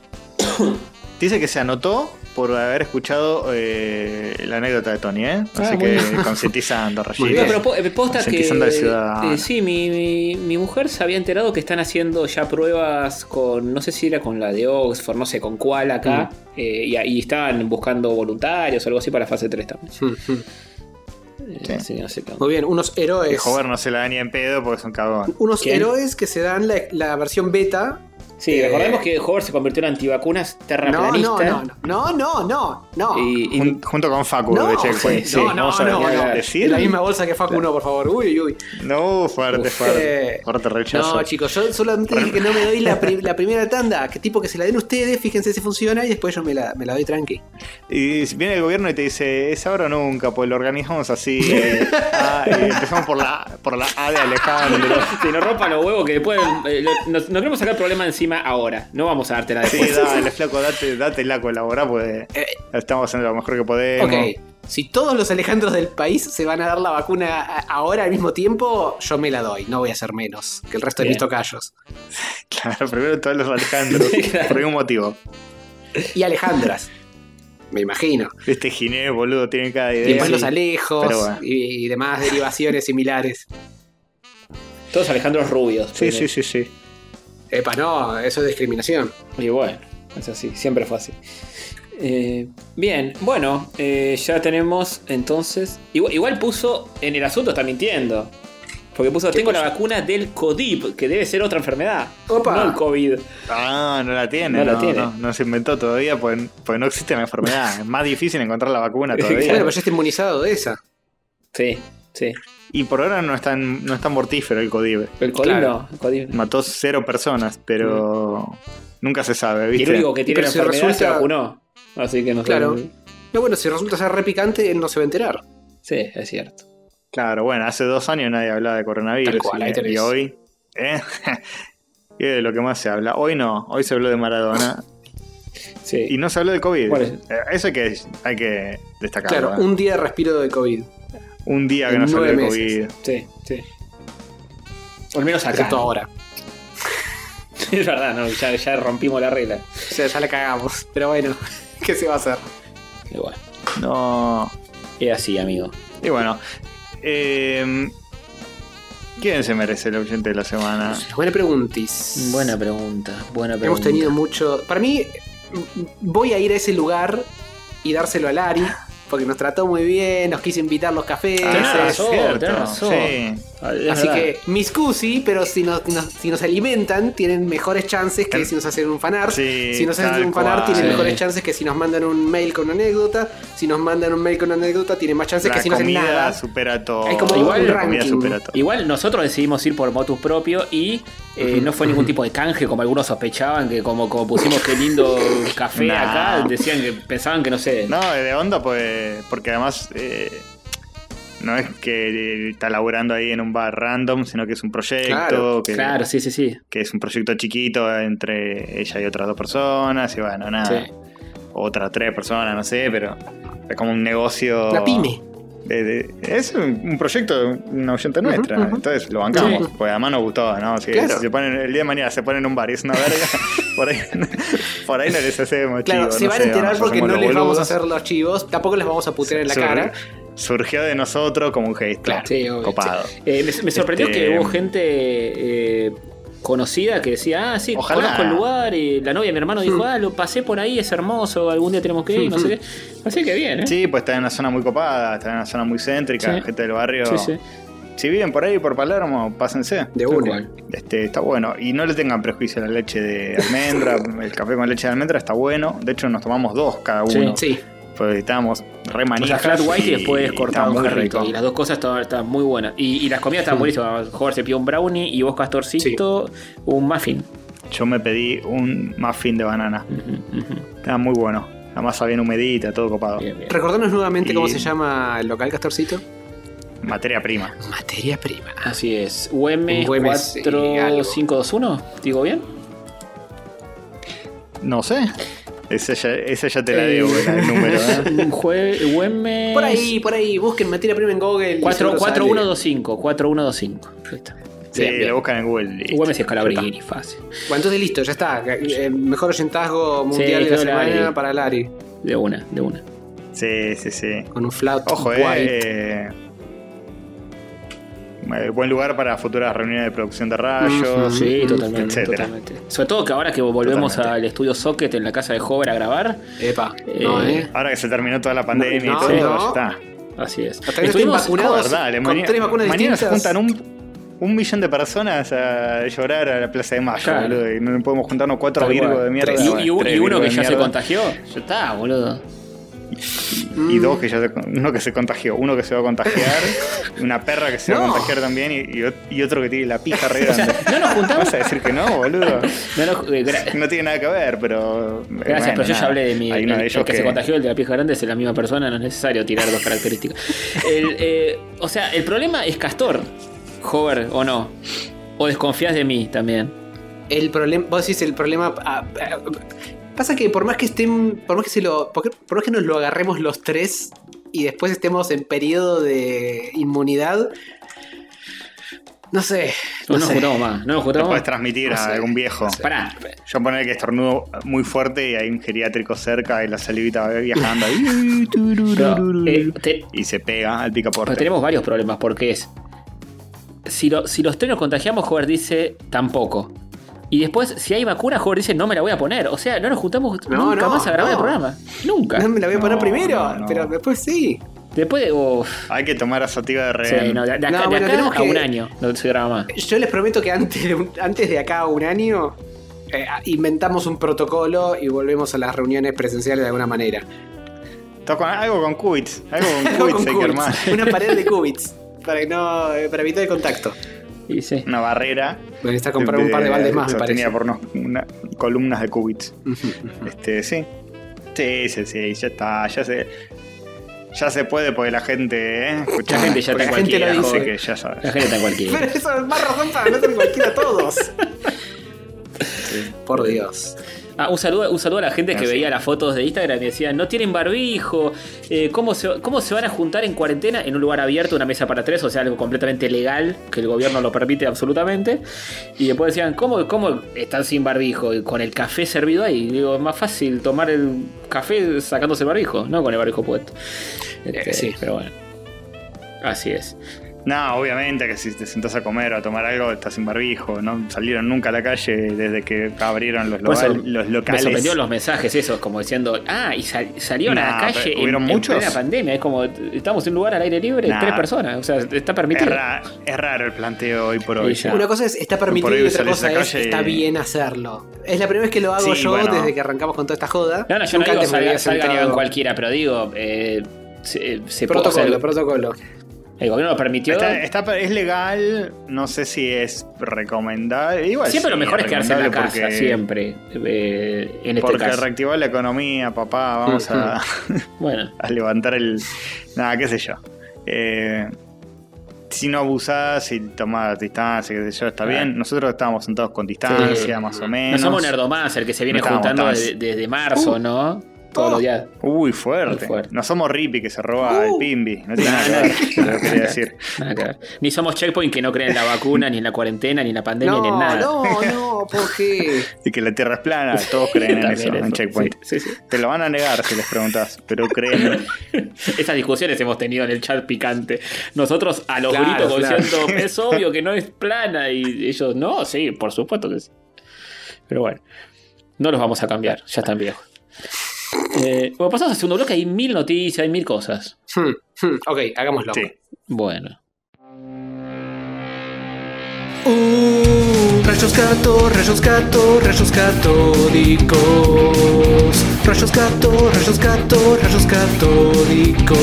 A: Dice que se anotó por haber escuchado eh, la anécdota de Tony, ¿eh?
B: Ah,
A: Así que *laughs* concientizando, Rayito.
B: No, pero eh, posta que. Eh, sí, mi, mi, mi mujer se había enterado que están haciendo ya pruebas con. No sé si era con la de Oxford, no sé con cuál acá. eh, y, y estaban buscando voluntarios o algo así para fase 3 también.
C: Hmm.
B: Eh,
A: Sí.
B: sí, no sé.
C: Muy bien, unos héroes.
A: Hover no se la da ni en pedo porque es un cagón.
C: Unos
B: ¿Quién?
C: héroes que se dan la, la versión beta.
B: Sí,
C: Eh,
B: recordemos que Hover se convirtió en antivacunas
C: No,
B: terraplanista.
C: no, no, no, no, no, no.
B: Y, y-
A: Jun- junto con Facu
C: No,
A: de Checkpoint.
B: sí,
C: no,
B: sí,
C: no, no, no. la misma bolsa que Facu 1, por favor. Uy, uy.
A: No, fuerte,
B: Uf.
A: fuerte.
C: Eh,
A: Fuerte rechazo.
C: No, chicos, yo solamente dije que no me doy la, pri- la primera tanda. Que tipo que se la den ustedes, fíjense si funciona y después yo me la, me la doy tranqui.
A: Y viene el gobierno y te dice, es ahora o nunca, pues lo organizamos así. eh, *laughs* ah, eh, empezamos por la, por la A de Alejandro. *laughs*
B: si nos rompan los huevos, que después eh, lo- nos, nos queremos sacar problema encima ahora. No vamos a dártela
A: Sí,
B: después.
A: dale, *laughs* flaco, date, date la colaborá, pues
C: Eh,
A: estamos haciendo lo mejor que podemos.
C: ok, si todos los Alejandros del país se van a dar la vacuna ahora al mismo tiempo, yo me la doy. No voy a ser menos que el resto de mis tocayos. *laughs*
A: Claro, primero todos los Alejandros. *laughs*
B: Claro.
A: Por ningún motivo.
C: Y Alejandras. Me imagino.
A: Este Ginés, boludo, tiene cada
C: Y
A: idea.
C: después
A: Sí.
C: los Alejos
A: bueno.
C: y, y demás derivaciones similares.
B: Todos Alejandros rubios.
A: Sí, sí, sí, sí.
C: Epa, no, eso es discriminación.
B: Y bueno, es así, siempre fue así. Eh, bien, bueno, eh, ya tenemos entonces. Igual, igual puso en el asunto, está mintiendo. Porque puso: Tengo la vacuna del CODIP, que debe ser otra enfermedad.
C: Opa.
B: No el COVID.
A: Ah, no la tiene.
B: No
A: No,
B: la tiene.
A: No, no se inventó todavía porque, porque no existe la enfermedad. Es más difícil encontrar la vacuna *laughs* todavía.
C: pero ya está inmunizado de esa.
B: Sí, sí.
A: Y por ahora no es tan, no es tan mortífero el CODIV.
B: El
C: Claro.
B: no. El CODIP no.
A: Mató cero personas, pero nunca se sabe,
B: Y el
A: ¿viste?
B: único que tiene
C: Pero
B: la
C: si
B: enfermedad se
C: resulta-
B: vacunó. Así que no sé.
C: Claro. No, bueno, si resulta ser repicante, él no se va a enterar.
B: Sí, es cierto.
A: Claro, bueno, hace dos años nadie hablaba de coronavirus.
C: Tal cual, ahí
A: y,
C: tenés.
A: y hoy, ¿eh? *laughs* y de lo que más se habla. Hoy no, hoy se habló de Maradona
B: Sí.
A: y no se habló de COVID.
B: Bueno.
A: Eh, Eso hay que, hay que destacarlo.
C: Claro,
A: ¿eh?
C: un día de respiro de COVID.
A: Un día que
C: en
A: no de
C: nueve
A: COVID.
B: Sí, sí. Al menos acá.
C: Excepto ahora. *laughs*
B: es verdad, no, ya, ya rompimos la regla.
C: O sea, ya la cagamos. Pero bueno, *laughs* ¿qué se va a hacer?
B: Igual.
A: No.
B: Es así, amigo.
A: Y bueno, eh, ¿Quién se merece el oyente de la semana?
C: Buena preguntis.
B: Buena pregunta, buena pregunta.
C: Hemos tenido mucho. Para mí, voy a ir a ese lugar y dárselo a Lari. Porque nos trató muy bien, nos quiso invitar los cafés.
A: Ah,
B: razón,
A: cierto,
B: razón.
A: sí.
C: Así
B: verdad.
C: que, mis cusi, pero si nos, nos- si nos alimentan, tienen mejores chances que si nos hacen un fanart.
A: Sí,
C: si nos hacen un fanart,
A: cual.
C: tienen
B: Sí.
C: mejores chances que si nos mandan un mail con una anécdota. Si nos mandan un mail con una anécdota, tienen más chances
A: La
C: que si no hacen nada.
A: supera todo.
C: Hay como
B: un
A: la comida
C: ranking.
A: supera todo.
B: Igual nosotros decidimos ir por motus propio y eh, no fue ningún tipo de canje como algunos sospechaban que como, como pusimos qué lindo café acá, decían que pensaban que no sé.
A: No, de onda, pues. Porque además. eh, no es que está laburando ahí en un bar random, sino que es un proyecto.
C: Claro,
A: que,
B: claro, sí, sí, sí.
A: que es un proyecto chiquito entre ella y otras dos personas. Y bueno, nada.
B: Sí.
A: Otras tres personas, no sé, pero. Es como un negocio.
C: La pyme.
A: De- es un, proyecto, una oyente nuestra.
C: Ujú.
A: Entonces lo bancamos.
B: Sí.
A: Pues además nos gustó, ¿no? Si,
C: Claro.
A: si se ponen, el día de mañana se ponen en un bar y es una verga, *laughs* por ahí, por ahí no les hacemos
C: Claro,
A: chivos,
C: se
A: no
C: van
A: sé,
C: a enterar porque no les vamos a hacer los chivos. Tampoco les vamos a putear en la
A: Sur-
C: cara.
A: Surgió de nosotros como un gesto.
C: Claro.
B: Sí, obvio,
A: Copado.
B: Eh, me, me sorprendió
A: Este-
B: que hubo gente eh, conocida que decía, ah, sí,
A: Ojalá.
B: conozco el lugar. Y la novia de mi hermano dijo,
C: Hmm.
B: ah, lo pasé por ahí, es hermoso, algún día tenemos que ir, no sé qué. Así que bien, ¿eh?
A: Sí, pues está en una zona muy copada, está en una zona muy céntrica,
B: Sí.
A: gente del barrio.
B: sí. sí.
A: Si viven por ahí, por Palermo, pásense.
C: De una.
A: Este, está bueno. Y no le tengan prejuicio a la leche de almendra. *laughs* el café con leche de almendra está bueno. De hecho, nos tomamos dos cada
B: Sí.
A: uno.
C: Sí.
A: Pues estábamos re
B: O sea,
A: manijas.
B: flat white y después cortado un
A: muy
B: jarrito.
A: rico.
B: Y las dos cosas estaban, estaban muy buenas. Y, y las comidas estaban
C: Mm.
B: buenísimas. Joder se pidió un brownie y vos, Castorcito, un muffin.
A: Yo me pedí un muffin de banana. Estaba muy bueno. La masa bien humedita, todo copado.
B: Bien, bien.
C: Recordanos nuevamente
A: Y-
C: cómo se llama el local, Castorcito.
A: Materia prima.
C: Materia prima.
B: Así es. UM
C: UM, sí, algo.
B: 4521, ¿digo bien?
A: No sé. Esa ya, esa ya te la
B: Eh,
A: debo, el número. ¿eh? *laughs*
B: Un jue- UM.
C: Por ahí, por ahí, busquen materia prima en Google. y
B: Cuatro-
C: seguro sale.
B: 4125. 4125. Ahí está.
A: Sí,
B: Bien, bien.
A: lo buscan en Google. listo.
B: UM es
A: Ya
B: Scalabrini, fácil.
C: Bueno, entonces listo, ya está. Eh, mejor oyentazgo mundial de la semana
B: Lari.
C: para Lari.
B: De una, de una.
A: Sí, sí, sí.
C: Con un flat
A: Ojo,
C: white.
A: eh. Eh, Buen lugar para futuras reuniones de producción de rayos.
B: Sí, totalmente,
A: etcétera.
B: totalmente. Sobre todo que ahora que volvemos
A: Totalmente.
B: al estudio Socket en la casa de Hover a grabar.
C: Epa, no,
B: Eh,
C: eh.
A: Ahora que se terminó toda la pandemia
C: No,
A: y todo,
C: no.
A: ya está.
B: Así es.
C: Hasta estén vacunados
A: dale,
C: con tres vacunas
A: mañana se juntan un, un millón de personas a llorar a la Plaza de Mayo,
B: Claro.
A: boludo. Y no podemos juntarnos cuatro virgos de mierda.
B: Y, uno que ya se contagió. Ya está, boludo.
A: Y
C: Mm.
A: dos que ya se, uno que se contagió, uno que se va a contagiar, *laughs* una perra que se va a
C: No.
A: contagiar también y, y ot- y otro que tiene la pija re *laughs* grande.
B: no nos juntamos.
A: ¿Vas a decir que no, boludo? *laughs*
B: No, no, eh,
A: No tiene nada que ver, pero.
B: Gracias,
A: bueno,
B: pero yo ya hablé de mi.
A: Hay
B: El, que, se contagió, el de la pija grande, es la misma persona, no es necesario tirar dos características. El, eh, o sea, el problema es Castor, Hover, o no. O desconfías de mí también.
C: El problema, vos decís el problema. ah, ah, pasa que por más que estén. Por más que se lo. Por, por más que nos lo agarremos los tres y después estemos en periodo de inmunidad. No sé.
B: No,
C: No,
B: nos
C: sé.
B: juntamos más. No nos
A: Lo
B: juntamos
A: puedes transmitir
C: No
A: a
C: sé.
A: algún viejo.
B: Pará.
A: Yo poner que estornudo muy fuerte y hay un geriátrico cerca y la salivita va viajando *laughs* ahí.
B: Pero, eh, te-
A: y se pega al picaporte.
B: Pero tenemos varios problemas, porque es. Si, lo- si los tres nos contagiamos, Hover dice tampoco. Y después, si hay vacuna, Hover dice no me la voy a poner. O sea, no nos juntamos
C: No,
B: nunca
C: no,
B: más a grabar
C: no.
B: el programa. Nunca.
C: No me la voy a poner
A: No,
C: primero,
A: no, no.
C: pero después sí.
B: Después, uf,
A: Hay que tomar a Sativa de
B: sí,
A: rehén.
B: no, de, de acá,
C: No,
B: de
C: bueno,
B: acá
C: tenemos
B: a
C: que-
B: un año no se graba más.
C: Yo les prometo que antes de, un- antes de acá a un año eh, inventamos un protocolo y volvemos a las reuniones presenciales de alguna manera.
A: Toco- algo con qubits. Algo con *laughs* qubits
C: con
A: hay que armar.
C: Una pared de *laughs* qubits para que no eh, para evitar el contacto.
B: Y sí.
A: Una barrera.
C: Voy a necesitar comprar un par de baldes más, me parece.
A: por unos, una- columnas de qubits. Este, sí. Sí, sí, sí, ya está, ya se. Ya se puede porque la gente, ¿eh? Escuchá,
B: La gente ya está
A: la gente
C: cualquiera,
A: lo dice que ya sabes.
B: La gente está en
C: Pero
B: cualquiera.
C: eso es más razón para no ser cualquiera todos. *laughs* Por Dios.
B: Ah, un saludo, un saludo a la gente que veía las fotos de Instagram y decía, no tienen barbijo, eh, ¿cómo, se, ¿cómo se van a juntar en cuarentena en un lugar abierto, una mesa para tres? O sea, algo completamente legal, que el gobierno lo permite absolutamente. Y después decían, ¿cómo, cómo están sin barbijo? Y con el café servido ahí. Y digo, es más fácil tomar el café sacándose el barbijo, no con el barbijo puesto. Este,
C: Eh, sí.
B: Pero bueno, así es.
A: No, obviamente que si te sentás a comer o a tomar algo estás sin barbijo. No salieron nunca a la calle desde que abrieron los,
B: Por eso
A: local- los
B: Me
A: locales.
B: sorprendió los mensajes esos, como diciendo, ah, y sal- salieron a la calle en,
A: ¿hubieron
B: en plena pandemia. Es como, estamos en un lugar al aire libre,
A: Nah.
B: tres personas. O sea, está
A: es,
B: permitido.
A: ra- es raro el planteo hoy por hoy.
C: Una cosa es está permitido y otra cosa
A: a la
C: es
A: y-
C: está bien hacerlo. Es la primera vez que lo hago
A: Sí,
C: yo
A: bueno.
C: desde que arrancamos con toda esta joda.
B: No, no, yo
C: Nunca
B: no digo
C: antes me
B: salga,
C: había
B: salgan cualquiera, pero digo, eh, se, se puede
C: Protocolo,
B: hacer-
C: protocolo.
B: El gobierno lo permitió.
A: Está, está- es legal, no sé si es recomendable. Igual
B: siempre lo
A: sí,
B: mejor es quedarse en la casa,
A: porque-
B: siempre. eh, en este
A: Porque
B: caso.
A: reactivar la economía, papá, vamos a, *laughs*
B: Bueno,
A: a levantar el. Nada, qué sé yo. Eh, si no abusás, si tomás distancia, qué sé yo, está
B: Claro.
A: bien. Nosotros estábamos sentados con distancia,
B: Sí.
A: más o
B: no
A: menos.
B: somos Nerdomás, el que se viene
A: No
B: juntando
A: tan-
B: desde, desde marzo, ¿no? Todos los días.
A: Uy, fuerte. No somos Rippy que se roba el
C: Uh.
A: Pimbi. No tiene nada que ver. lo quería decir.
B: Nada que ver. Ni somos checkpoint que no creen en la vacuna, ni en la cuarentena, ni en la pandemia,
C: No,
B: ni en nada.
C: no, no, ¿por qué? *laughs*
A: Y que la tierra es plana, todos creen en eso, en Checkpoint.
B: Sí, sí, sí.
A: Te lo van a negar si les preguntas, pero creen. *laughs*
B: Esas discusiones hemos tenido en el chat picante. Nosotros a los
C: Claro,
B: gritos
C: claro.
B: diciendo, es *laughs* obvio que no es plana. Y ellos, no, sí, por supuesto que sí. Pero bueno, no los vamos a cambiar, ya están viejos. Eh, bueno, pasamos al segundo bloque, hay mil noticias, hay mil cosas.
C: Hmm, hmm, ok, hagámoslo.
A: Sí.
B: Bueno.
C: Uh, rayos gato, rayos gato, rayos catódicos. Rayos gato, rayos gato, rayos catódicos.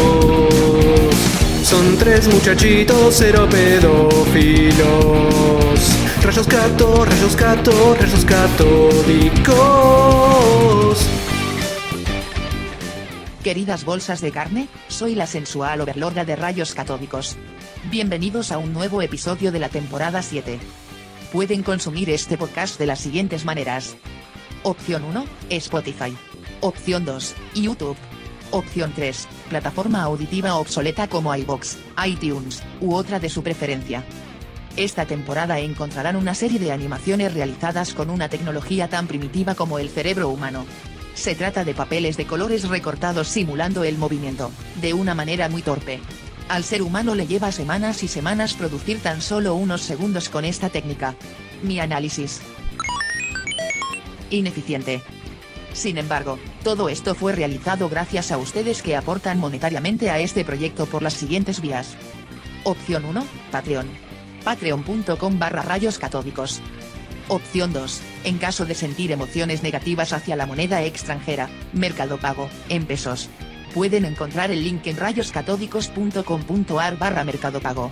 C: Son tres muchachitos cero pedófilos. Rayos gato, rayos gato, rayos catódicos.
D: Queridas bolsas de carne, soy la sensual overlorda de rayos catódicos. Bienvenidos a un nuevo episodio de la temporada 7. Pueden consumir este podcast de las siguientes maneras. Opción 1, Spotify. Opción 2, YouTube. Opción 3, plataforma auditiva obsoleta como iBox, iTunes, u otra de su preferencia. Esta temporada encontrarán una serie de animaciones realizadas con una tecnología tan primitiva como el cerebro humano. Se trata de papeles de colores recortados simulando el movimiento, de una manera muy torpe. Al ser humano le lleva semanas y semanas producir tan solo unos segundos con esta técnica. Mi análisis. Ineficiente. Sin embargo, todo esto fue realizado gracias a ustedes que aportan monetariamente a este proyecto por las siguientes vías. Opción 1, Patreon. Patreon.com barra rayos catódicos. Opción 2. En caso de sentir emociones negativas hacia la moneda extranjera, Mercado Pago, en pesos. Pueden encontrar el link en rayoscatódicos.com.ar barra Mercado Pago.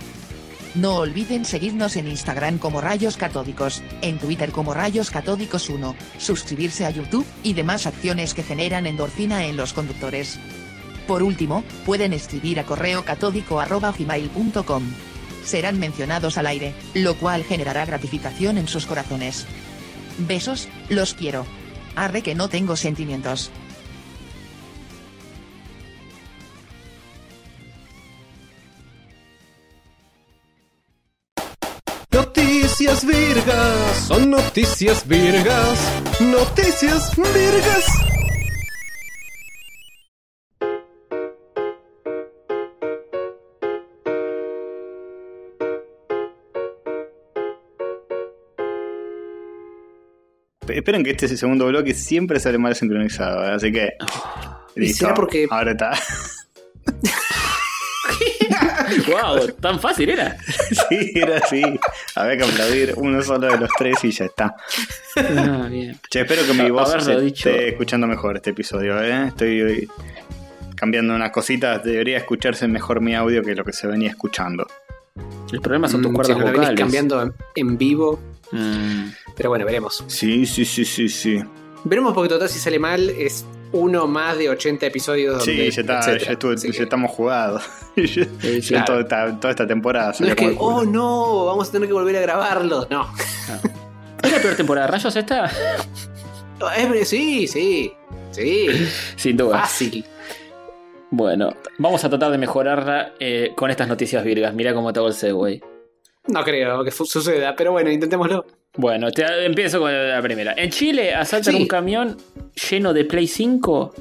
D: No olviden seguirnos en Instagram como Rayos Catódicos, en Twitter como Rayos Catódicos 1, suscribirse a YouTube y demás acciones que generan endorfina en los conductores. Por último, pueden escribir a correo catódico arroba gmail.com. Serán mencionados al aire, lo cual generará gratificación en sus corazones. Besos, los quiero. Arre que no tengo sentimientos.
E: Noticias virgas, son noticias virgas, noticias virgas.
A: Esperen que este segundo bloque siempre sale mal sincronizado, ¿eh? así que.
C: ¿Y
A: Listo.
C: será porque-
A: Ahora está. *laughs*
B: ¡Wow! ¿Tan fácil era? *laughs*
A: sí, era así. Había que aplaudir uno solo de los tres y ya está.
B: Ah, bien.
A: Che, espero que mi voz se
B: dicho.
A: esté escuchando mejor este episodio, ¿eh? Estoy cambiando unas cositas. Debería escucharse mejor mi audio que lo que se venía escuchando.
B: El problema son tus
C: Mm,
B: cuerdas
C: si lo venís
B: vocales.
C: cambiando en vivo.
B: Mm.
C: Pero bueno, veremos.
A: Sí, sí, sí, sí, sí.
C: Veremos porque total si sale mal es uno más de 80 episodios.
A: Sí,
C: donde-
A: ya, está,
C: etcétera.
A: ya, estuve-
C: Así
A: ya
C: que-
A: estamos jugados. *laughs* Ya- ya toda, esta, toda esta temporada
C: No es que, oh no, vamos a tener que volver a grabarlo. No.
B: ¿Es la peor temporada de rayos esta?
C: Es- sí, sí. Sí.
B: Sin duda.
C: Fácil.
B: Bueno, vamos a tratar de mejorarla eh, con estas noticias virgas. Mira cómo te hago el segue.
C: No creo que suceda, pero bueno, intentémoslo.
B: Bueno, te- empiezo con la primera. En Chile asaltan
C: Sí.
B: un camión lleno de Play 5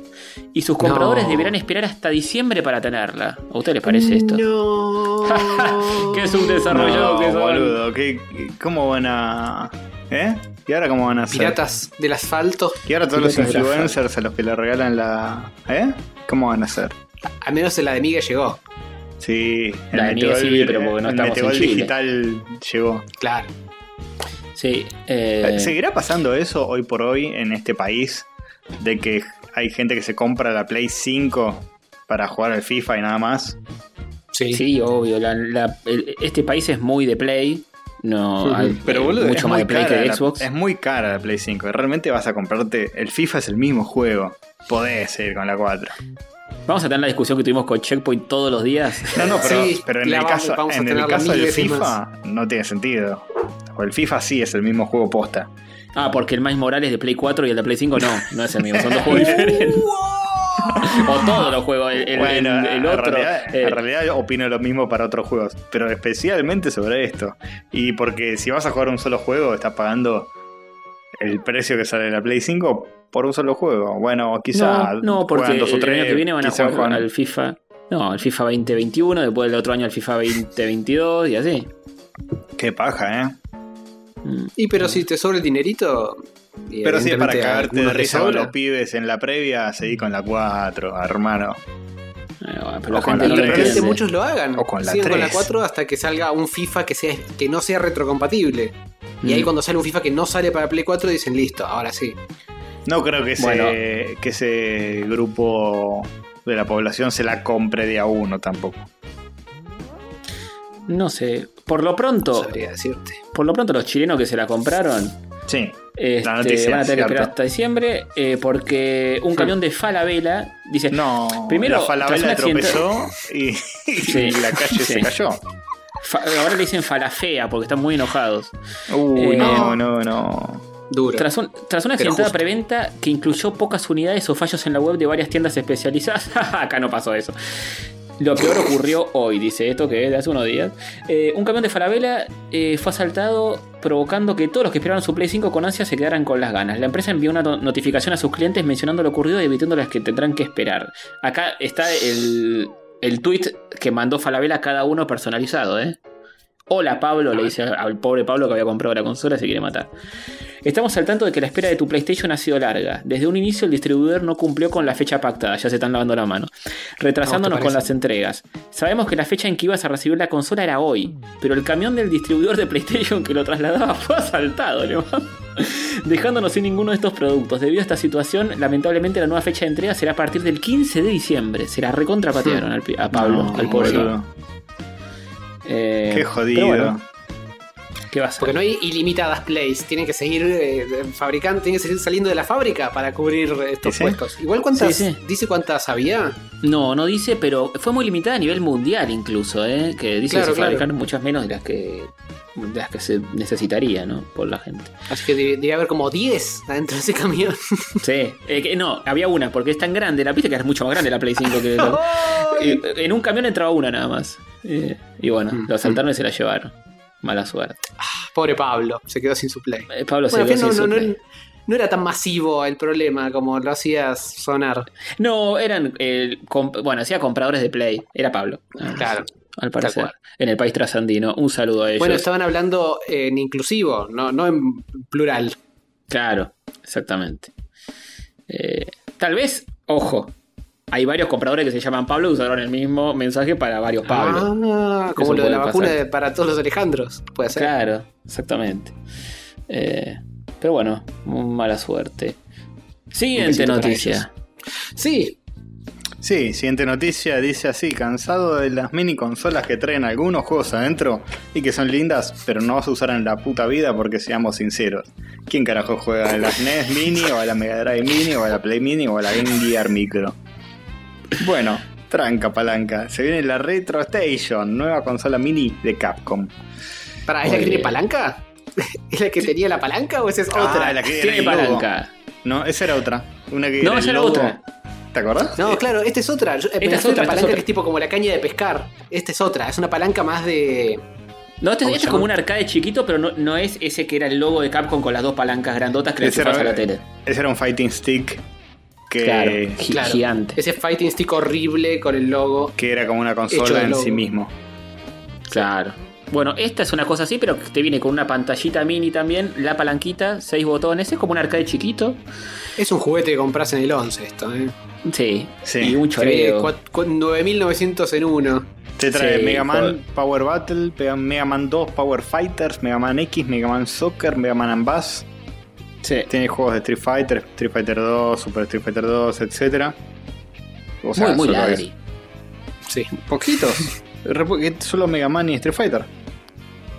B: y sus compradores
C: No.
B: deberán esperar hasta diciembre para tenerla. ¿A usted les parece esto?
C: No. *laughs*
B: ¿Qué es un desarrollado
A: No,
B: que son?
A: boludo, ¿qué- ¿cómo van a...? ¿Eh? ¿Y ahora cómo van a hacer?
C: Piratas del asfalto.
A: ¿Y ahora todos los
B: Piratas
A: influencers a los que le regalan la... ¿Eh? ¿Cómo van a hacer?
C: Al menos en la de Miguel llegó.
A: Sí, el
B: La
A: Metegol,
B: sí, pero porque no
A: el
B: estamos en
A: Metegol
B: Chile.
A: digital llegó.
C: Claro.
B: Sí. eh,
A: ¿Seguirá pasando eso hoy por hoy en este país? De que hay gente que se compra la Play 5 para jugar al FIFA y nada más.
C: Sí.
B: Sí, obvio. la- la- el- este país es muy de Play. No, hay
A: Pero
B: eh,
A: boludo,
B: mucho más de Play que de
A: la-
B: Xbox.
A: es muy cara la Play 5. Realmente vas a comprarte. El FIFA es el mismo juego. Podés seguir con la 4.
B: Vamos a tener la discusión que tuvimos con Checkpoint todos los días.
A: No, no, pero,
C: Sí,
A: pero en el caso, en el caso del FIFA no tiene sentido. O el FIFA sí es el mismo juego posta.
B: Ah, porque el Miles Morales de Play 4 y el de Play 5 no, no es el mismo, son dos juegos *laughs* diferentes. *laughs* o todos los juegos, el, el-
A: bueno,
B: el- el
A: en,
B: otro.
A: realidad,
B: eh,
A: en realidad opino lo mismo para otros juegos, pero especialmente sobre esto. Y porque si vas a jugar un solo juego, estás pagando el precio que sale la Play 5 por un solo juego. Bueno, quizá
B: no, no, porque
A: juegan dos o
B: el año que viene van a jugar
A: juegan-
B: al FIFA. No, al FIFA 2021, después del otro año al FIFA 2022 y así.
A: Qué paja, ¿eh?
B: Mm.
C: Y pero si te sobra el dinerito.
A: Pero si es para
C: a
A: cagarte de risa con
C: sobra.
A: los pibes en la previa, seguí con la 4, hermano.
B: Eh, bueno, pero la gente
A: la
B: no.
C: Probablemente muchos lo hagan.
A: O con la
C: Sigan con la
A: 3.
C: 4 hasta que salga un FIFA que, sea, que no sea retrocompatible. Y ahí
B: Mm.
C: cuando sale un FIFA que no sale para Play 4 dicen listo, ahora sí.
A: No creo que ese,
B: Bueno.
A: que ese grupo de la población se la compre de a uno tampoco.
B: No sé, por lo
C: No
B: pronto,
C: sabría decirte.
B: por lo pronto los chilenos que se la compraron
A: Sí,
B: este,
A: La noticia,
B: van a tener que esperar hasta diciembre eh, porque un camión de Falabella dice
A: no.
B: Primero,
A: la falabella tropezó *laughs* y, y
B: Sí,
A: la calle
B: sí.
A: se cayó.
B: Fa- ahora le dicen falafea porque están muy enojados.
A: Uy,
B: Eh,
A: no, no, no.
C: Duro.
B: Tras, un- tras una accidentada preventa que incluyó pocas unidades o fallos en la web de varias tiendas especializadas, *laughs* acá no pasó eso. Lo peor ocurrió hoy, dice esto que es de hace unos días. Eh, un camión de Falabella eh, fue asaltado provocando que todos los que esperaban su Play 5 con ansia se quedaran con las ganas. La empresa envió una no- notificación a sus clientes mencionando lo ocurrido y evitándoles que tendrán que esperar. Acá está el, el tweet que mandó Falabella a cada uno personalizado, ¿eh? Hola Pablo, le dice al pobre Pablo que había comprado la consola y se quiere matar. Estamos al tanto de que la espera de tu PlayStation ha sido larga. Desde un inicio el distribuidor no cumplió con la fecha pactada, ya se están lavando la mano, retrasándonos
C: No, ¿te
B: con las entregas. Sabemos que la fecha en que ibas a recibir la consola era hoy, pero el camión del distribuidor de PlayStation que lo trasladaba *laughs* fue asaltado, mando. dejándonos sin ninguno de estos productos. Debido a esta situación, lamentablemente la nueva fecha de entrega será a partir del 15 de diciembre. Será recontrapatearon al pi- a Pablo,
A: No,
B: al pobre. Pablo. Eh,
A: Qué
B: pero
A: jodido.
B: bueno, ¿Qué va a ser?
C: Porque no hay ilimitadas plays, tienen que seguir eh, fabricando, tienen que seguir saliendo de la fábrica para cubrir estos
A: ¿Sí,
C: puestos. Igual cuántas,
B: Sí, sí.
C: dice cuántas había.
B: No, no dice, pero fue muy limitada a nivel mundial incluso, ¿eh? que dice
C: Claro,
B: que se
C: claro.
B: fabricaron muchas menos de las que de las que se necesitaría, ¿no? Por la gente.
C: Así que debe- debería haber como 10 adentro de ese camión. *laughs*
B: Sí, eh, que- no, había una, porque es tan grande, la viste que es mucho más grande la Play 5 que *laughs* la- en un camión entraba una nada más. Y bueno,
C: Mm.
B: lo asaltaron y se la llevaron. Mala suerte.
C: Pobre Pablo, se quedó sin su play.
B: Eh, Pablo se
C: Bueno,
B: quedó sin
C: no,
B: su
C: no,
B: Play.
C: no era tan masivo el problema como lo hacías sonar.
B: No, eran. eh, comp- bueno, hacía compradores de Play. Era Pablo. Ah,
C: Claro.
B: Al parecer. En el país trasandino. Un saludo a ellos.
C: Bueno, estaban hablando en inclusivo, no, no en plural.
B: Claro, exactamente. Eh, tal vez, ojo, hay varios compradores que se llaman Pablo y usaron el mismo mensaje para varios Pablo.
C: Ah, como
B: Eso
C: lo de la vacuna
B: pasar.
C: para todos los Alejandros. Puede ser.
B: Claro, exactamente. Eh, pero bueno, mala suerte. Siguiente noticia.
C: Sí,
A: Sí, siguiente noticia dice así, cansado de las mini consolas que traen algunos juegos adentro y que son lindas, pero no vas a usar en la puta vida porque seamos sinceros. ¿Quién carajo juega a la SNES Mini o a la Mega Drive Mini o a la Play Mini o a la Game Gear Micro? Bueno, tranca palanca, se viene la Retro Station, nueva consola mini de Capcom.
C: para, ¿es la que tiene palanca? *laughs* ¿Es la que tenía la palanca o esa es
A: Ah,
C: otra?
A: la que
B: Tiene palanca.
A: No, esa era otra. Una que
B: No,
A: era
B: esa era otra.
A: ¿Te acordás?
C: No, claro, esta es otra. Yo- eh,
B: Esta es otra,
C: la
B: esta es
C: palanca
B: otra.
C: que es tipo como la caña de pescar. Esta es otra, es una palanca más de.
B: No, este,
C: ¿Cómo
B: este es como un arcade chiquito, pero no, no es ese que era el logo de Capcom con las dos palancas grandotas que le a la tele.
A: ese era un fighting stick que,
B: Claro, gi-
C: Claro.
B: gigante.
C: Ese fighting stick horrible con el logo.
A: que era como una consola en
C: logo.
A: sí mismo.
B: Claro. Bueno, esta es una cosa así, pero que te viene con una pantallita mini también, la palanquita, seis botones, es como un arcade chiquito.
C: Es un juguete que compras en el 11 esto, ¿eh?
B: Sí,
A: Sí.
B: y un choreo.
C: cua- cua- 9900 en uno.
A: Te trae
B: Sí,
A: Mega Man. Power Battle, Mega Man 2 Power Fighters, Mega Man X, Mega Man Soccer, Mega Man Bass.
B: Sí.
A: Tiene juegos de Street Fighter, Street Fighter 2, Super Street Fighter 2, etc. O sea,
B: muy, muy ladri.
C: Sí.
A: Poquitos. *laughs* Solo Mega Man y Street Fighter.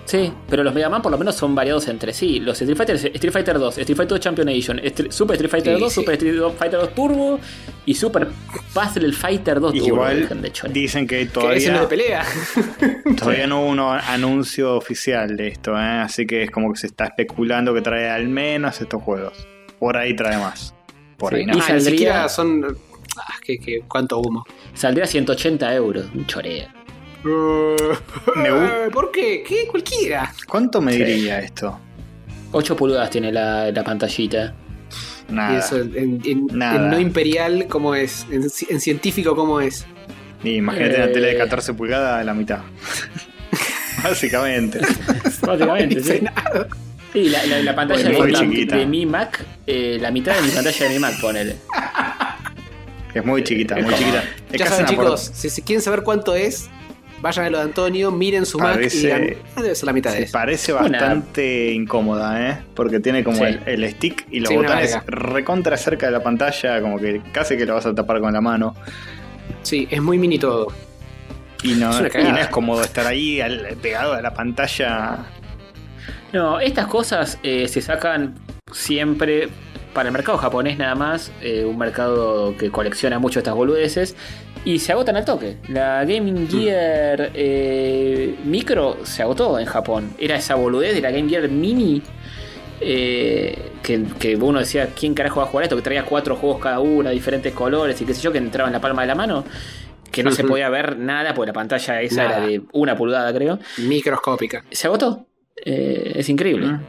B: Sí, pero los Mega Man por lo menos son variados entre sí. Los Street Fighter, Street Fighter 2, Street Fighter 2 Champion Edition, Super Street Fighter
C: Sí,
B: 2,
C: sí.
B: Super Street Fighter 2 Turbo y Super Puzzle Fighter 2
A: Y
B: Turbo.
A: igual
B: de
A: dicen que todavía,
C: es de pelea. *laughs*
A: todavía no hubo un anuncio oficial de esto, ¿eh? así que es como que se está especulando que trae al menos estos juegos. Por ahí trae más. Por
B: Sí,
A: ahí no.
B: y
C: Ah, ni
B: saldría-
C: son. Ah, que, que- cuánto humo.
B: Saldría 180 euros, un choreo. *laughs*
A: Me gu-
C: ¿Por qué? ¿Qué? Cualquiera.
A: ¿Cuánto me
B: Sí.
A: diría esto?
B: 8 pulgadas tiene la, la pantallita.
C: Y
A: Nada.
C: eso en, en-
A: Nada.
C: en no imperial, ¿cómo es? En, ci- en científico, ¿cómo es?
A: Y imagínate una
B: Eh.
A: tele de 14 pulgadas a la mitad. *laughs* Básicamente.
B: Básicamente, sí. Sí, la, la- la pantalla
A: Muy
B: de, mi Mac, eh, la mitad de mi pantalla de mi Mac, ponele.
A: Es muy chiquita, muy chiquita. Es
C: Ya
A: casi
C: saben,
A: una por-
C: chicos, si, si quieren saber cuánto es, vayan a lo de Antonio, miren su Mac y
A: Parece-
C: digan, "Ah, debe ser la mitad de eso.
A: parece
B: Una-
A: bastante incómoda, ¿eh? Porque tiene como
B: Sí.
A: el, el stick y los
C: Sí,
A: botones recontra cerca de la pantalla, como que casi que lo vas a tapar con la mano.
C: Sí, es muy mini todo.
A: Y no,
C: Es una
A: y
C: cagada.
A: no es cómodo estar ahí al- pegado a la pantalla.
B: No, estas cosas eh, se sacan siempre para el mercado japonés nada más, eh, un mercado que colecciona mucho estas boludeces, y se agotan al toque. La Gaming Gear eh, Micro se agotó en Japón. Era esa boludez de la Game Gear Mini. eh, que, que uno decía, ¿quién carajo va a jugar esto? Que traía cuatro juegos cada uno, diferentes colores y qué sé yo, que entraba en la palma de la mano. Que no se podía ver nada, porque la pantalla esa
C: Nada.
B: era de una pulgada, creo.
C: Microscópica.
B: Se agotó. Eh, es increíble.
A: Mm.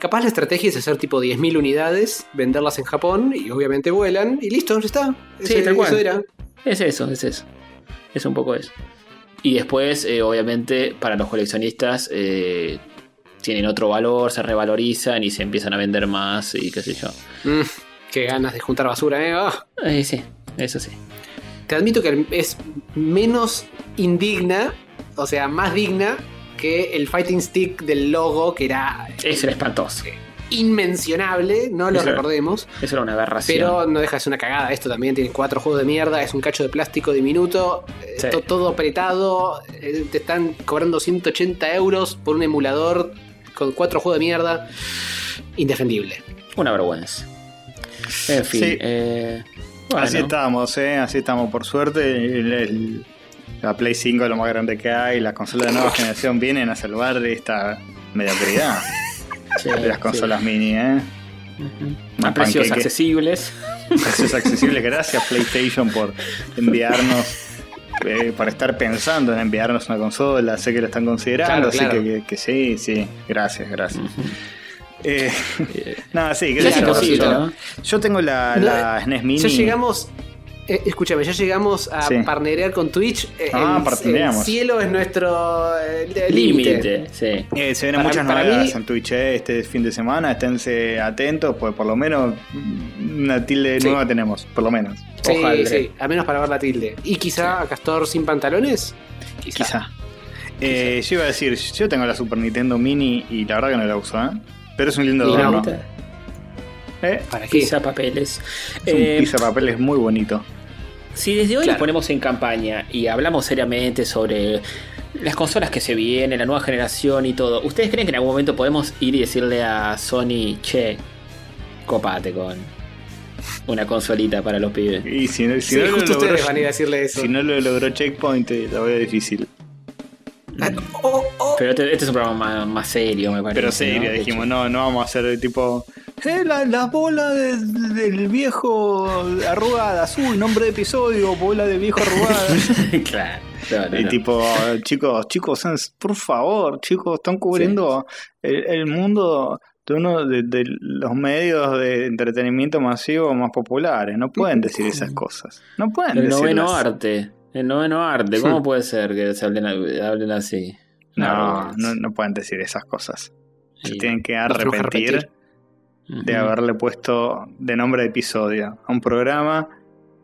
C: Capaz la estrategia es hacer tipo 10.000 unidades, venderlas en Japón y obviamente vuelan y listo, ya está.
B: Sí,
C: Ese-
B: tal cual.
C: Eso era.
B: Es eso, es eso. Es un poco eso. Y después, eh, obviamente, para los coleccionistas eh, tienen otro valor, se revalorizan y se empiezan a vender más y qué sé yo.
C: Mm, qué ganas de juntar basura, ¿eh?
B: Eh, sí, eso sí.
C: Te admito que es menos indigna, o sea, más digna que el fighting stick del logo, que era
B: Eso era espantoso.
C: Inmencionable, no lo
B: Eso-
C: recordemos.
B: Eso era una aberración.
C: Pero no deja de ser una cagada. Esto también tiene cuatro juegos de mierda. Es un cacho de plástico diminuto. eh,
B: Sí.
C: to- todo apretado. eh, te están cobrando 180 euros por un emulador con cuatro juegos de mierda. Indefendible.
B: Una vergüenza. En fin.
A: Sí.
B: eh, bueno.
A: Así estamos, ¿eh? Así estamos, por suerte. El- el- la Play 5 es lo más grande que hay. Las consolas de nueva generación vienen a salvar esta mediocridad *laughs*
B: Sí,
A: de las
B: sí.
A: consolas mini, ¿eh?
B: Ujú. A precios
A: panqueque.
B: accesibles. *laughs*
A: Eso es accesible. Gracias PlayStation por enviarnos, eh, por estar pensando en enviarnos una consola. Sé que lo están considerando,
C: Claro, claro.
A: así que, que- que sí, sí. Gracias, gracias. Eh, *laughs* *laughs* nada, sí,
B: es
A: yo. Yo-
B: ¿no?
A: Yo tengo la,
C: No,
A: la SNES Mini.
C: Ya llegamos. Eh, escúchame, ya llegamos a
A: Sí.
C: partnerear con Twitch. Eh,
A: Ah,
C: el-. El cielo es nuestro eh, límite.
B: Sí.
A: Eh, se vienen
C: Para-
A: muchas
C: para
A: novedades
C: mí-
A: en Twitch eh, este fin de semana. Esténse atentos, pues por lo menos una tilde
C: Sí.
A: nueva tenemos, por lo menos.
C: Sí,
B: Ojalá.
C: sí, al menos para ver la tilde. Y quizá a Castor sin pantalones. Quizá.
A: Quizá. Eh, yo iba a decir, yo tengo la Super Nintendo Mini y la verdad que no la uso, ¿eh? Pero es un lindo adorno. ¿Eh?
C: ¿Para qué?
B: Pizza papeles.
A: Es un
B: Eh,
A: pizza papel, es muy bonito.
B: Si desde hoy
C: Claro.
B: nos ponemos en campaña y hablamos seriamente sobre las consolas que se vienen, la nueva generación y todo, ¿ustedes creen que en algún momento podemos ir y decirle a Sony, che, copate con una consolita para los pibes?
A: Y si, no- si
C: Sí,
A: no lo
C: justo
A: logró,
C: ustedes van a ir a decirle eso.
A: si no lo logró Checkpoint, eh, la veo difícil.
C: Ah, oh, oh.
B: Pero este, este es un programa más, más serio, me parece.
A: Pero serio,
B: ¿no?
A: Dijimos, no, no vamos a hacer de tipo. Eh, la, la bola de- del viejo arrugadas. Uy, nombre de episodio, bola de viejo arrugadas. *laughs*
B: claro. No, no,
A: Y
B: no.
A: tipo, chicos, chicos, por favor, chicos, están cubriendo el, el mundo de uno de, de los medios de entretenimiento masivo más populares. No pueden decir esas cosas. No pueden
B: El noveno arte. El noveno arte. ¿Cómo puede ser que se hablen, hablen así?
A: No, no, no pueden decir esas cosas. Se
B: Y-
A: tienen que arrepentir de haberle puesto de nombre de episodio a un programa.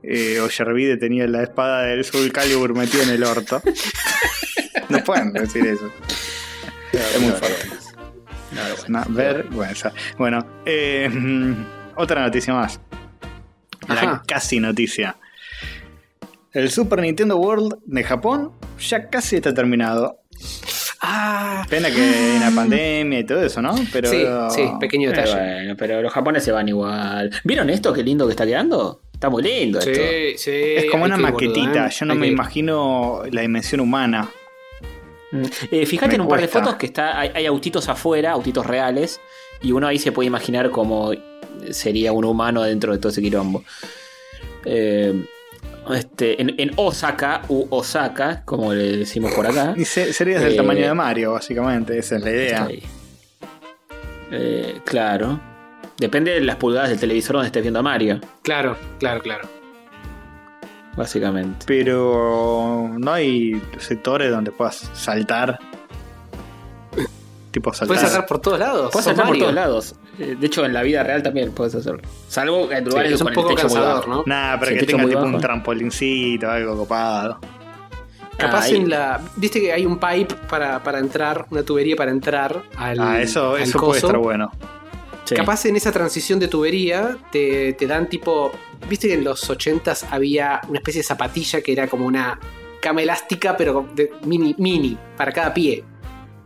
A: Eh, Oyervide tenía la espada del Soul Calibur metida en el orto. *laughs* no pueden decir eso. Es muy fuerte.
B: Una vergüenza.
A: Una vergüenza. Bueno, eh, *laughs* otra noticia más. La
C: Ajá.
A: casi noticia. El Super Nintendo World de Japón ya casi está terminado.
C: Ah,
A: Pena que hay una pandemia y todo eso, ¿no? Pero
C: sí, sí, pequeño
B: Pero
C: detalle.
B: bueno, pero los japoneses van igual. ¿Vieron esto? Qué lindo que está quedando. Está muy lindo esto.
C: Sí, sí.
A: es como una maquetita.
C: ¿eh?
A: Yo no
C: Hay
A: me
C: que
A: imagino la dimensión humana.
B: Mm. Eh, fíjate
A: Me
B: en un par de fotos que está hay, hay autitos afuera, autitos reales, y uno ahí se puede imaginar cómo sería un humano dentro de todo ese quilombo. Eh, este, en, en Osaka, u Osaka, como le decimos por acá. *laughs*
A: Y se- serías del
B: Eh,
A: tamaño de Mario, básicamente. Esa es la idea.
B: Eh, claro. Depende de las pulgadas del televisor donde estés viendo a Mario,
C: Claro, claro, claro.
B: básicamente.
A: Pero no hay sectores donde puedas saltar. Tipo saltar.
C: Puedes saltar por todos lados.
B: Puedes saltar por todos lados. Eh, De hecho, en la vida real también puedes hacerlo. Salvo en
C: Sí,
B: lugares
C: es un
B: con el
C: poco
B: techo muy
C: cansador,
B: bajo.
C: ¿no?
A: Nada, pero
B: Sí,
A: que tenga tipo
B: bajo.
A: un trampolincito, algo copado.
C: Capaz
B: Ah,
C: en la. Viste que hay un pipe para, para entrar, una tubería para entrar al.
A: Ah, eso,
C: al
A: eso puede estar bueno.
B: Sí.
C: Capaz en esa transición de tubería te, te dan tipo. Viste que en los 80s había una especie de zapatilla que era como una cama elástica, pero de mini, mini, para cada pie.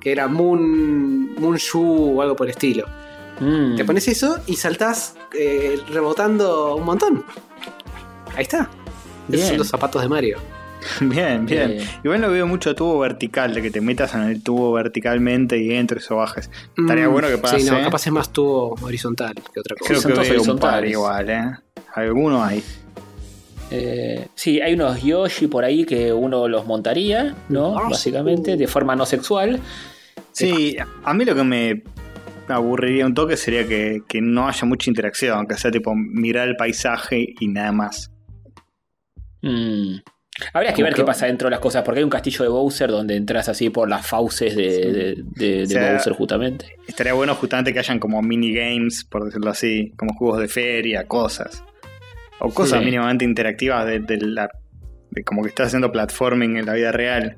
C: Que era Moon, Moon Shoe o algo por el estilo.
B: Mm.
C: Te pones eso y saltás eh, rebotando un montón. Ahí está. Esos
B: Bien.
C: son los zapatos de Mario. *laughs*
A: Bien, bien.
B: Eh.
A: Igual lo veo mucho tubo vertical, de que te metas en el tubo verticalmente y entres o bajes. Estaría
C: Mm,
A: bueno que pase.
C: Sí, no,
A: ¿eh?
C: capaz es más tubo horizontal que otra cosa.
A: Creo que
B: todos
A: veo un par igual, ¿eh? Alguno hay.
B: Eh, sí, hay unos Yoshi por ahí que uno los montaría, ¿no?
C: Ah,
B: Básicamente, de forma no sexual.
A: Sí, a mí lo que me aburriría un toque sería que, que no haya mucha interacción, que sea tipo mirar el paisaje y nada más.
B: Mm. Habría que ver qué pasa dentro de las cosas, porque hay un castillo de Bowser donde entras así por las fauces de, de- de- de
A: O sea,
B: Bowser, justamente.
A: Estaría bueno justamente que hayan como minigames, por decirlo así, como juegos de feria, cosas. O cosas
B: Sí.
A: mínimamente interactivas de, de la... de como que estás haciendo platforming en la vida real.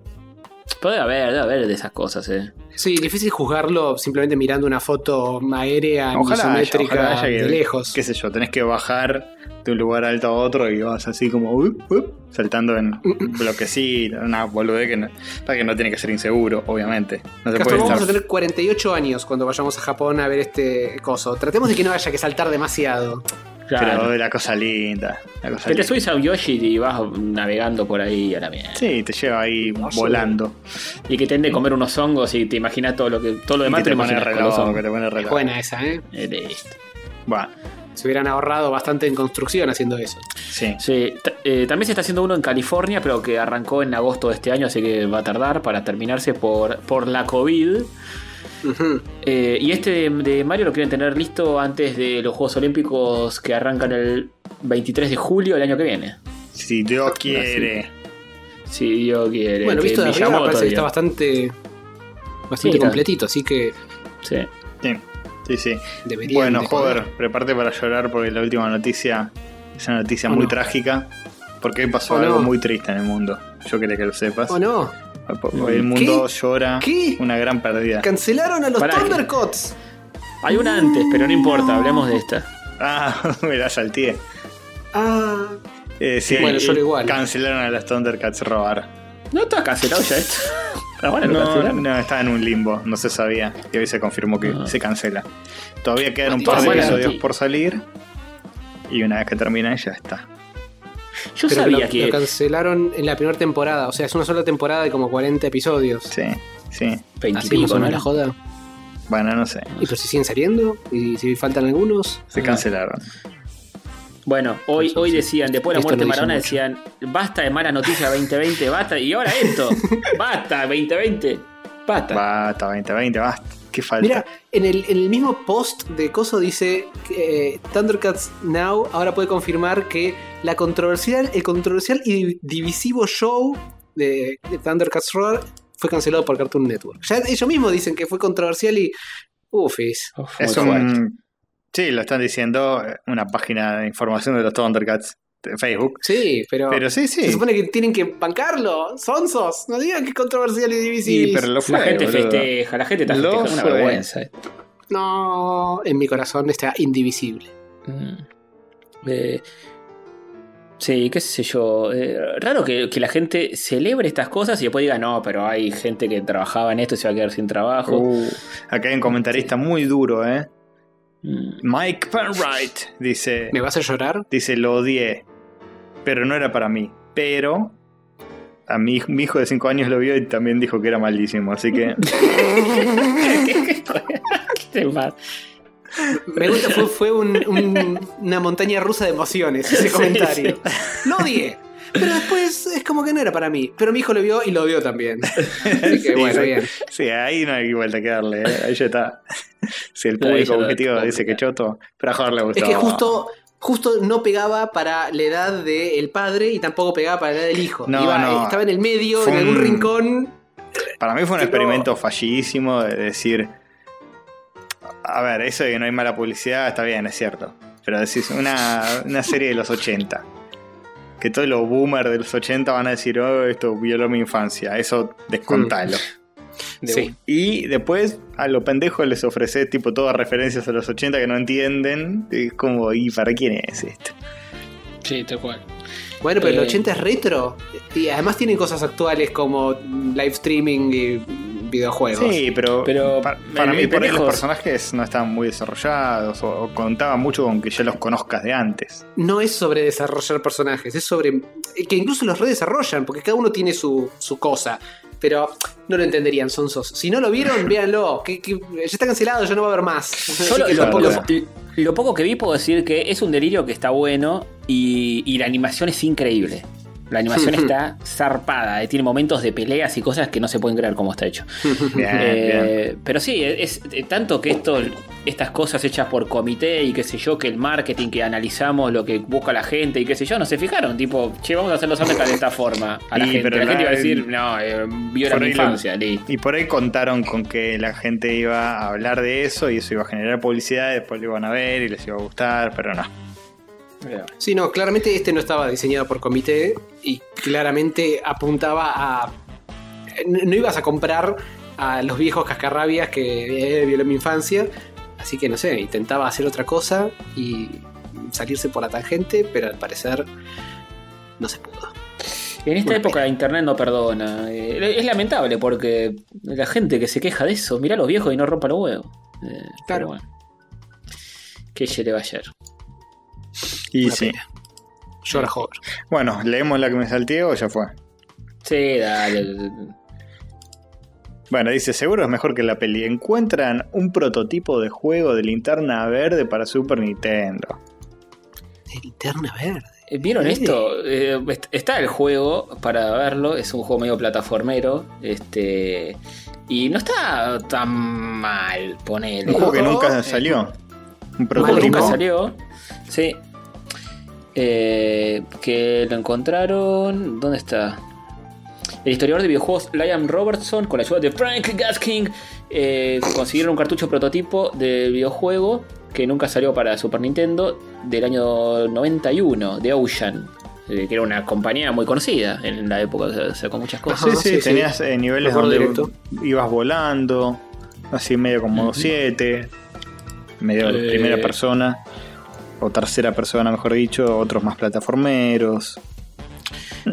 B: Puede haber, debe haber de esas cosas, eh.
C: Sí, difícil juzgarlo simplemente mirando una foto aérea,
A: Ojalá haya, ojalá haya que,
C: de lejos.
A: qué sé yo, tenés que bajar de un lugar alto a otro y vas así como up, up, saltando en bloquecito, una boludez que no, para que no tiene que ser inseguro, obviamente. No se
C: Castor,
A: puede
C: vamos
A: estar
C: a tener 48 años cuando vayamos a Japón a ver este coso. Tratemos de que no haya que saltar demasiado.
B: Claro.
A: pero la cosa linda, la cosa
B: Que te subís a un Yoshi y vas navegando por ahí a la mierda.
A: Sí, te lleva ahí volando.
B: Y que te den de comer unos hongos y te imaginas todo lo que todo lo
A: Y
B: demás
A: que
B: te
A: te
B: lo
A: pone
B: imaginas con los
A: reloj,
B: hongos.
A: que te pone reloj.
C: Buena esa, ¿eh?
B: Eh, listo.
A: Bueno,
C: Se hubieran ahorrado bastante en construcción haciendo eso.
A: sí.
B: Sí, eh, también se está haciendo uno en California, pero que arrancó en agosto de este año, así que va a tardar para terminarse por, por la COVID. Eh, y este de, de Mario lo quieren tener listo antes de los Juegos Olímpicos que arrancan el 23 de julio del año que viene.
A: Si Dios quiere.
B: Si Dios quiere.
C: Bueno, visto de arriba parece que está bastante, bastante completito, así que
B: Sí.
A: Sí, sí. Bueno, joder, prepárate para llorar porque la última noticia es una noticia
C: Oh,
A: muy
C: no.
A: trágica. Porque hoy pasó
C: Oh,
A: algo
C: no.
A: muy triste en el mundo. Yo quería que lo sepas.
C: ¿O no?
A: Hoy el mundo llora
C: ¿Qué?
A: una gran pérdida.
C: Cancelaron a los
B: Pará, que-
C: Thundercats.
B: Hay una antes, pero no importa, hablemos de esta.
A: Ah, *laughs* me la salteé.
C: Ah,
A: Eh, sí,
C: Bueno, lloro igual.
A: Cancelaron a los Thundercats robar.
B: No está cancelado ya esto. *laughs* Ah, bueno,
A: No, no, estaba en un limbo, no se sabía. Y hoy se confirmó que
B: Ah.
A: se cancela. Todavía quedan un
C: Ah,
A: par de
B: bueno,
A: episodios por salir. Y una vez que termine, ya está.
B: Yo
C: pero
B: sabía
C: lo,
B: que.
C: lo cancelaron en la primera temporada. O sea, es una sola temporada de como 40 episodios.
A: Sí, sí.
B: 20 y
C: Así
B: pico, ¿no?
C: la joda.
A: Bueno, no sé.
C: Y pero si siguen saliendo, y si faltan algunos.
A: Se
C: ah,
A: cancelaron.
B: Bueno, hoy, hoy decían, después de la muerte de Maradona, decían, basta de mala noticia 2020, basta. Y ahora esto, *laughs* basta 2020, basta.
A: Basta, 2020, basta. ¿Qué falta?
C: Mira, en el, en el mismo post de Coso dice que eh, Thundercats Now ahora puede confirmar que la controversial, el controversial y divisivo show de, de Thundercats Roar fue cancelado por Cartoon Network. Ya ellos mismos dicen que fue controversial y. Ufis.
B: Uf,
A: es
B: fuerte.
A: un. Sí, lo están diciendo, eh, una página de información de los Thundercats de Facebook.
C: Sí, pero.
A: Pero sí,
C: Se
A: sí.
C: supone que tienen que bancarlo. Sonsos. No digan que es controversial y divisivo.
A: Sí, pero lo fue.
B: La gente
A: boludo.
B: festeja, la gente está
A: Lo
B: festejando una
A: fue.
B: vergüenza.
C: No, en mi corazón está indivisible.
B: Mm. Eh, sí, qué sé yo. eh, raro que, que la gente celebre estas cosas y después diga, no, pero hay gente que trabajaba en esto y se va a quedar sin trabajo.
A: Uh, acá hay un comentarista muy duro, ¿eh?
B: Mm.
A: Mike Penwright dice,
C: ¿Me vas a llorar?
A: dice, lo odié, pero no era para mí. Pero a mi, mi hijo de 5 años lo vio y también dijo que era malísimo, así que *laughs*
B: Qué mal.
C: Me gusta, fue, fue un- un- una montaña rusa de emociones ese *laughs*
B: Sí,
C: comentario. Lo odié. Pero después es como que no era para mí. Pero mi hijo lo vio y lo odió también. *laughs* Así que
A: Sí,
C: bueno,
A: sí.
C: bien.
A: Sí, ahí no hay vuelta que darle, ¿eh? ahí ya está. Si el
B: No,
A: público
B: está
A: objetivo dice que choto, pero a Jorge le gustó.
C: Es que justo, justo no pegaba para la edad del padre y tampoco pegaba para la edad del hijo.
A: No,
C: Iba-
A: no.
C: Estaba en el medio,
A: Fue
C: en algún
A: un-
C: rincón.
A: Para mí fue un
C: Tipo-
A: experimento fallidísimo de decir. A ver, eso de que no hay mala publicidad está bien, es cierto. Pero decís, una, una serie de los 80. Que todos los boomers de los 80 van a decir, oh, esto violó mi infancia. Eso descontalo.
B: De
C: Sí.
A: Y después a los pendejos les ofrecés tipo todas referencias a los 80 que no entienden. Y como, ¿y para quién es esto?
B: Sí, tal cual.
C: Bueno, pero
B: Eh.
C: el 80 es retro. Y además tienen cosas actuales como live streaming y videojuegos.
A: Sí, pero,
B: Pero
A: pa-
B: el-
A: para mí por ahí los personajes no estaban muy desarrollados o, o contaban mucho con que ya los conozcas de antes.
C: No es sobre desarrollar personajes, es sobre. que incluso los redesarrollan, porque cada uno tiene su, su cosa. Pero no lo entenderían, sonsos. Si no lo vieron, *laughs* véanlo. Que, que ya está cancelado, ya no va a haber más.
B: Yo lo,
C: que
B: lo.
C: Lo
B: poco que vi puedo decir que es un delirio que está bueno y, y la animación es increíble. La animación *laughs* está zarpada, eh, tiene momentos de peleas y cosas que no se pueden creer cómo está hecho. *laughs*
A: Bien,
B: Eh,
A: bien.
B: Pero sí, es, es- tanto que esto, estas cosas hechas por comité y qué sé yo, que el marketing, que analizamos lo que busca la gente y qué sé yo, no se fijaron, tipo, che, vamos a hacer los de esta forma. A la
A: Y,
B: gente,
A: pero
B: la gente iba a decir, no, eh, viola mi
A: lo-
B: infancia.
A: Y por ahí contaron con que la gente iba a hablar de eso y eso iba a generar publicidad, y después lo iban a ver y les iba a gustar, pero no.
C: Sí, no, claramente este no estaba diseñado por comité y claramente apuntaba a. No no ibas a comprar a los viejos cascarrabias que eh, violó mi infancia. Así que no sé, intentaba hacer otra cosa y salirse por la tangente, pero al parecer no se pudo.
B: En esta
C: Una
B: época internet no perdona. Eh, Es lamentable porque la gente que se queja de eso, mira a los viejos y no rompa los huevos. Eh,
C: Claro.
B: pero bueno. ¿Qué se le va a hacer?
A: Y
C: Una
A: sí.
C: pena. Llora Hover.
A: Bueno, ¿leemos la que me salteé o ya fue?
B: Sí, dale.
A: Bueno, dice, seguro es mejor que la peli. Encuentran un prototipo de juego de linterna verde para Super Nintendo.
C: De linterna verde.
B: Eh, ¿Vieron esto? Eh, est- está el juego para verlo. Es un juego medio plataformero. Este. Y no está tan mal, ponele.
A: Un juego que nunca salió. Un
B: Un juego que
A: prototipo.
B: nunca salió. Sí. Eh, que lo encontraron. ¿Dónde está? El historiador de videojuegos Liam Robertson, con la ayuda de Frank Gasking, eh, consiguieron un cartucho prototipo del videojuego que nunca salió para Super Nintendo del año 91, de Ocean, eh, que era una compañía muy conocida en la época, o sea, sacó muchas cosas.
A: Sí, sí, tenías eh, niveles donde
C: directo.
A: ibas volando, así medio como
B: Ujú.
A: 7, medio
B: Eh.
A: primera persona, o tercera persona, mejor dicho, otros más plataformeros.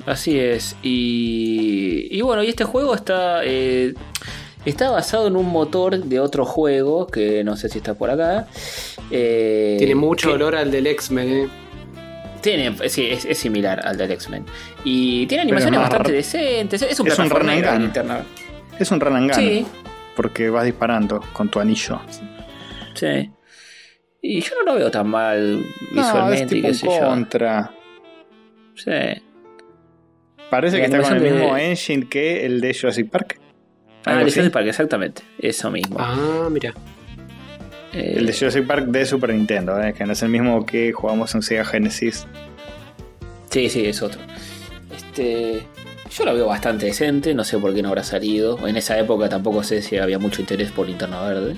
B: Así es. Y, y bueno, y este juego está, eh, está basado en un motor de otro juego, que no sé si está por acá. Eh,
C: Tiene mucho
B: que-
C: olor al del X-Men, eh.
B: Tiene, sí, es, es similar al del X-Men. Y tiene animaciones bastante decentes. Es un
A: es un run and gun. Es un run and gun,
B: Sí,
A: porque vas disparando con tu anillo.
B: sí. Y yo no lo veo tan mal
A: No, es
B: visualmente
A: tipo
B: qué sé yo.
A: contra.
B: Sí.
A: Parece
B: La
A: que está con el mismo
B: de-
A: engine que el de Jurassic Park.
B: Ah, el de. Jurassic Park, exactamente. Eso mismo.
C: Ah, mira.
B: Eh,
A: El de Jurassic Park de Super Nintendo, eh, que no es el mismo que jugamos en Sega Genesis.
B: Sí, sí, es otro. Este. Yo lo veo bastante decente, no sé por qué no habrá salido. En esa época tampoco sé si había mucho interés por Linterna Verde.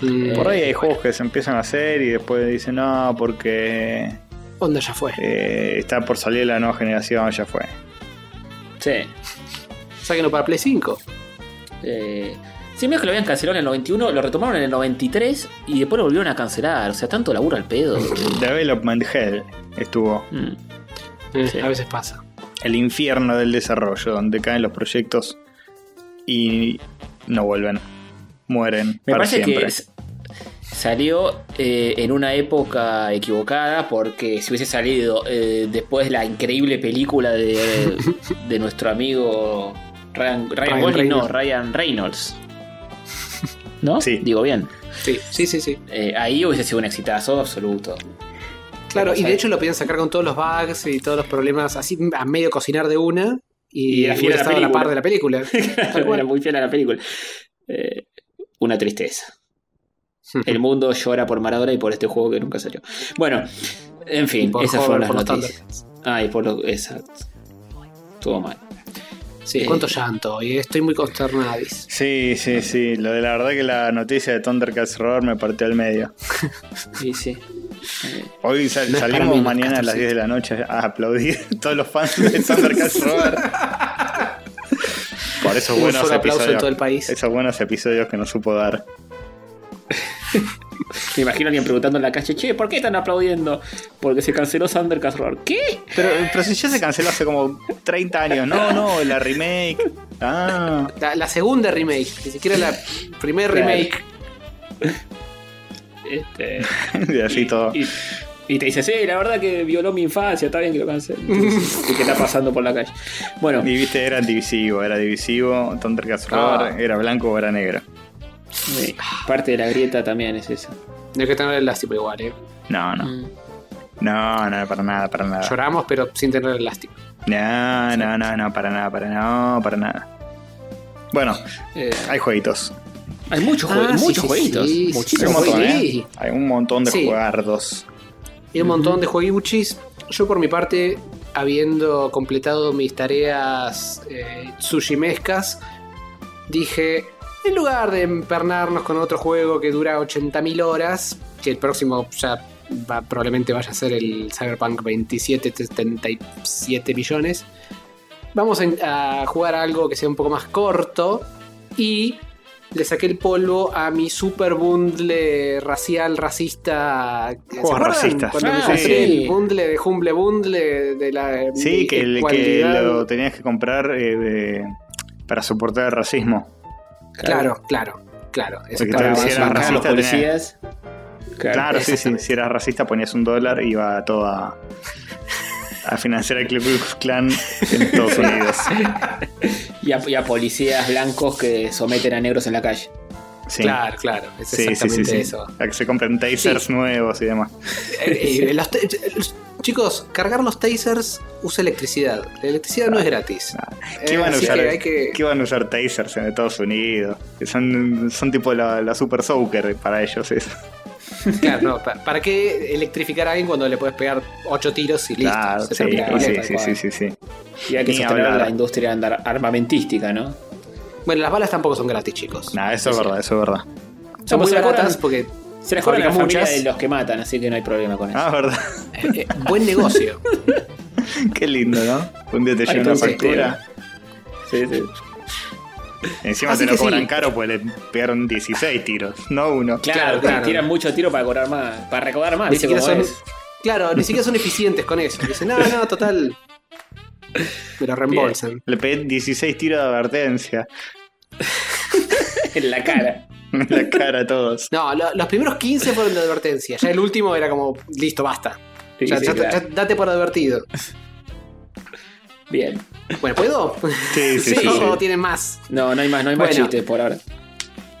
C: Mm,
A: Por ahí hay
B: bueno.
A: juegos que se empiezan a hacer y después dicen, no, porque
C: Onda ya fue.
A: eh, está por salir la nueva generación, ya fue.
B: Sí.
C: Sáquenlo para Play 5.
B: Eh, sí, mira que lo habían cancelado en el 91, lo retomaron en el 93 y después lo volvieron a cancelar. O sea, tanto laburo al pedo. *laughs*
A: Development Hell estuvo
B: Mm.
C: Eh,
B: Sí.
C: A veces pasa.
A: el infierno del desarrollo, donde caen los proyectos y no vuelven. Mueren
B: Me
A: para
B: parece
A: siempre.
B: que salió eh, en una época equivocada porque si hubiese salido eh, después la increíble película de, *laughs* de nuestro amigo Ryan, Ryan
C: Ryan
B: Gosling, no,
C: Reynolds.
B: Ryan Reynolds. ¿No?
A: Sí.
B: Digo bien.
C: Sí, sí, sí. sí.
B: Eh, ahí hubiese sido un exitazo absoluto.
C: Claro, y de hecho lo podían sacar con todos los bugs y todos los problemas así a medio cocinar de una. Y,
B: Y era fiel a la
C: estado a la par de la película. *laughs*
B: Era muy fiel a la película. Eh, una tristeza. El mundo llora por Maradona y por este juego que nunca salió. Bueno, en fin, esas fueron las noticias. Ah, y por lo. Exacto. Estuvo mal.
C: Sí,
B: Eh.
C: cuánto llanto. Y estoy muy consternadis.
A: Sí, sí, sí. Lo de la verdad que la noticia de Thundercats Roar me partió al medio. *laughs*
B: Sí, sí.
A: Hoy sal-
C: No
A: salimos mañana a las
C: 14.
A: 10 de la noche a aplaudir *laughs* todos los fans de Thundercats Roar. *laughs* Por esos
C: Un
A: buenos
C: solo aplauso en
A: episodios.
C: todo el país.
A: Esos buenos episodios que no supo dar.
B: Me imagino a alguien preguntando en la calle, che, ¿por qué están aplaudiendo? Porque se canceló Thundercats Roar. ¿Qué?
A: Pero, pero si ya se canceló hace como 30 años. No, no, la remake. Ah,
C: La, la segunda remake, ni siquiera la primer remake.
B: Este, *laughs*
A: y así todo.
B: y, y te dice, sí, la verdad que violó mi infancia, está bien que lo cancelen. Entonces, ¿y ¿Qué está *laughs* pasando por la calle? Bueno,
A: Y viste, era divisivo, era divisivo. Thundercats Roar
C: Ah.
A: era blanco o era negro.
B: sí, parte de la grieta también es esa.
C: No hay que tener elástico igual, eh.
A: No, no.
B: Mm.
A: No, no, para nada, para nada.
C: Lloramos, pero sin tener elástico.
A: No, no, no, no, para nada, para no, para nada. Bueno,
B: Eh,
A: hay jueguitos.
B: hay muchos, jue-
C: Ah, sí,
B: muchos
C: sí,
B: jueguitos.
C: sí,
A: Hay
B: muchísimos
A: un
C: sí.
A: montón,
B: juegos.
A: ¿eh? Hay un montón de
C: Sí.
A: jugardos.
C: Y un montón de jueguibuchis. Yo por mi parte, habiendo completado mis tareas eh, sushimescas, dije, en lugar de empernarnos con otro juego que dura 80.000 horas, que el próximo ya va- probablemente vaya a ser el Cyberpunk 2777 millones, vamos a, a jugar algo que sea un poco más corto y le saqué el polvo a mi super bundle racial, racista. ¿Se
A: Juegos
C: acuerdan?
A: racistas.
C: Cuando me
B: Ah,
C: compré
B: sí.
C: el bundle de Humble Bundle de la.
A: Sí, que, el- que
C: ecualidad.
A: lo tenías que comprar eh, de- para soportar el racismo.
C: Claro, claro, claro. Eso
A: Porque vez si
C: más
A: era
C: marcado.
B: Bancar a los
A: racista. Claro, sí, sí. Si eras racista ponías un dólar y iba todo a, financiar el Ku Klux Klan en Estados Unidos.
B: Y a, y a policías blancos que someten a negros en la calle.
A: Sí.
C: Claro, claro. Es
A: Sí,
C: exactamente
A: sí.
C: eso.
A: A que se compren tasers nuevos y demás.
C: Eh, eh, *laughs* los los- chicos, cargar los tasers usa electricidad. La electricidad no es gratis.
A: ¿Qué
C: Eh,
A: van usar?
C: que hay que-
A: ¿Qué van a usar tasers en Estados Unidos? Que son, son tipo la, la super soaker para ellos eso.
C: Claro, no, pa- ¿para qué electrificar a alguien cuando le puedes pegar ocho tiros y listo?
A: Claro,
C: se
A: sí,
C: termina
A: sí, sí, sí, sí, sí.
B: Y hay que
A: Ni
B: sostener
A: hablar.
B: la industria andar- armamentística, ¿no?
C: Bueno, las balas tampoco son gratis, chicos.
A: Nah, eso es
B: Sí,
A: verdad, eso es verdad.
C: Son muy
B: se las
C: porque
B: Se les cobran
C: muchas.
B: de los que matan, así que no hay problema con eso.
A: Ah, verdad.
C: eh, eh, buen negocio. *laughs*
A: Qué lindo, ¿no? Un día te llega una factura.
B: Sí, sí.
A: Encima
C: Así
A: te lo cobran
C: sí.
A: caro, pues le pegaron 16 tiros, no uno.
B: Claro,
C: Claro, claro.
B: tiran mucho tiro para cobrar más, para recaudar más,
C: Ni
B: ¿viste
C: siquiera
B: cómo
C: son,
B: es?
C: claro, ni siquiera son eficientes con eso. Dicen, no, no, total. Me lo reembolsan.
A: Le pegué 16 tiros de advertencia *laughs*
B: en la cara.
A: en la cara a todos.
C: No, lo- los primeros 15 fueron de advertencia. Ya el último era como, listo, basta.
B: Sí,
C: Ya,
B: sí,
C: ya-
B: claro.
C: ya date por advertido.
B: Bien.
C: Bueno, ¿puedo?
A: Sí, sí, *laughs* sí. sí.
C: ¿O tienen más?
B: No, no hay más, no hay más
C: Bueno.
B: chistes por ahora.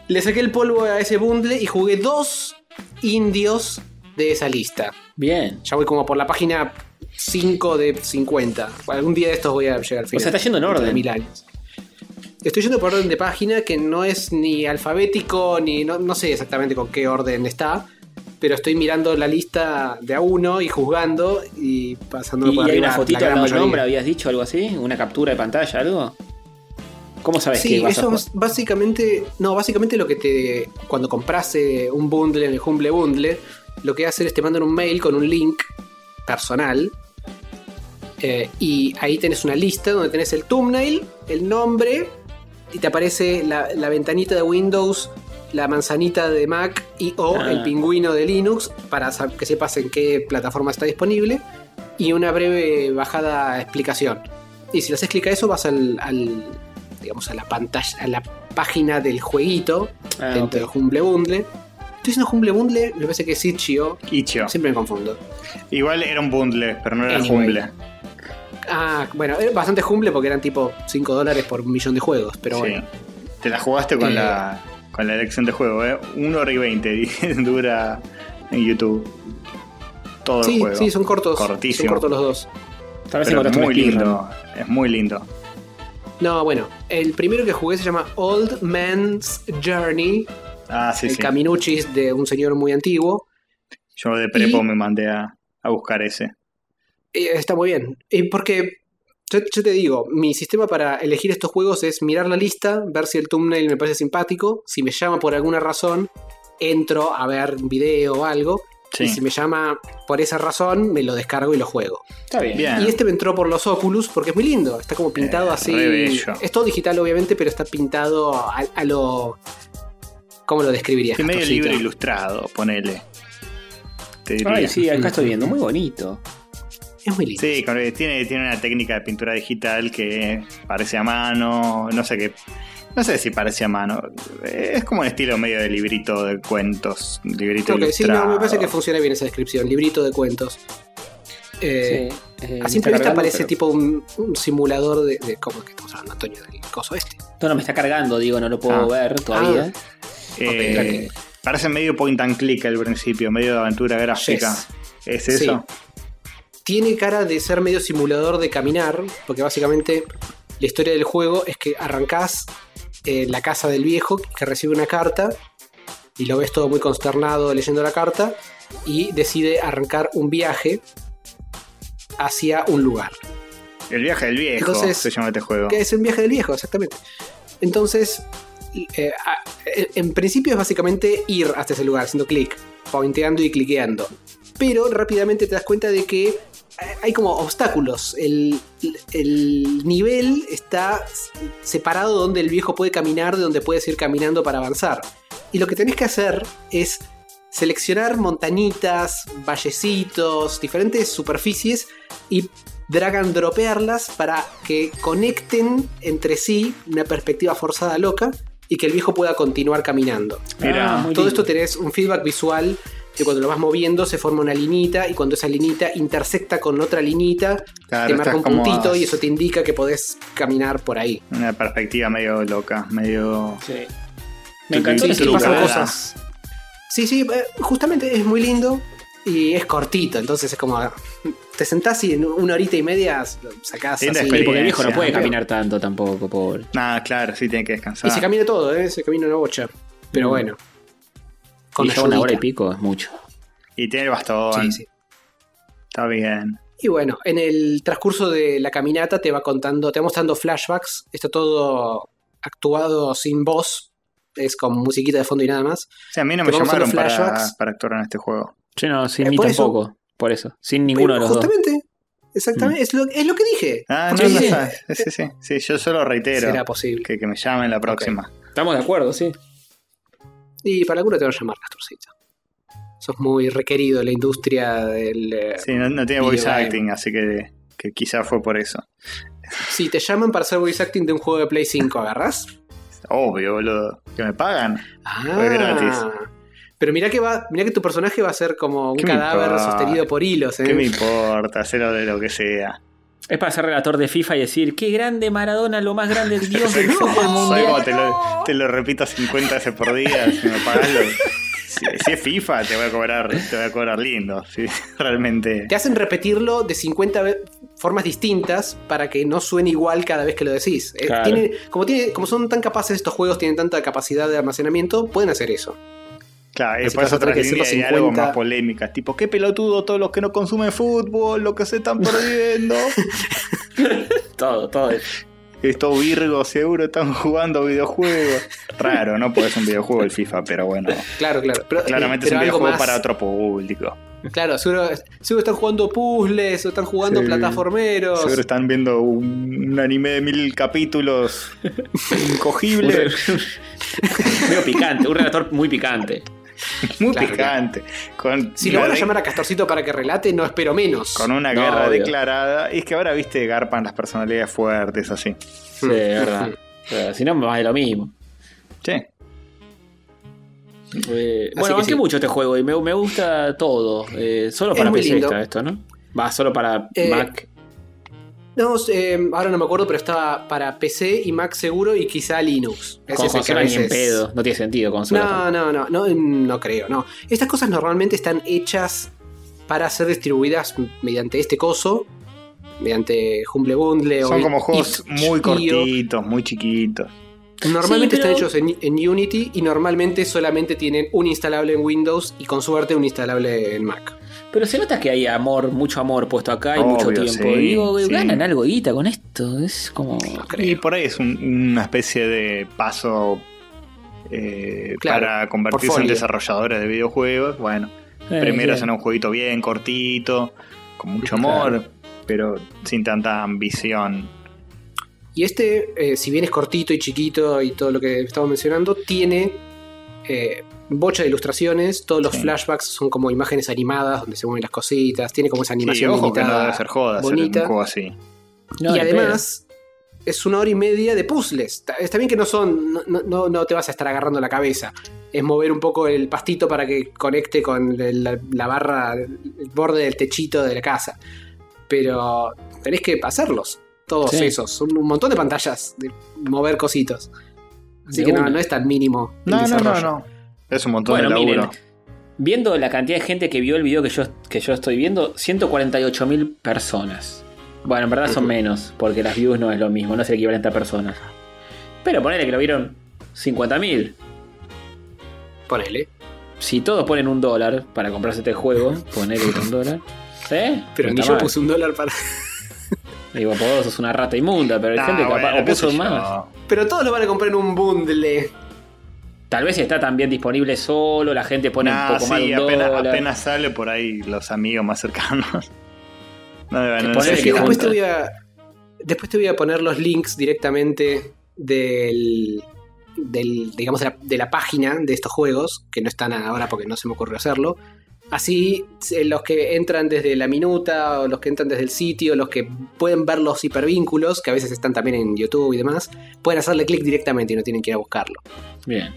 C: Le saqué el polvo a ese bundle y jugué dos indios de esa lista.
B: Bien.
C: Ya voy como por la página 5 de 50. Algún día de estos voy a llegar al final.
B: sea, está yendo en
C: de
B: orden.
C: Mil años. Estoy yendo por orden de página que no es ni alfabético, ni no, no sé exactamente con qué orden está. Pero estoy mirando la lista de a uno y juzgando y pasando
B: ¿Y,
C: por
B: y hay una fotito
C: mayoría.
B: nombre? ¿Habías dicho algo así? ¿Una captura de pantalla, algo? ¿Cómo sabes
C: Sí,
B: que vas
C: eso es básicamente. No, básicamente lo que te. Cuando compras eh, un bundle en el Humble Bundle, lo que hace es te mandan un mail con un link personal. eh, y ahí tenés una lista donde tenés el thumbnail, el nombre, y te aparece la, la ventanita de Windows, la manzanita de Mac y o
B: Ah.
C: el pingüino de Linux para que sepas en qué plataforma está disponible. Y una breve bajada explicación. Y si le haces clic a eso, vas al, al, digamos, a la pantalla, a la página del jueguito
B: Ah,
C: dentro del Humble Bundle. Estoy diciendo Humble Bundle, me parece que es Itch.io.
A: Ichio.
C: Siempre me confundo.
A: Igual era un bundle, pero no era
C: Anyway.
A: humble.
C: Ah, bueno, era bastante Humble porque eran tipo 5 dólares por un millón de juegos, pero
A: Sí.
C: bueno.
A: Te la jugaste con,
C: Eh.
A: la, con la elección de juego, ¿eh? 1 hora y 20 dura en YouTube. Todo el
C: Sí,
A: juego.
C: sí, son cortos.
A: Cortísimo.
C: Son cortos los dos.
B: Tal vez
A: Pero es muy lindo. Es muy lindo.
C: No, bueno, el primero que jugué se llama Old Man's Journey,
A: Ah, sí,
C: el
A: sí.
C: caminuchis de un señor muy antiguo.
A: Yo de prepo
C: Y-
A: me mandé a, a buscar ese.
C: Eh, está muy bien. Y porque yo, yo te digo, mi sistema para elegir estos juegos es mirar la lista, ver si el thumbnail me parece simpático. Si me llama por alguna razón, entro a ver un video o algo.
A: Sí.
C: Y si me llama por esa razón, me lo descargo y lo juego.
B: Está bien.
A: Bien.
C: Y este me entró por los Oculus porque es muy lindo. Está como pintado
A: Eh,
C: así. Es todo digital, obviamente, pero está pintado a, a lo. ¿Cómo lo describirías?
A: Sí, medio libro ilustrado, ponele. Te diría.
B: Ay, sí, acá estoy viendo. Muy bonito.
C: Es muy lindo.
A: Sí, con- tiene, tiene una técnica de pintura digital que parece a mano, no sé qué. No sé si parece a mano. Es como un estilo medio de librito de cuentos. Librito
C: Ok, sí, no, me parece que funciona bien esa descripción. Librito de cuentos. Eh,
B: Sí, eh,
C: A simple vista parece
B: pero-
C: tipo un, un simulador de, de- ¿Cómo es que estamos hablando, Antonio? Del coso este.
B: No, no, me está cargando, digo, no lo puedo
A: Ah.
B: ver todavía.
A: Eh, Parece medio point and click al principio, medio de aventura gráfica.
C: Yes.
A: ¿Es eso?
C: Tiene cara de ser medio simulador de caminar, porque básicamente la historia del juego es que arrancás en la casa del viejo que recibe una carta y lo ves todo muy consternado leyendo la carta y decide arrancar un viaje hacia un lugar.
A: El viaje del viejo
C: Entonces,
A: se llama este juego.
C: Que es un viaje del viejo, exactamente. Entonces, eh, eh, en principio es básicamente ir hasta ese lugar, haciendo clic, pointeando y cliqueando. Pero rápidamente te das cuenta de que eh, hay como obstáculos. El, el nivel está separado donde el viejo puede caminar, de donde puedes ir caminando para avanzar. Y lo que tenés que hacer es seleccionar montañitas, vallecitos, diferentes superficies y drag and dropearlas para que conecten entre sí una perspectiva forzada loca y que el viejo pueda continuar caminando.
A: Mira,
B: Ah,
C: Todo
B: lindo.
C: esto tenés un feedback visual de cuando lo vas moviendo se forma una linita y cuando esa linita intersecta con otra linita
A: Claro,
C: te marca un puntito
A: a-
C: y eso te indica que podés caminar por ahí.
A: Una perspectiva medio loca, medio.
B: Sí. Me encantó
C: Sí, pasan cosas. Sí, sí, eh, justamente es muy lindo y es cortito, entonces es como te sentás y en una horita y media sacás
A: Linda
C: así.
B: Sí, porque el viejo no puede caminar tanto tampoco, pobre.
A: Nada, claro, sí tiene que descansar.
C: Y se camina todo, ¿eh? se camina una bocha. Pero
B: Mm.
C: bueno. Con
B: y ya una hora y pico es mucho.
A: Y tiene el bastón.
C: Sí, sí.
A: Está bien.
C: Y bueno, en el transcurso de la caminata te va contando, te va mostrando flashbacks. Está todo actuado sin voz. Es con musiquita de fondo y nada más.
A: O sea, a mí no me
C: Te
A: llamaron para, para actuar en este juego.
B: Yo no, sin
C: Eh,
B: mí
C: por eso-
B: tampoco. Por eso. Sin ninguno de los dos.
C: justamente, exactamente, es, lo, es lo que dije.
A: Ah, no, no
C: sí.
A: Sí, sí, yo solo reitero
C: será posible.
A: que, que me llamen la próxima.
B: Estamos de acuerdo, sí.
C: Y para alguno te van a llamar, Castorcito. Sos muy requerido en la industria del... eh,
A: Sí, no, no tiene voice acting, así que, que quizás fue por eso.
C: Si te llaman para hacer voice acting de un juego de Play 5, ¿agarrás?
A: Obvio, boludo. Que me pagan.
C: Ah,
A: Es gratis.
C: Pero mira que va, mira que tu personaje va a ser como un
A: ¿Qué me
C: cadáver sostenido por hilos, ¿eh?
A: ¿Qué me importa? Hacerlo de lo que sea.
B: Es para ser relator de FIFA y decir, qué grande Maradona, lo más grande, el dios del fútbol mundial.
A: te lo, te lo repito 50 veces por día, si me pagas lo- si, si es FIFA, te voy a cobrar, te voy a cobrar lindo. Si *laughs* realmente.
C: Te hacen repetirlo de 50 ve- formas distintas para que no suene igual cada vez que lo decís. Eh,
B: Claro.
C: tiene- como, tiene, como son tan capaces estos juegos, tienen tanta capacidad de almacenamiento, pueden hacer eso.
A: Claro, y
C: Así que
A: después
C: vas a
A: otras
C: tener que
A: líneas
C: decir
A: y
C: los
A: algo
C: 50.
A: más polémicas, tipo, qué pelotudo todos los que no consumen fútbol, lo que se están perdiendo. *laughs*
B: Todo, todo. eso.
A: Estos virgos seguro están jugando videojuegos. Raro, no puede ser un videojuego el FIFA, pero bueno.
C: Claro, claro. Pero,
A: Claramente
C: eh,
A: es un videojuego
C: más-
A: para otro público.
C: Claro, seguro, seguro están jugando puzzles o están jugando
A: Sí.
C: plataformeros.
A: Seguro están viendo un, un anime de mil capítulos *laughs* incogible, *laughs*
B: Medio picante, un relator muy picante. *laughs*
A: muy
C: Claro,
A: picante. Con,
C: Si lo van a
A: la-
C: llamar a Castorcito para que relate, no espero menos.
A: con una
B: No,
A: guerra
B: obvio.
A: declarada. Y es que ahora, viste, garpan las personalidades fuertes así.
B: Sí, es verdad. *laughs* Pero si no, más de lo mismo.
A: Sí.
B: Eh, bueno,
C: que
B: banqué
C: sí.
B: mucho este juego y me, me gusta todo. Eh, solo
C: Es
B: para PC está esto, ¿no? Va, solo para
C: Eh,
B: Mac.
C: No, eh, ahora no me acuerdo, pero estaba para PC y Mac seguro y quizá Linux.
B: Con
C: es a
B: consola ni en pedo. No tiene sentido consola.
C: No, no, no, no, no creo, no. Estas cosas normalmente están hechas para ser distribuidas mediante este coso, mediante Humble Bundle o
A: Son como juegos muy cortitos, muy chiquitos.
C: Normalmente
B: Sí, pero-
C: están hechos en, en Unity y normalmente solamente tienen un instalable en Windows y con suerte un instalable en Mac.
B: Pero se nota que hay amor, mucho amor puesto acá y
A: Obvio,
B: mucho tiempo.
A: sí,
B: Y digo,
A: sí.
B: ganan algo guita con esto. Es como.
A: Y por ahí es un- una especie de paso eh,
C: Claro,
A: para convertirse en desarrolladores de videojuegos. Bueno,
B: Eh,
A: primero hacen un jueguito bien cortito, con mucho
B: Claro.
A: amor, pero sin tanta ambición.
C: Y este, eh, si bien es cortito y chiquito y todo lo que estamos mencionando, tiene eh, bocha de ilustraciones, todos los
A: Sí.
C: flashbacks son como imágenes animadas donde se mueven las cositas, tiene como esa
A: Sí,
C: animación
A: ojo que no
C: limitada,
A: debe ser joda hacer un
C: bonita.
A: juego así.
B: No,
C: y además es una hora y media de puzzles. Está, bien que no son, no, no- no, no te vas a estar agarrando la cabeza. Es mover un poco el pastito para que conecte con la, la barra, el borde del techito de la casa. Pero tenés que hacerlos. Todos
B: Sí.
C: esos. Son un montón de pantallas de mover cositos. Así
B: De
C: que no,
B: una.
C: no es tan mínimo. el
A: No, no, no,
C: desarrollo.
A: no. Es un montón
B: Bueno,
A: de laburo.
B: miren, viendo la cantidad de gente que vio el video que yo, que yo estoy viendo, 148 mil personas. Bueno, en verdad son menos, porque las views no es lo mismo, no es el equivalente a personas. Pero ponele que lo vieron 50 mil.
C: Ponele.
B: Si todos ponen un dólar para comprarse este juego, *laughs* ponele un dólar. ¿Sí?
C: Pero ni yo
B: mal.
C: puse un dólar para. *laughs*
B: Digo, por vos sos una rata inmunda, pero hay gente capaz
A: bueno,
B: o puso más.
C: Pero todos lo van a comprar en un bundle.
B: Tal vez está también disponible solo, la gente pone
A: Nah,
B: un poco más de
A: sí,
B: un
A: apenas,
B: dólar.
A: apenas sale por ahí los amigos más cercanos. *laughs* No, sé
C: Sí,
B: que
A: qué
C: después, te voy a, después te voy a poner los links directamente del, del digamos, de la, de la página de estos juegos, que no están ahora porque no se me ocurrió hacerlo. Así, eh, los que entran desde la minuta, o los que entran desde el sitio, los que pueden ver los hipervínculos, que a veces están también en YouTube y demás, pueden hacerle clic directamente y no tienen que ir a buscarlo.
B: Bien.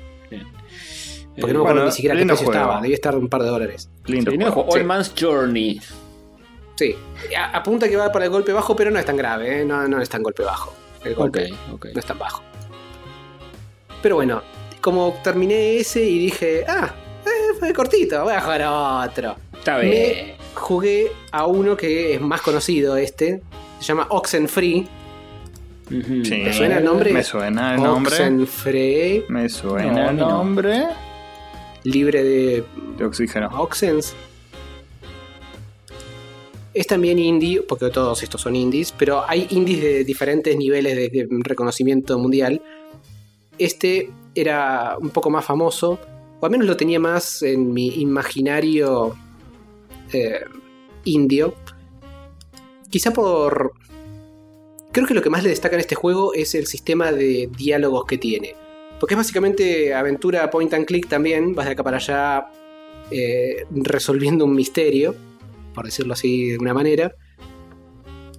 C: Porque
B: Eh,
C: no me acuerdo
A: bueno,
C: ni siquiera qué precio
A: juego.
C: estaba, debía estar un par de dólares.
A: lindo
B: Sí,
A: juego.
B: All
C: Sí.
B: Man's Journey.
C: Sí, A- apunta que va para el golpe bajo, pero no es tan grave, ¿eh? no, no es tan golpe bajo. El golpe
B: ok.
C: no es tan bajo. Pero bueno, como terminé ese y dije, ah, eh, fue cortito, voy a jugar a otro.
B: Está
C: Me
B: bien.
C: jugué a uno que es más conocido este, se llama Oxenfree.
A: Sí,
C: ¿Te suena el nombre?
A: Me suena el nombre.
C: Oxenfree,
A: Me suena
B: No,
A: el
B: mí no.
C: Libre de
A: De oxígeno.
C: Oxens. Es también indie, porque todos estos son indies, pero hay indies de diferentes niveles de, de reconocimiento mundial. Este era un poco más famoso, o al menos lo tenía más en mi imaginario eh, indio. Quizá por... Creo que lo que más le destaca en este juego es el sistema de diálogos que tiene. Porque es básicamente aventura point and click también, vas de acá para allá eh, resolviendo un misterio, por decirlo así de una manera.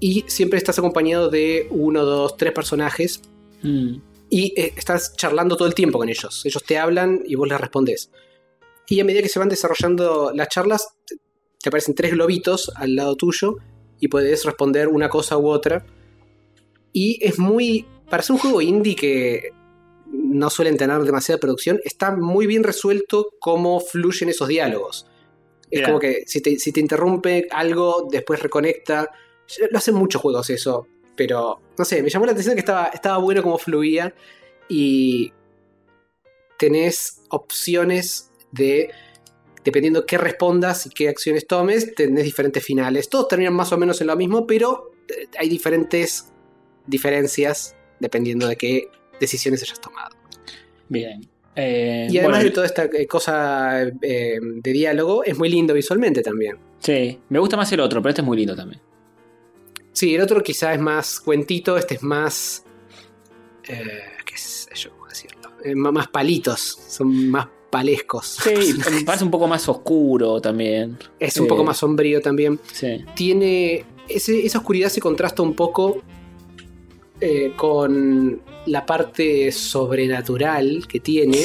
C: Y siempre estás acompañado de uno, dos, tres personajes
B: Mm.
C: y eh, estás charlando todo el tiempo con ellos. Ellos te hablan y vos les respondés. Y a medida que se van desarrollando las charlas, te, aparecen tres globitos al lado tuyo y podés responder una cosa u otra. Y es muy. Para ser un juego indie que no suelen tener demasiada producción, está muy bien resuelto cómo fluyen esos diálogos. Es como que si te, si te interrumpe algo, después reconecta. Lo hacen muchos juegos eso, pero no sé, me llamó la atención que estaba, estaba bueno cómo fluía y tenés opciones de, dependiendo qué respondas y qué acciones tomes, tenés diferentes finales. Todos terminan más o menos en lo mismo, pero eh, hay diferentes diferencias dependiendo de qué decisiones hayas tomado.
B: Bien. Eh,
C: Y además
B: bueno,
C: de toda esta eh, cosa eh, de diálogo, es muy lindo visualmente también.
B: Sí, me gusta más el otro, pero este es muy lindo también.
C: Sí, el otro quizá es más cuentito, este es más... eh, ¿Qué sé yo cómo decirlo? Más palitos, son más palescos.
B: Sí, me parece un poco más oscuro también.
C: Es un poco más sombrío también.
B: Sí.
C: Tiene... ese- esa oscuridad se contrasta un poco eh, con la parte sobrenatural que tiene.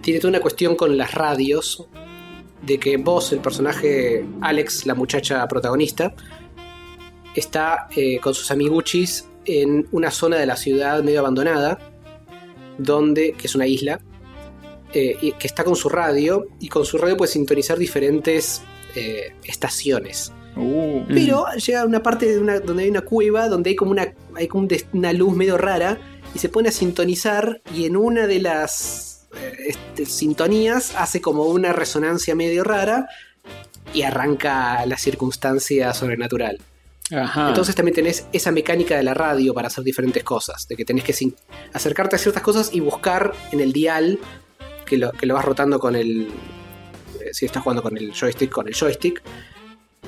C: Tiene toda una cuestión con las radios. De que vos, el personaje Alex, la muchacha protagonista, está eh, con sus amiguchis en una zona de la ciudad medio abandonada, donde, que es una isla, eh, y que está con su radio, y con su radio puede sintonizar diferentes eh, estaciones.
A: Uh,
C: Pero llega a una parte de una, donde hay una cueva, donde hay como, una, hay como una luz medio rara, y se pone a sintonizar, y en una de las eh, este, sintonías hace como una resonancia medio rara, y arranca la circunstancia sobrenatural.
B: Ajá.
C: Entonces también tenés esa mecánica de la radio para hacer diferentes cosas, de que tenés que acercarte a ciertas cosas y buscar en el dial, que lo, que lo vas rotando con el... eh, si estás jugando con el joystick, con el joystick,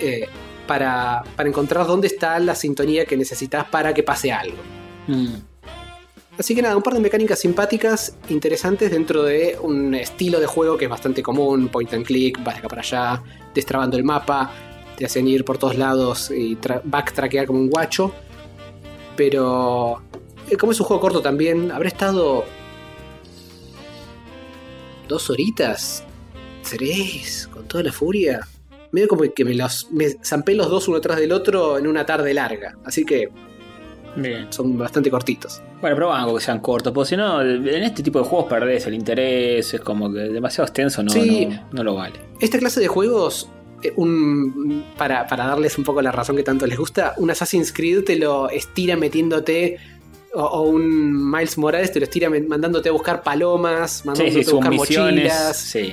C: eh, para, para encontrar dónde está la sintonía que necesitas para que pase algo.
B: Mm.
C: Así que nada, un par de mecánicas simpáticas, interesantes dentro de un estilo de juego que es bastante común, point and click, vas de acá para allá, destrabando el mapa, te hacen ir por todos lados y tra- backtrackear como un guacho. Pero eh, como es un juego corto también, habrá estado dos horitas, tres, con toda la furia. Medio como que me los me zampé los dos uno tras del otro en una tarde larga, así que
B: Bien.
C: son bastante cortitos.
B: Bueno, pero banco que sean cortos, porque si no, en este tipo de juegos perdés el interés, es como que demasiado extenso, no,
C: Sí.
B: no, no lo vale.
C: Esta clase de juegos, eh, un, para, para darles un poco la razón que tanto les gusta, un Assassin's Creed te lo estira metiéndote, o, o un Miles Morales te lo estira mandándote a buscar palomas,
B: Sí,
C: mandándote
B: sí,
C: a
B: sus
C: buscar mochilas.
B: Sí,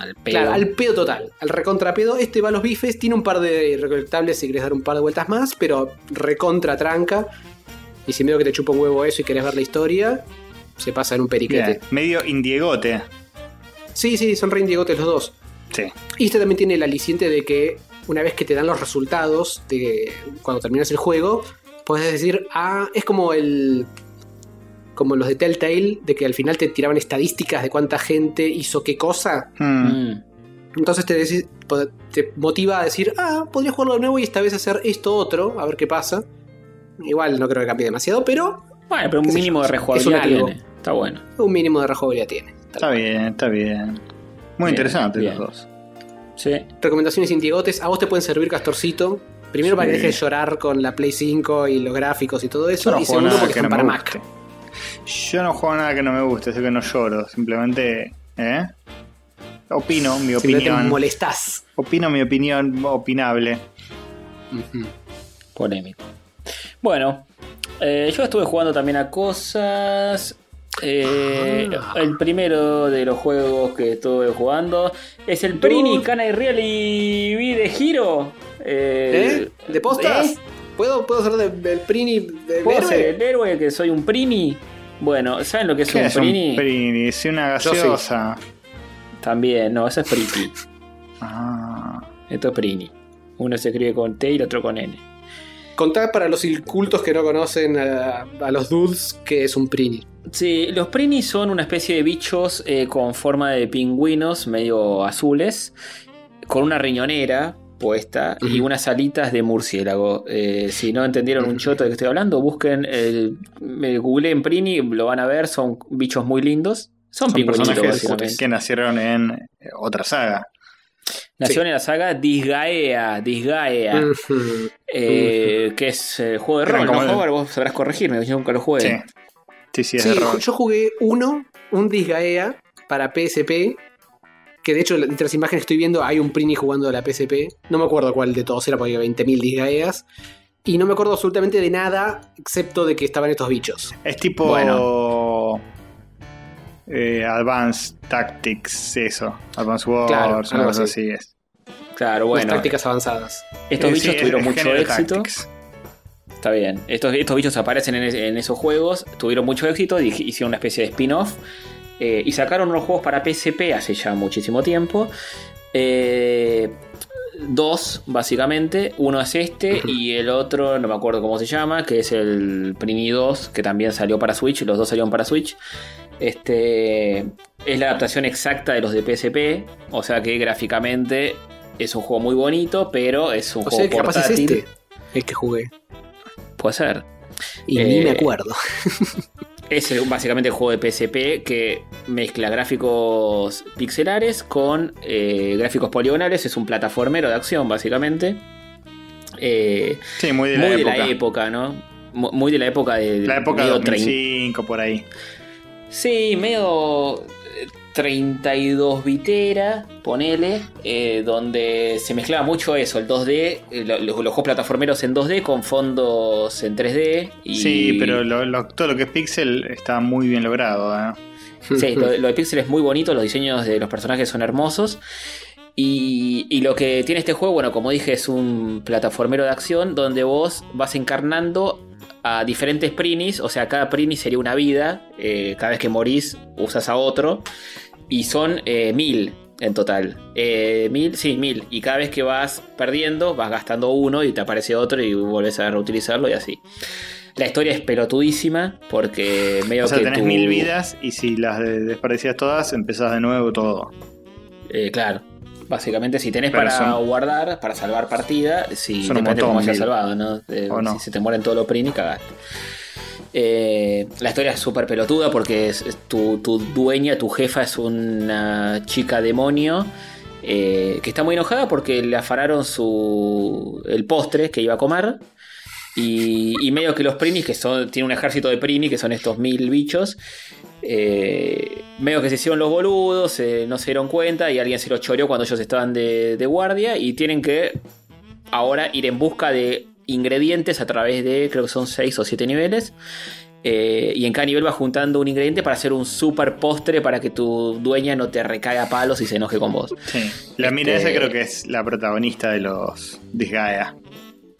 B: al pedo.
C: Claro, al pedo total, al recontra pedo. Este va a los bifes, tiene un par de recolectables si querés dar un par de vueltas más, pero recontra tranca. Y si medio que te chupa un huevo eso y querés ver la historia, se pasa en un periquete.
A: bien. Medio indiegote.
C: Sí, sí, son re indiegotes los dos.
A: Sí.
C: Y este también tiene el aliciente de que una vez que te dan los resultados de cuando terminas el juego, puedes decir, ah, es como el. Como los de Telltale, de que al final te tiraban estadísticas de cuánta gente hizo qué cosa.
A: Hmm.
B: Mm.
C: Entonces te, deci- po- te motiva a decir, ah, podría jugarlo de nuevo y esta vez hacer esto otro, a ver qué pasa. Igual no creo que cambie demasiado, pero
B: Bueno, pero un mínimo de rejugabilidad tiene. Está bueno.
C: un mínimo de rejugabilidad tiene.
A: Está bien, está bien. Muy
B: Bien,
A: interesante
B: bien.
A: los dos.
B: Sí.
C: Recomendaciones indiegotes, a vos te pueden servir, Castorcito. Primero para que dejes de llorar con la Play 5 y los gráficos y todo eso.
A: No
C: y segundo
A: nada
C: porque
A: no
C: para Mac.
A: guste. Yo no juego nada que no me guste, así que no lloro. Simplemente. ¿eh? Opino mi opinión.
C: molestás.
A: Opino mi opinión opinable.
C: Ujú.
B: Polémico. Bueno, eh, yo estuve jugando también a cosas. Eh,
C: Ah.
B: El primero de los juegos que estuve jugando es el Prini Can I Really Be de Hero.
C: ¿Eh? ¿De postas? ¿Puedo, ¿Puedo ser de- del Prini del
B: ¿Puedo
C: héroe?
B: ser el héroe que soy un Prini? Bueno, ¿saben lo que es
A: ¿Qué
B: un
A: es
B: Prini?
A: un Prini? Es una
C: sí.
A: gaseosa.
B: También, no, eso es Priti.
A: Ah.
B: Esto es Prini. Uno se escribe con T y el otro con N.
C: Contá para los incultos que no conocen a, a los dudes que es un Prini.
B: Sí, los Prini son una especie de bichos eh, con forma de pingüinos medio azules, con una riñonera puesta y unas alitas de murciélago. Eh, si no entendieron un choto de que estoy hablando, busquen, el, me googleen Prini, lo van a ver, son bichos muy lindos. Son,
A: personajes que nacieron en eh, otra saga.
B: Nació
C: Sí.
B: en la saga Disgaea, Disgaea, eh, que es eh, juego de
A: Eran
B: rol, ¿no,
A: el-?
B: Vos sabrás corregirme, yo nunca lo jugué.
A: Sí. Sí, sí, es
C: Sí,
A: de rol.
C: yo jugué uno, un Disgaea para PSP. Que de hecho, entre las imágenes que estoy viendo, hay un Prini jugando a la PSP. No me acuerdo cuál de todos era, porque había 20.000 Disgaeas. Y no me acuerdo absolutamente de nada, excepto de que estaban estos bichos.
A: Es tipo.
B: Bueno.
A: eh, Advanced Tactics, eso. Advanced Wars,
C: Claro,
A: una
C: algo
A: cosa
C: así.
A: así es.
B: Claro,
C: Las
B: bueno,
C: tácticas avanzadas.
B: estos
A: Eh,
B: bichos
A: sí,
B: tuvieron mucho éxito.
A: Tactics.
B: Está bien. Estos, estos bichos aparecen en, es- en esos juegos, tuvieron mucho éxito, y hicieron una especie de spin-off. Eh, y sacaron unos juegos para PSP hace ya muchísimo tiempo. Eh, dos, básicamente. Uno es este y el otro, no me acuerdo cómo se llama, que es el Prini 2, que también salió para Switch. Los dos salieron para Switch. Este es la adaptación exacta de los de PSP. O sea que gráficamente es un juego muy bonito, pero es un
C: O
B: juego
C: sea, que capaz es
B: portátil.
C: este el que jugué.
B: Puede ser.
C: Y
B: Eh,
C: ni me acuerdo. *laughs*
B: Es básicamente el juego de PSP que mezcla gráficos pixelares con eh, gráficos poligonales. Es un plataformero de acción, básicamente. Eh,
A: Sí, muy de
B: muy
A: la
B: de
A: época.
B: la época, ¿no? Mu- Muy de la época de.
A: La época 2005, por ahí.
B: Sí, medio 32 bitera, ponele, eh, donde se mezclaba mucho eso, el 2D, eh, lo- los, los juegos plataformeros en 2D con fondos en 3D. Y,
A: Sí, pero lo- lo- todo lo que es Pixel está muy bien logrado. ¿eh?
B: Sí, lo, *laughs* lo de Pixel es muy bonito, los diseños de los personajes son hermosos. Y, y lo que tiene este juego, bueno, como dije, es un plataformero de acción donde vos vas encarnando a diferentes prinis, o sea, cada prini sería una vida, eh, cada vez que morís usas a otro, y son eh, mil en total. Eh, mil, sí, mil. Y cada vez que vas perdiendo, vas gastando uno y te aparece otro y vuelves a reutilizarlo y así. La historia es pelotudísima porque medio
A: O sea,
B: que
A: tenés mil vidas y si las de- desperdicias todas, empezás de nuevo todo.
B: Claro. Básicamente, si tenés
A: Pero
B: para
A: son-
B: guardar, para salvar partida, si
A: Son
B: depende de cómo hayas salvado, ¿no? Eh,
A: ¿O no?
B: Si se te mueren todos los prini, cagaste. Eh, la historia es súper pelotuda porque es, es tu, tu dueña, tu jefa es una chica demonio eh, que está muy enojada porque le afanaron su, el postre que iba a comer. Y, y medio que los prinis, que son, tiene un ejército de prini, que son estos mil bichos, eh, medio que se hicieron los boludos, eh, no se dieron cuenta y alguien se los choreó cuando ellos estaban de, de guardia y tienen que ahora ir en busca de ingredientes a través de, creo que son 6 o 7 niveles. eh, y en cada nivel vas juntando un ingrediente para hacer un super postre para que tu dueña no te recaiga a palos y se enoje con vos.
A: Sí. La mina
B: Este-
A: esa creo que es la protagonista de los Disgaea.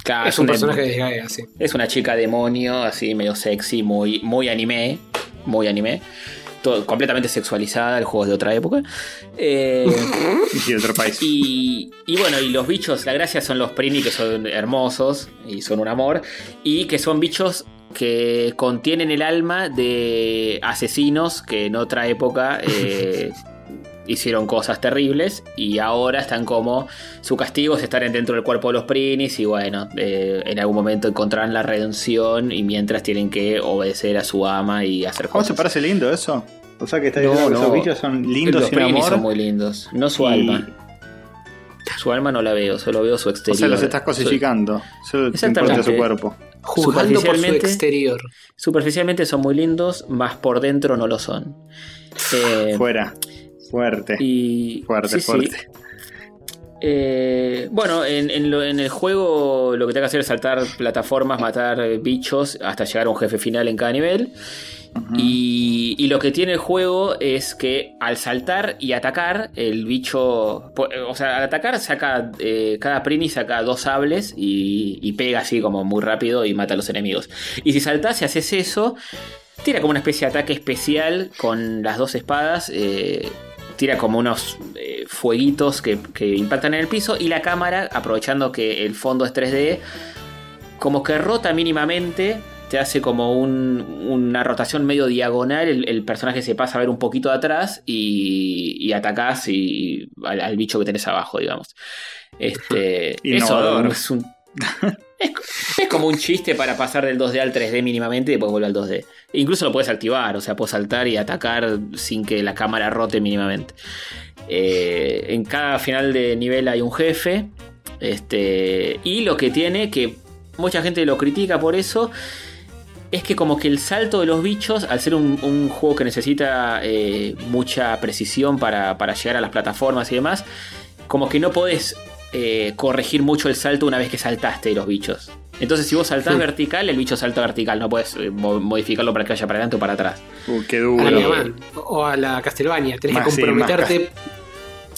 B: Claro,
C: es un personaje de Gaia, sí.
B: Es una chica demonio, así medio sexy, muy, muy anime. Muy anime. Todo, completamente sexualizada, el juego es de otra época. Eh, *laughs*
A: Y de otro país.
B: y, y bueno, y los bichos, la gracia son los Prini, que son hermosos y son un amor. Y que son bichos que contienen el alma de asesinos que en otra época *laughs* eh, hicieron cosas terribles y ahora están como su castigo es estar dentro del cuerpo de los prinis y bueno, eh, en algún momento encontrarán la redención y mientras tienen que obedecer a su ama y hacer
A: ¿Cómo se
B: cosas.
A: parece lindo eso? O sea que está
B: No,
A: diciendo que
B: no.
A: esos bichos son lindos
B: los
A: y un
B: prinis
A: amor.
B: son muy lindos, no su
A: y-
B: alma. Su alma no la veo, solo veo su
A: O
B: exterior.
A: sea, los estás cosificando. Solo te
B: Exactamente.
A: importa su cuerpo.
C: Juzgando por su
B: Superficialmente-
C: exterior.
B: Superficialmente son muy lindos, más por dentro no lo son. Eh,
A: Fuera. Fuerte.
B: y
A: Fuerte,
B: sí, sí.
A: fuerte.
B: Eh, bueno, en, en lo- en el juego lo que tengo que hacer es saltar plataformas, matar eh, bichos hasta llegar a un jefe final en cada nivel. Y, y lo que tiene el juego es que al saltar y atacar, el bicho. po- O sea, al atacar saca. eh, cada Prini saca dos sables y, y pega así como muy rápido y mata a los enemigos. Y si saltás y haces eso, tira como una especie de ataque especial con las dos espadas. eh, tira como unos eh, fueguitos que, que impactan en el piso. Y la cámara, aprovechando que el fondo es 3D, como que rota mínimamente, te hace como un- una rotación medio diagonal, el, el personaje se pasa a ver un poquito de atrás y, y atacás y, al, al bicho que tenés abajo, digamos. Este, *laughs* eso es un... *laughs* Es, como un chiste para pasar del 2D al 3D mínimamente y después vuelve al 2D. Incluso lo puedes activar, o sea, puedes saltar y atacar sin que la cámara rote mínimamente. Eh, en cada final de nivel hay un jefe. Este, y lo que tiene, que mucha gente lo critica por eso, es que como que el salto de los bichos, al ser un, un juego que necesita eh, mucha precisión para, para llegar a las plataformas y demás, como que no podés eh, corregir mucho el salto una vez que saltaste los bichos. Entonces si vos saltás vertical, el bicho salta vertical, no puedes eh, mo- modificarlo para que vaya para adelante o para atrás.
A: Uh, qué
C: A la
A: duro.
C: O a la Castlevania. Tenés
A: Más,
C: que
A: sí,
C: comprometerte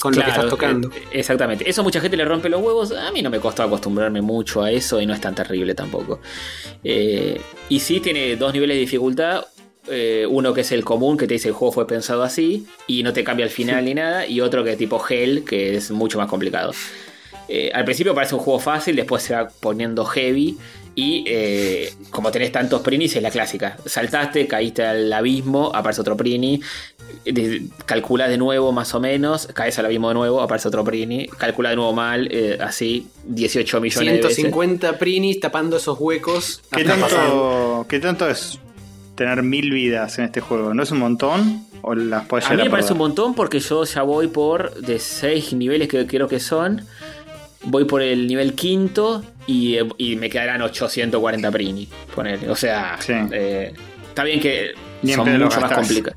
C: con lo que estás tocando.
B: eh, exactamente. Eso mucha gente le rompe los huevos. A mí no me costó acostumbrarme mucho a eso y no es tan terrible tampoco. Eh, y sí tiene dos niveles de dificultad. Eh, uno que es el común, que te dice el juego fue pensado así y no te cambia el final ni nada. Y otro que es tipo Hell, que es mucho más complicado. Eh, al principio parece un juego fácil, después se va poniendo heavy. Y eh, como tenés tantos prinis, es la clásica. Saltaste, caíste al abismo, aparece otro prini. De, calcula de nuevo más o menos, caes al abismo de nuevo, aparece otro prini. Calcula de nuevo mal, eh, así 18 millones de veces.
C: 150 prinis tapando esos huecos.
A: ¿Qué tanto, ¿Qué tanto es tener mil vidas en este juego? ¿No es un montón? ¿O las puedes
B: A mí me parece un montón porque yo ya voy por de 6 niveles que creo que son. Voy por el nivel quinto y, y me quedarán 840 prini. ponele. O sea,
A: Sí.
B: eh, está bien que
A: Ni en
B: son mucho más complicados.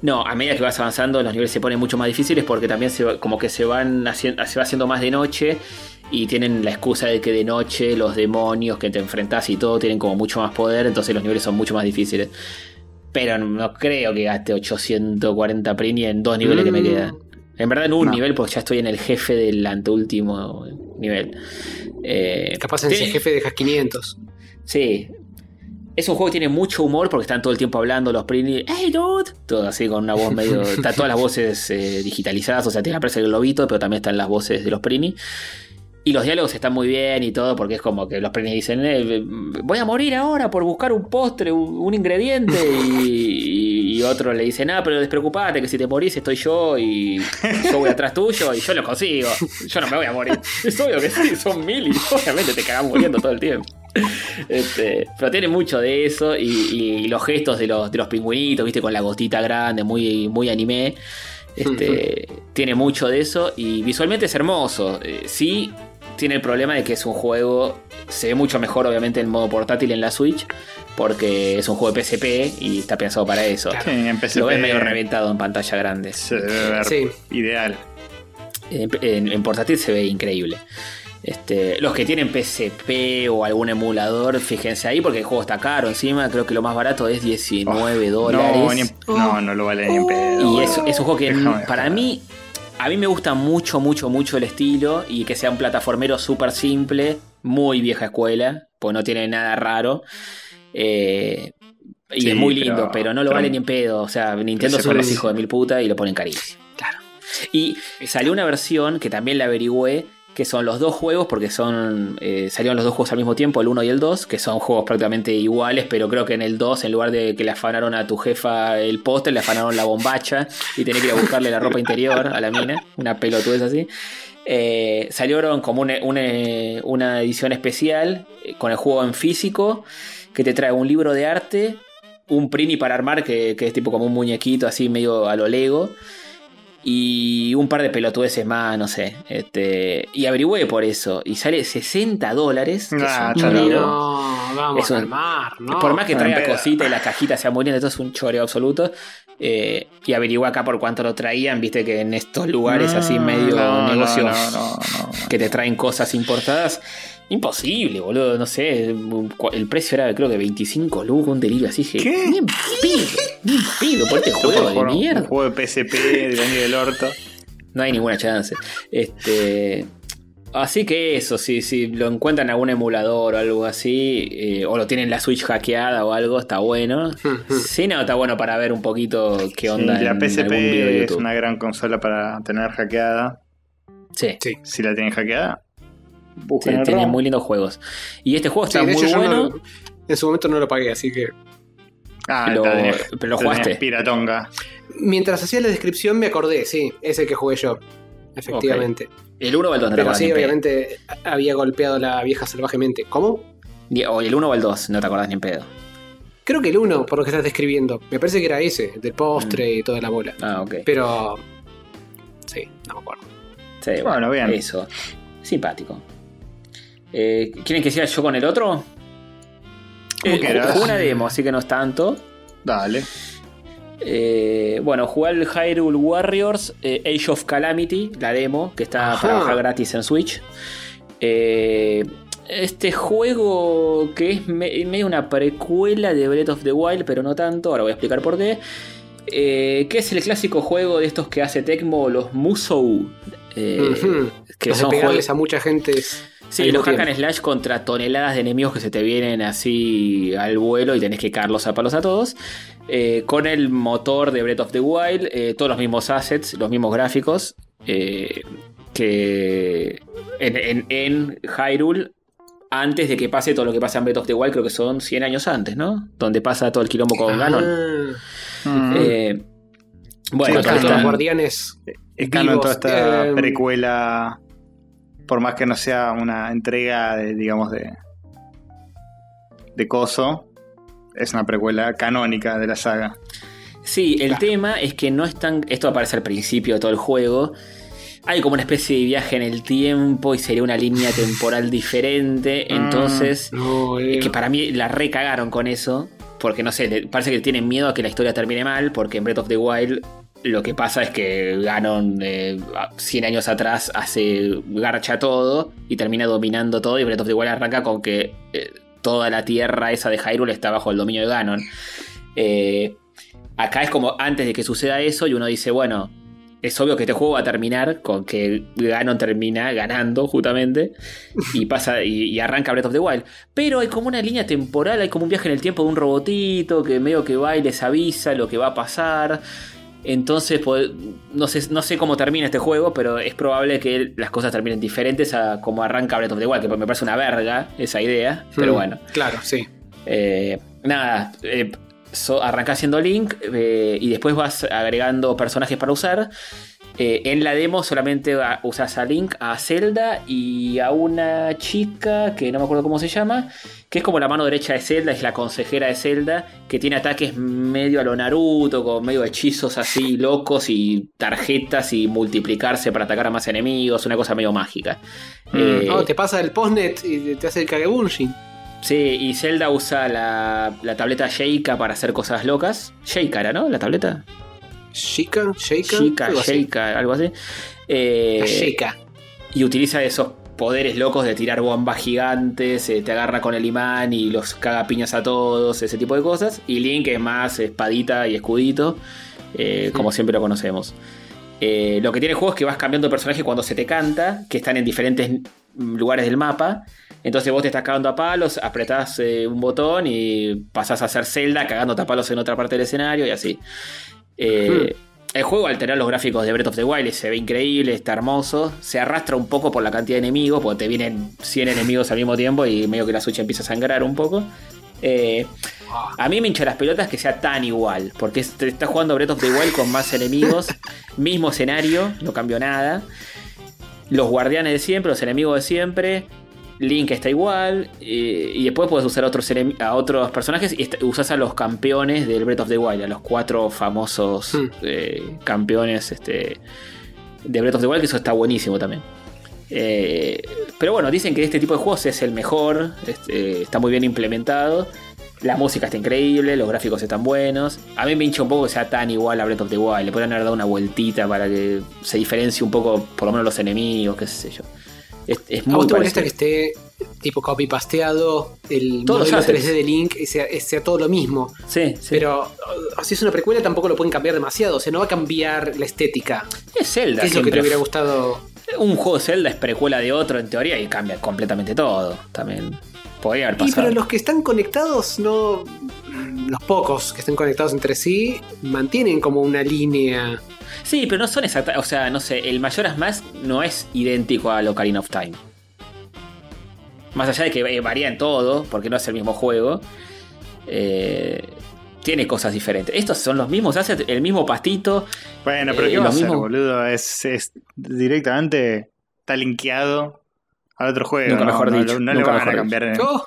B: No, a medida que vas avanzando los niveles se ponen mucho más difíciles porque también se, va- como que se van haciendo, se va haciendo más de noche y tienen la excusa de que de noche los demonios que te enfrentás y todo tienen como mucho más poder, entonces los niveles son mucho más difíciles. Pero no creo que gaste 840 prini en dos niveles que me
C: Mm.
B: quedan. En verdad en un
A: No.
B: nivel porque ya estoy en el jefe del anteúltimo nivel. Eh,
C: Capaz en
B: tiene-
C: ese jefe dejas 500.
B: Sí. Es un juego que tiene mucho humor porque están todo el tiempo hablando los Prini. ¡Hey, dude! Todo así con una voz medio. *laughs* Están todas las voces eh, digitalizadas, o sea, tiene aparece el globito, pero también están las voces de los Prini. Y los diálogos están muy bien y todo, porque es como que los Prini dicen: eh, Voy a morir ahora por buscar un postre, un, un ingrediente. Y, y otro le dice: Nada, pero despreocupate, que si te morís estoy yo y yo voy atrás tuyo y yo lo consigo. Yo no me voy a morir. *laughs* Es obvio que sí, son mil y obviamente te cagan muriendo todo el tiempo. Este, pero tiene mucho de eso y, y los gestos de los, de los pingüinitos, viste, con la gotita grande, muy, muy anime. Este, Tiene mucho de eso y visualmente es hermoso. Eh, sí, tiene el problema de que es un juego, se ve mucho mejor obviamente en modo portátil en la Switch, porque es un juego de PSP y está pensado para eso.
A: Sí, en PSP
B: Lo ves medio reventado en pantalla grande.
A: Se debe ver
C: Sí.
A: ideal.
B: En, en- en portátil se ve increíble. Este, los que tienen PSP o algún emulador, fíjense ahí porque el juego está caro encima. Creo que lo más barato es 19 dólares.
A: No, ni no, no lo vale ni en pedo.
B: y es, es un juego que
A: Déjame
B: para mí, a mí me gusta mucho, mucho, mucho el estilo y que sea un plataformero súper simple, muy vieja escuela, pues no tiene nada raro. Eh, y
A: Sí,
B: es muy lindo, pero, no lo
A: pero-
B: vale ni en pedo. O sea, Nintendo son los hijos de mil putas y lo ponen carísimo. Claro. Y salió una versión que también la averigüé, que son los dos juegos, porque son eh, salieron los dos juegos al mismo tiempo, el 1 y el 2, que son juegos prácticamente iguales, pero creo que en el 2, en lugar de que le afanaron a tu jefa el póster, le afanaron la bombacha y tenés que ir a buscarle la ropa interior a la mina, una pelotudez así. Eh, salieron como una, una- una edición especial eh, con el juego en físico que te trae un libro de arte, un Prini para armar, que, que es tipo como un muñequito así medio a lo Lego, y un par de pelotudeces más, no sé. Este, y averigüé por eso, y sale 60 dólares. que es
A: Ah,
B: un
A: loco.
C: No, vamos
B: Es
C: a
B: un-
C: ¿no?
B: Por más que traiga
A: pedo.
B: cosita y la cajita sea muy linda, esto es un choreo absoluto. Eh, y averigué acá por cuánto lo traían, viste que en estos lugares así
A: Mm,
B: medio
A: no,
B: negocio
A: no, no, no, no.
B: que te traen cosas importadas. Imposible, boludo, no sé. El precio era creo que 25 lucas, un delirio así. Dije,
A: ¿Qué?
B: Ni en pido, ni en pido por este juego de mierda.
A: Un juego de PSP del año del orto.
B: No hay ninguna chance. Este. Así que eso, si, si lo encuentran en algún emulador o algo así, eh, o lo tienen la Switch hackeada o algo, está bueno. *laughs* Si no, está bueno para ver un poquito qué onda
A: Sí, la
B: en
A: PSP es una gran consola para tener hackeada.
B: Sí,
C: Sí.
A: Si la tienen hackeada, el ROM.
B: muy lindos juegos. Y este juego
C: Sí,
B: está
C: de
B: muy
C: hecho yo
B: bueno.
C: no- en su momento no lo pagué, así que
A: Ah,
B: Lo- pero lo
A: la
B: jugaste.
A: Piratonga.
C: mientras hacía la descripción me acordé, sí, ese que jugué yo. efectivamente.
B: ¿El 1 o el 2? No te
C: Pero
B: acordás
C: sí, obviamente había golpeado a la vieja salvajemente. ¿Cómo?
B: O el 1 o el 2, no te acordás ni en pedo.
C: Creo que el 1, por lo que estás describiendo. Me parece que era ese, el del postre
B: Mm.
C: y toda la bola.
B: Ah, ok.
C: Pero. Sí, no me acuerdo.
B: Sí,
A: Bueno, bien.
B: Eso. Simpático. Eh, ¿Quieren que siga yo con el otro? Eh, una demo, así que no es tanto.
A: Dale.
B: Eh, bueno, jugué al Hyrule Warriors eh, Age of Calamity, la demo, que está
C: Ajá.
B: para bajar gratis en Switch. Eh, este juego que es me- medio una precuela de Breath of the Wild, pero no tanto, ahora voy a explicar por qué. Eh, que es el clásico juego de estos que hace Tecmo, los Musou. eh, que
C: Los de
B: son
C: pegarles
B: juegos.
C: a mucha gente. es-
B: Sí,
C: al
B: los hack and slash contra toneladas de enemigos que se te vienen así al vuelo y tenés que carlos a palos a todos. Eh, con el motor de Breath of the Wild, eh, todos los mismos assets, los mismos gráficos. eh, que en, en, en Hyrule, antes de que pase todo lo que pasa en Breath of the Wild, creo que son 100 años antes, ¿no? Donde pasa todo el quilombo con Ganon.
C: Ah,
A: Mm.
B: Eh, bueno,
A: Sí,
C: los guardianes.
A: es canon toda esta
C: eh,
A: precuela. Por más que no sea una entrega de, digamos, de. de coso. Es una precuela canónica de la saga.
B: Sí, el
C: Claro.
B: tema es que no es tan. Esto aparece al principio de todo el juego. Hay como una especie de viaje en el tiempo y sería una línea temporal *laughs* diferente. Entonces,
C: No, eh,
B: es que para mí la recagaron con eso. Porque no sé, parece que tienen miedo a que la historia termine mal. Porque en Breath of the Wild lo que pasa es que Ganon eh, a- 100 años atrás hace garcha todo y termina dominando todo. Y Breath of the Wild arranca con que eh, toda la tierra esa de Hyrule está bajo el dominio de Ganon. Eh, acá es como antes de que suceda eso y uno dice, bueno, es obvio que este juego va a terminar con que Ganon termina ganando justamente y pasa y arranca Breath of the Wild. Pero hay como una línea temporal, hay como un viaje en el tiempo de un robotito que medio que va y les avisa lo que va a pasar. Entonces, pues, no sé, no sé cómo termina este juego, pero es probable que las cosas terminen diferentes a como arranca Breath of the Wild, que me parece una verga esa idea. Pero
C: mm,
B: bueno.
C: Claro, sí.
B: Eh, nada, eh, so- arrancás siendo Link eh, y después vas agregando personajes para usar. Eh, en la demo solamente usas a Link, a Zelda y a una chica que no me acuerdo cómo se llama, que es como la mano derecha de Zelda, es la consejera de Zelda, que tiene ataques medio a lo Naruto, con medio hechizos así locos y tarjetas y multiplicarse para atacar a más enemigos, una cosa medio mágica. Eh,
C: No, te pasa el postnet y te hace el Kagebunshin.
B: Sí, y Zelda usa la, la tableta Sheikah para hacer cosas locas. Sheikah era, ¿no? La tableta.
C: Shika, Sheikah.
B: Sheikah,
C: algo así.
B: Algo así. Eh, y utiliza esos poderes locos de tirar bombas gigantes, eh, te agarra con el imán y los caga piñas a todos, ese tipo de cosas. Y Link es más espadita y escudito, eh, como siempre lo conocemos. Eh, lo que tiene el juego es que vas cambiando de personaje cuando se te canta, que están en diferentes lugares del mapa. Entonces vos te estás cagando a palos, apretás eh, un botón y pasás a ser Zelda cagándote a palos en otra parte del escenario y así. Eh, El juego altera los gráficos de Breath of the Wild, se ve increíble, está hermoso. Se arrastra un poco por la cantidad de enemigos, porque te vienen 100 enemigos al mismo tiempo y medio que la Switch empieza a sangrar un poco. Eh, a mí me hincha las pelotas que sea tan igual, porque te estás jugando Breath of the Wild con más enemigos, *laughs* mismo escenario, no cambió nada. Los guardianes de siempre, los enemigos de siempre. Link está igual. eh, y después puedes usar otros enem- a otros personajes y usas a los campeones del Breath of the Wild, a los cuatro famosos
C: Hmm.
B: eh, campeones este, de Breath of the Wild, que eso está buenísimo también. Eh, pero bueno, dicen que este tipo de juegos es el mejor, este, está muy bien implementado. La música está increíble, los gráficos están buenos. A mí me hincha un poco que sea tan igual a Breath of the Wild. Le podrían haber dado una vueltita para que se diferencie un poco, por lo menos los enemigos, qué sé yo. Es, es
C: ¿A
B: muy
C: vos te molesta que esté tipo copy pasteado el
B: Todos los
C: modelo
B: assets.
C: 3D de Link y sea, sea todo lo mismo?
B: Sí, sí.
C: Pero uh, si es una precuela tampoco lo pueden cambiar demasiado, o sea, no va a cambiar la estética.
B: es Zelda.
C: ¿Qué es lo que te hubiera gustado?
B: Un juego Zelda es precuela de otro en teoría y cambia completamente todo. También podría haber
C: Y
B: pasado.
C: pero los que están conectados, no. Los pocos que estén conectados entre sí mantienen como una línea.
B: Sí, pero no son exactas. O sea, no sé, el Majora's Mask no es idéntico a Ocarina of Time. Más allá de que eh, varía en todo, porque no es el mismo juego. eh, tiene cosas diferentes. Estos son los mismos, hace el mismo pastito.
A: Bueno, pero
B: Eh,
A: ¿qué va a hacer, boludo? Es, es directamente está linkeado al otro juego.
B: Nunca
A: no,
B: mejor
A: no,
B: dicho,
A: no le
B: nunca
A: van a cambiar, eh,
C: Oh,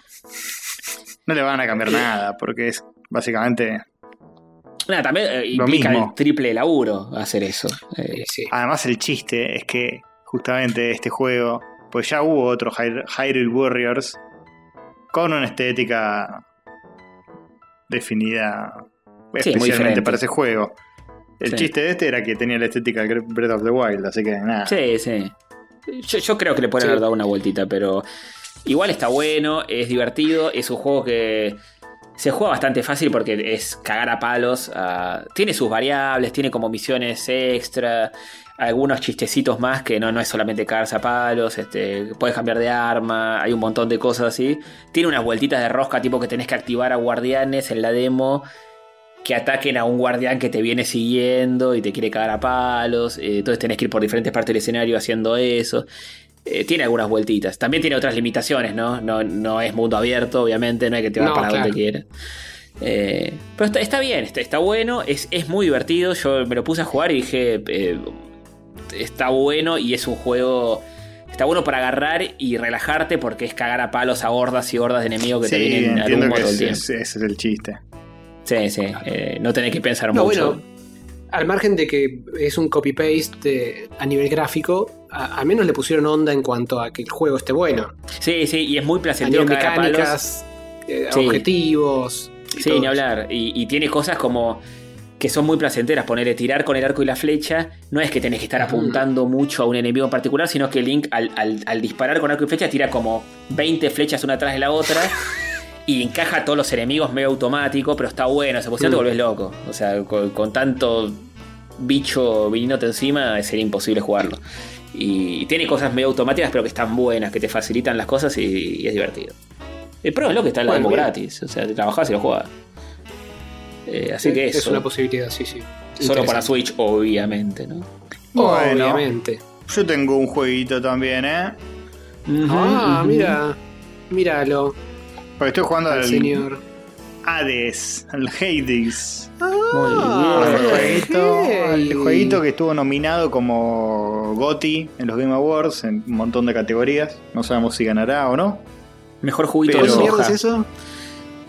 A: no le van a cambiar nada, porque es básicamente.
B: Nada, también eh,
A: Lo
B: implica
A: mismo.
B: el triple laburo hacer eso. Eh,
C: sí.
A: Además, el chiste es que justamente este juego, pues ya hubo otro Hy- Hyrule Warriors con una estética definida especialmente para ese juego. El
B: Sí.
A: chiste de este era que tenía la estética de Breath of the Wild, así que nada.
B: Sí, sí. Yo, yo creo que le pueden
C: Sí.
B: haber dado una vueltita, pero igual está bueno, es divertido, es un juego que se juega bastante fácil porque es cagar a palos. ah, tiene sus variables, tiene como misiones extra, algunos chistecitos más que no, no es solamente cagarse a palos, este, puedes cambiar de arma, hay un montón de cosas así. Tiene unas vueltitas de rosca tipo que tenés que activar a guardianes en la demo que ataquen a un guardián que te viene siguiendo y te quiere cagar a palos. eh, entonces tenés que ir por diferentes partes del escenario haciendo eso. Eh, tiene algunas vueltitas. También tiene otras limitaciones, ¿no? No, no es mundo abierto, obviamente, no hay que te va
C: No,
B: para
C: claro.
B: donde quieras. Eh, pero está, está bien, está, está bueno, es, es muy divertido. Yo me lo puse a jugar y dije, está bueno y es un juego... Está bueno para agarrar y relajarte porque es cagar a palos a hordas y hordas de enemigos que
A: Sí,
B: te vienen al
A: entiendo que
B: todo el tiempo.
A: ese es el chiste.
B: Sí, sí, eh, no tenés que pensar
C: No,
B: mucho.
C: bueno, al margen de que es un copy-paste a nivel gráfico, a- al menos le pusieron onda en cuanto a que el juego esté bueno.
B: Sí, sí, y es muy placentero
C: mecánicas, eh,
B: Sí.
C: objetivos. y
B: Sí,
C: todo
B: ni hablar. Y, y tiene cosas como que son muy placenteras. Ponerle tirar con el arco y la flecha. No es que tenés que estar apuntando mucho a un enemigo en particular, sino que Link al, al- al disparar con arco y flecha tira como 20 flechas una tras de la otra. *laughs* Y encaja a todos los enemigos medio automático, pero está bueno. Esa posición te
C: Mm.
B: volvés loco. O sea, con, con tanto bicho viniéndote encima, sería imposible jugarlo. Y tiene cosas medio automáticas, pero que están buenas, que te facilitan las cosas y, y es divertido. El pro es lo que está en la
C: Bueno,
B: demo
C: bien.
B: gratis. O sea, te trabajás y lo jugás. Eh, así que
C: es
B: eso.
C: una posibilidad, sí, sí.
B: Solo para. Switch, obviamente, ¿no?
A: Bueno.
C: Obviamente.
A: Yo tengo un jueguito también, ¿eh?
C: Ah, mira. Míralo.
A: Porque estoy jugando
C: al
A: al
C: señor.
A: Hades, al Hades.
C: Ah,
A: el,
B: bien.
A: jueguito, el
C: hey.
A: jueguito que estuvo nominado como GOTY en los Game Awards en un montón de categorías. No sabemos si ganará o no.
B: Mejor juguito
A: Pero-
B: de
C: ¿Cuánto mierda
B: soja.
C: es eso?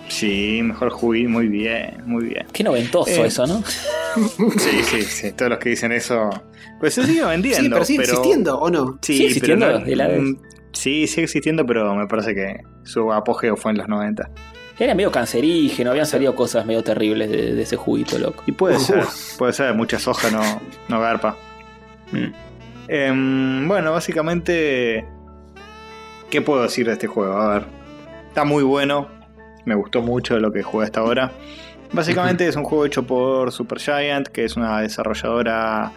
A: Sí, mejor juguito, muy bien, muy bien.
B: Qué noventoso
A: Eh,
B: eso, ¿no? *laughs*
A: Sí, sí, sí, todos los que dicen eso. Pues se sigue vendiendo.
C: Sí, pero sigue existiendo, ¿o no?
A: Sí,
B: ¿Sigue existiendo
A: pero no-
B: el Hades?
A: Sí, sigue existiendo, pero me parece que su apogeo fue en los 90.
B: Era medio cancerígeno, habían salido cosas medio terribles de, de ese juguito, loco.
A: Y puede
C: Uf.
A: ser, puede ser, mucha soja no, no garpa.
B: Mm.
A: Em, bueno, básicamente, ¿qué puedo decir de este juego? A ver, está muy bueno, me gustó mucho lo que jugué hasta ahora. Básicamente es un juego hecho por Supergiant, que es una desarrolladora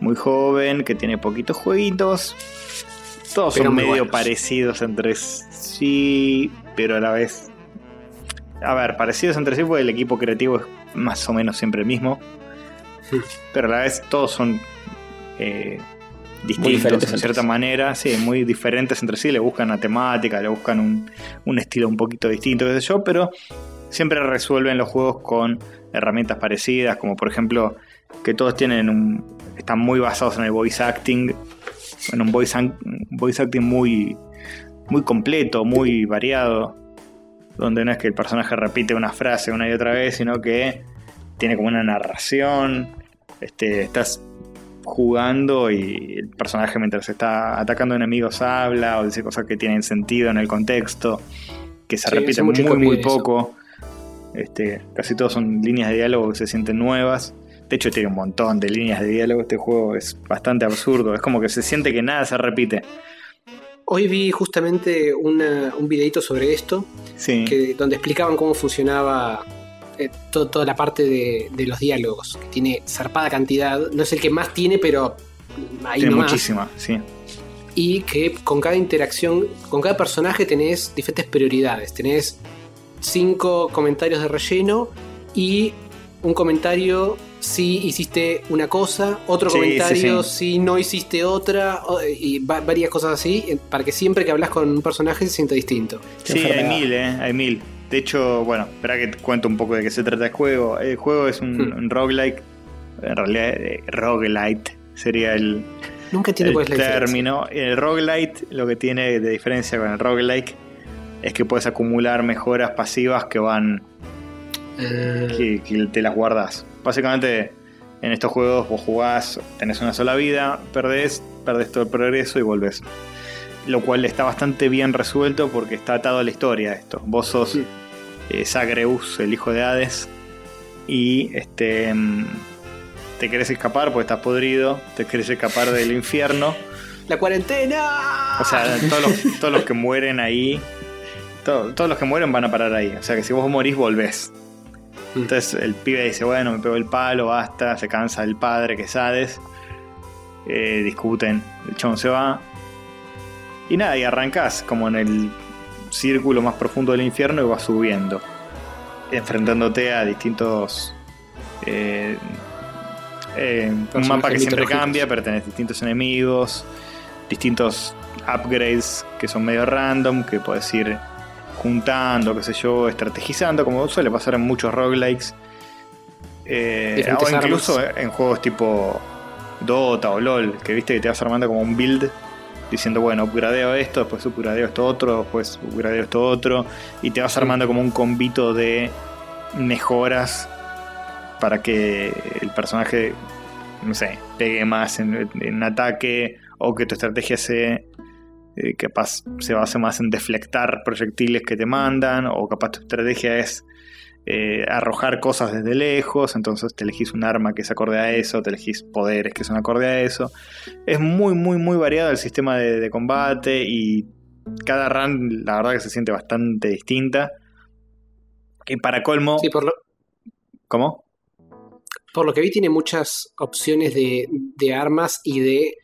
A: muy joven, que tiene poquitos jueguitos. Todos
C: Pero
A: son medio
C: buenos.
A: parecidos entre sí, pero a la vez... A ver, parecidos entre sí porque el equipo creativo es más o menos siempre el mismo. Pero a la vez todos son eh, distintos
B: diferentes
A: en cierta
B: sí.
A: manera, sí, muy diferentes entre sí, le buscan una temática, le buscan un, un estilo un poquito distinto, qué sé yo, pero siempre resuelven los juegos con herramientas parecidas, como por ejemplo que todos tienen un, están muy basados en el voice acting, en un voice, voice acting muy, muy completo, muy variado, donde no es que el personaje repite una frase una y otra vez, sino que tiene como una narración, este, estás jugando y el personaje mientras está atacando enemigos habla o dice cosas que tienen sentido en el contexto, que se
C: Sí,
A: repiten muy muy poco. Este, casi todos son líneas de diálogo que se sienten nuevas. De hecho tiene un montón de líneas de diálogo, este juego es bastante absurdo, es como que se siente que nada se repite.
C: Hoy vi justamente una- un videito sobre esto,
A: Sí.
C: que, donde explicaban cómo funcionaba eh, to- toda la parte de, de los diálogos, que tiene zarpada cantidad. No es el que más tiene, pero ahí
A: Tiene
C: nomás.
A: muchísima, sí.
C: Y que con cada interacción, con cada personaje tenés diferentes prioridades. Tenés cinco comentarios de relleno y un comentario si hiciste una cosa, otro
A: Sí,
C: comentario
A: sí,
C: si no hiciste otra, y va- varias cosas así, eh, para que siempre que hablas con un personaje se sienta distinto.
B: Qué
A: Sí, hay mil, eh, hay mil. De hecho, bueno, espera que te cuento un poco de qué se trata el juego. El juego es un,
C: Hmm.
A: un roguelike. En realidad, eh, roguelite sería el,
C: Nunca entiendo
A: el término. El roguelite lo que tiene de diferencia con el roguelike es que puedes acumular mejoras pasivas que van que, que te las guardas. Básicamente, en estos juegos vos jugás, tenés una sola vida, perdés, perdés todo el progreso y volvés. Lo cual está bastante bien resuelto porque está atado a la historia esto. Vos sos
C: Sí.
A: eh, Zagreus, el hijo de Hades, y este mm, te querés escapar porque estás podrido, te querés escapar del *laughs* infierno.
C: ¡La cuarentena!
A: O sea, todos los, todos los que mueren ahí, to- todos los que mueren van a parar ahí. O sea que si vos morís, volvés. Entonces el pibe dice, bueno, me pegó el palo, basta, se cansa el padre que es Hades. Eh, discuten, el chabón se va. Y nada, y arrancás como en el círculo más profundo del infierno y vas subiendo. Enfrentándote a distintos... eh, eh, un mapa que siempre cambia, pero tenés distintos enemigos, distintos upgrades que son medio random, que puedes ir juntando, qué sé yo, estrategizando, como suele pasar en muchos roguelikes. Eh, o incluso
C: armas.
A: en juegos tipo Dota o LOL, que viste que te vas armando como un build diciendo, bueno, upgradeo esto, después upgradeo esto otro, después upgradeo esto otro, y te vas armando como un combito de mejoras para que el personaje, no sé, pegue más en, en ataque o que tu estrategia se eh, capaz se base más en deflectar proyectiles que te mandan o capaz tu estrategia es eh, arrojar cosas desde lejos, entonces te elegís un arma que es acorde a eso, te elegís poderes que son acorde a eso. Es muy, muy, muy variado el sistema de, de combate y cada run la verdad que se siente bastante distinta. Y para colmo...
C: Sí, por lo,
A: ¿Cómo?
C: por lo que vi tiene muchas opciones de, de armas y de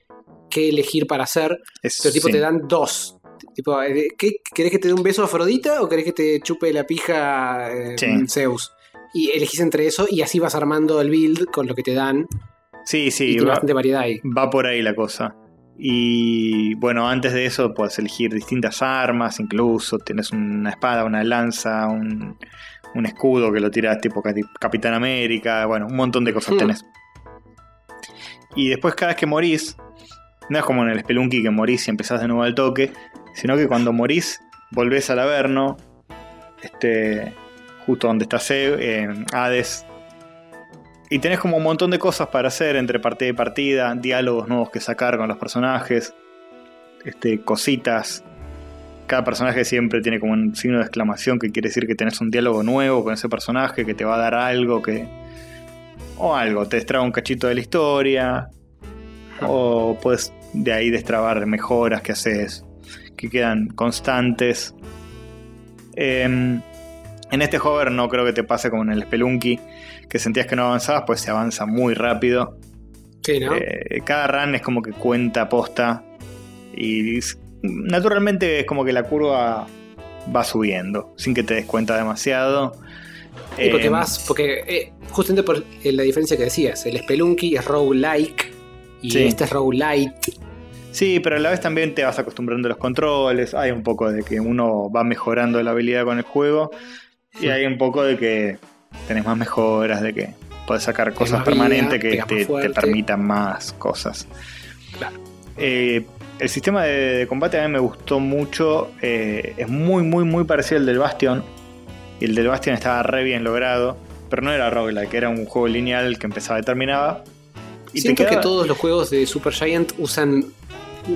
C: qué elegir para hacer,
A: Es-
C: pero tipo
A: sí.
C: te dan dos. Tipo, eh, ¿qué, ¿querés que te dé un beso a Afrodita o querés que te chupe la pija eh,
A: Sí.
C: Zeus? Y elegís entre eso y así vas armando el build con lo que te dan.
A: Sí,
C: y
A: sí,
C: tiene
A: va,
C: bastante variedad ahí.
A: va por ahí la cosa. Y bueno, antes de eso puedes elegir distintas armas, incluso tienes una espada, una lanza, un, un escudo que lo tiras tipo Capitán América, bueno, un montón de cosas
C: Hmm.
A: tenés. Y después cada vez que morís, no es como en el Spelunky que morís y empezás de nuevo al toque, sino que cuando morís volvés al Averno, este, justo donde está Ze- eh, Hades, y tenés como un montón de cosas para hacer entre partida y partida, diálogos nuevos que sacar con los personajes, este, cositas. Cada personaje siempre tiene como un signo de exclamación que quiere decir que tenés un diálogo nuevo con ese personaje, que te va a dar algo, que. O algo, te destraba un cachito de la historia. O puedes de ahí destrabar mejoras que haces, que quedan constantes. Em, en este hover no creo que te pase como en el Spelunky, que sentías que no avanzabas, pues se avanza muy rápido.
C: Sí, ¿no?
A: Eh, cada run es como que cuenta posta. Y naturalmente es como que la curva va subiendo, sin que te des cuenta demasiado.
C: Y porque
A: Eh,
C: vas, porque justamente por eh, la diferencia que decías, el Spelunky es roguelike y
A: Sí.
C: este es roguelite.
A: Sí, pero a la vez también te vas acostumbrando a los controles. Hay un poco de que uno va mejorando la habilidad con el juego. Y hay un poco de que tenés más mejoras, de que podés sacar cosas permanentes que te, permitan más cosas.
C: Claro.
A: Eh, el sistema de, de combate a mí me gustó mucho. eh, es muy, muy, muy parecido al del Bastion. Y el del Bastion estaba re bien logrado. Pero no era roguelike, era un juego lineal que empezaba y terminaba. Y te
C: Siento que todos los juegos de Super Giant usan,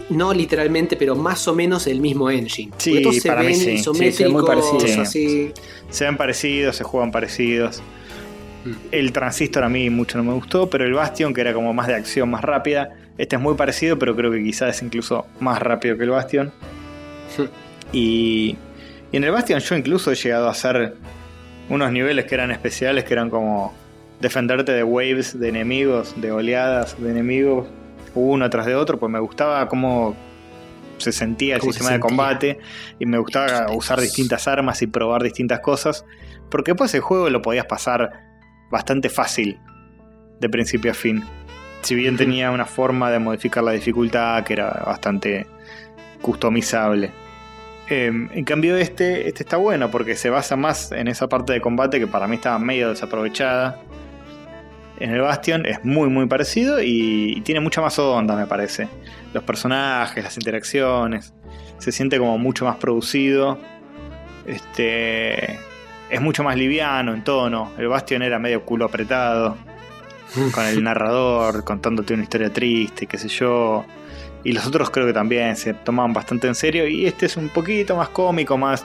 C: no literalmente, pero más o menos el mismo engine.
A: Sí,
C: se
A: para mí
C: ven
A: sí.
B: Sí, se ven muy parecidos.
C: Así.
A: Se ven parecidos, se juegan parecidos.
C: Mm.
A: El Transistor a mí mucho no me gustó, pero el Bastion, que era como más de acción, más rápida, este es muy parecido, pero creo que quizás es incluso más rápido que el Bastion. Y, y en el Bastion yo incluso he llegado a hacer unos niveles que eran especiales, que eran como defenderte de waves de enemigos, de oleadas de enemigos, uno tras de otro, pues me gustaba cómo se sentía el
C: se
A: sistema de combate y me gustaba usar distintas armas y probar distintas cosas, porque después el juego lo podías pasar bastante fácil de principio a fin. Si bien tenía una forma de modificar la dificultad que era bastante customizable. Eh, en cambio este, este está bueno porque se basa más en esa parte de combate que para mí estaba medio desaprovechada. En el Bastion es muy muy parecido y, y tiene mucha más onda me parece. Los personajes, las interacciones, se siente como mucho más producido. Este es mucho más liviano en tono. El Bastion era medio culo apretado *laughs* con el narrador contándote una historia triste, qué sé yo. Y los otros creo que también se tomaban bastante en serio. Y este es un poquito más cómico, más,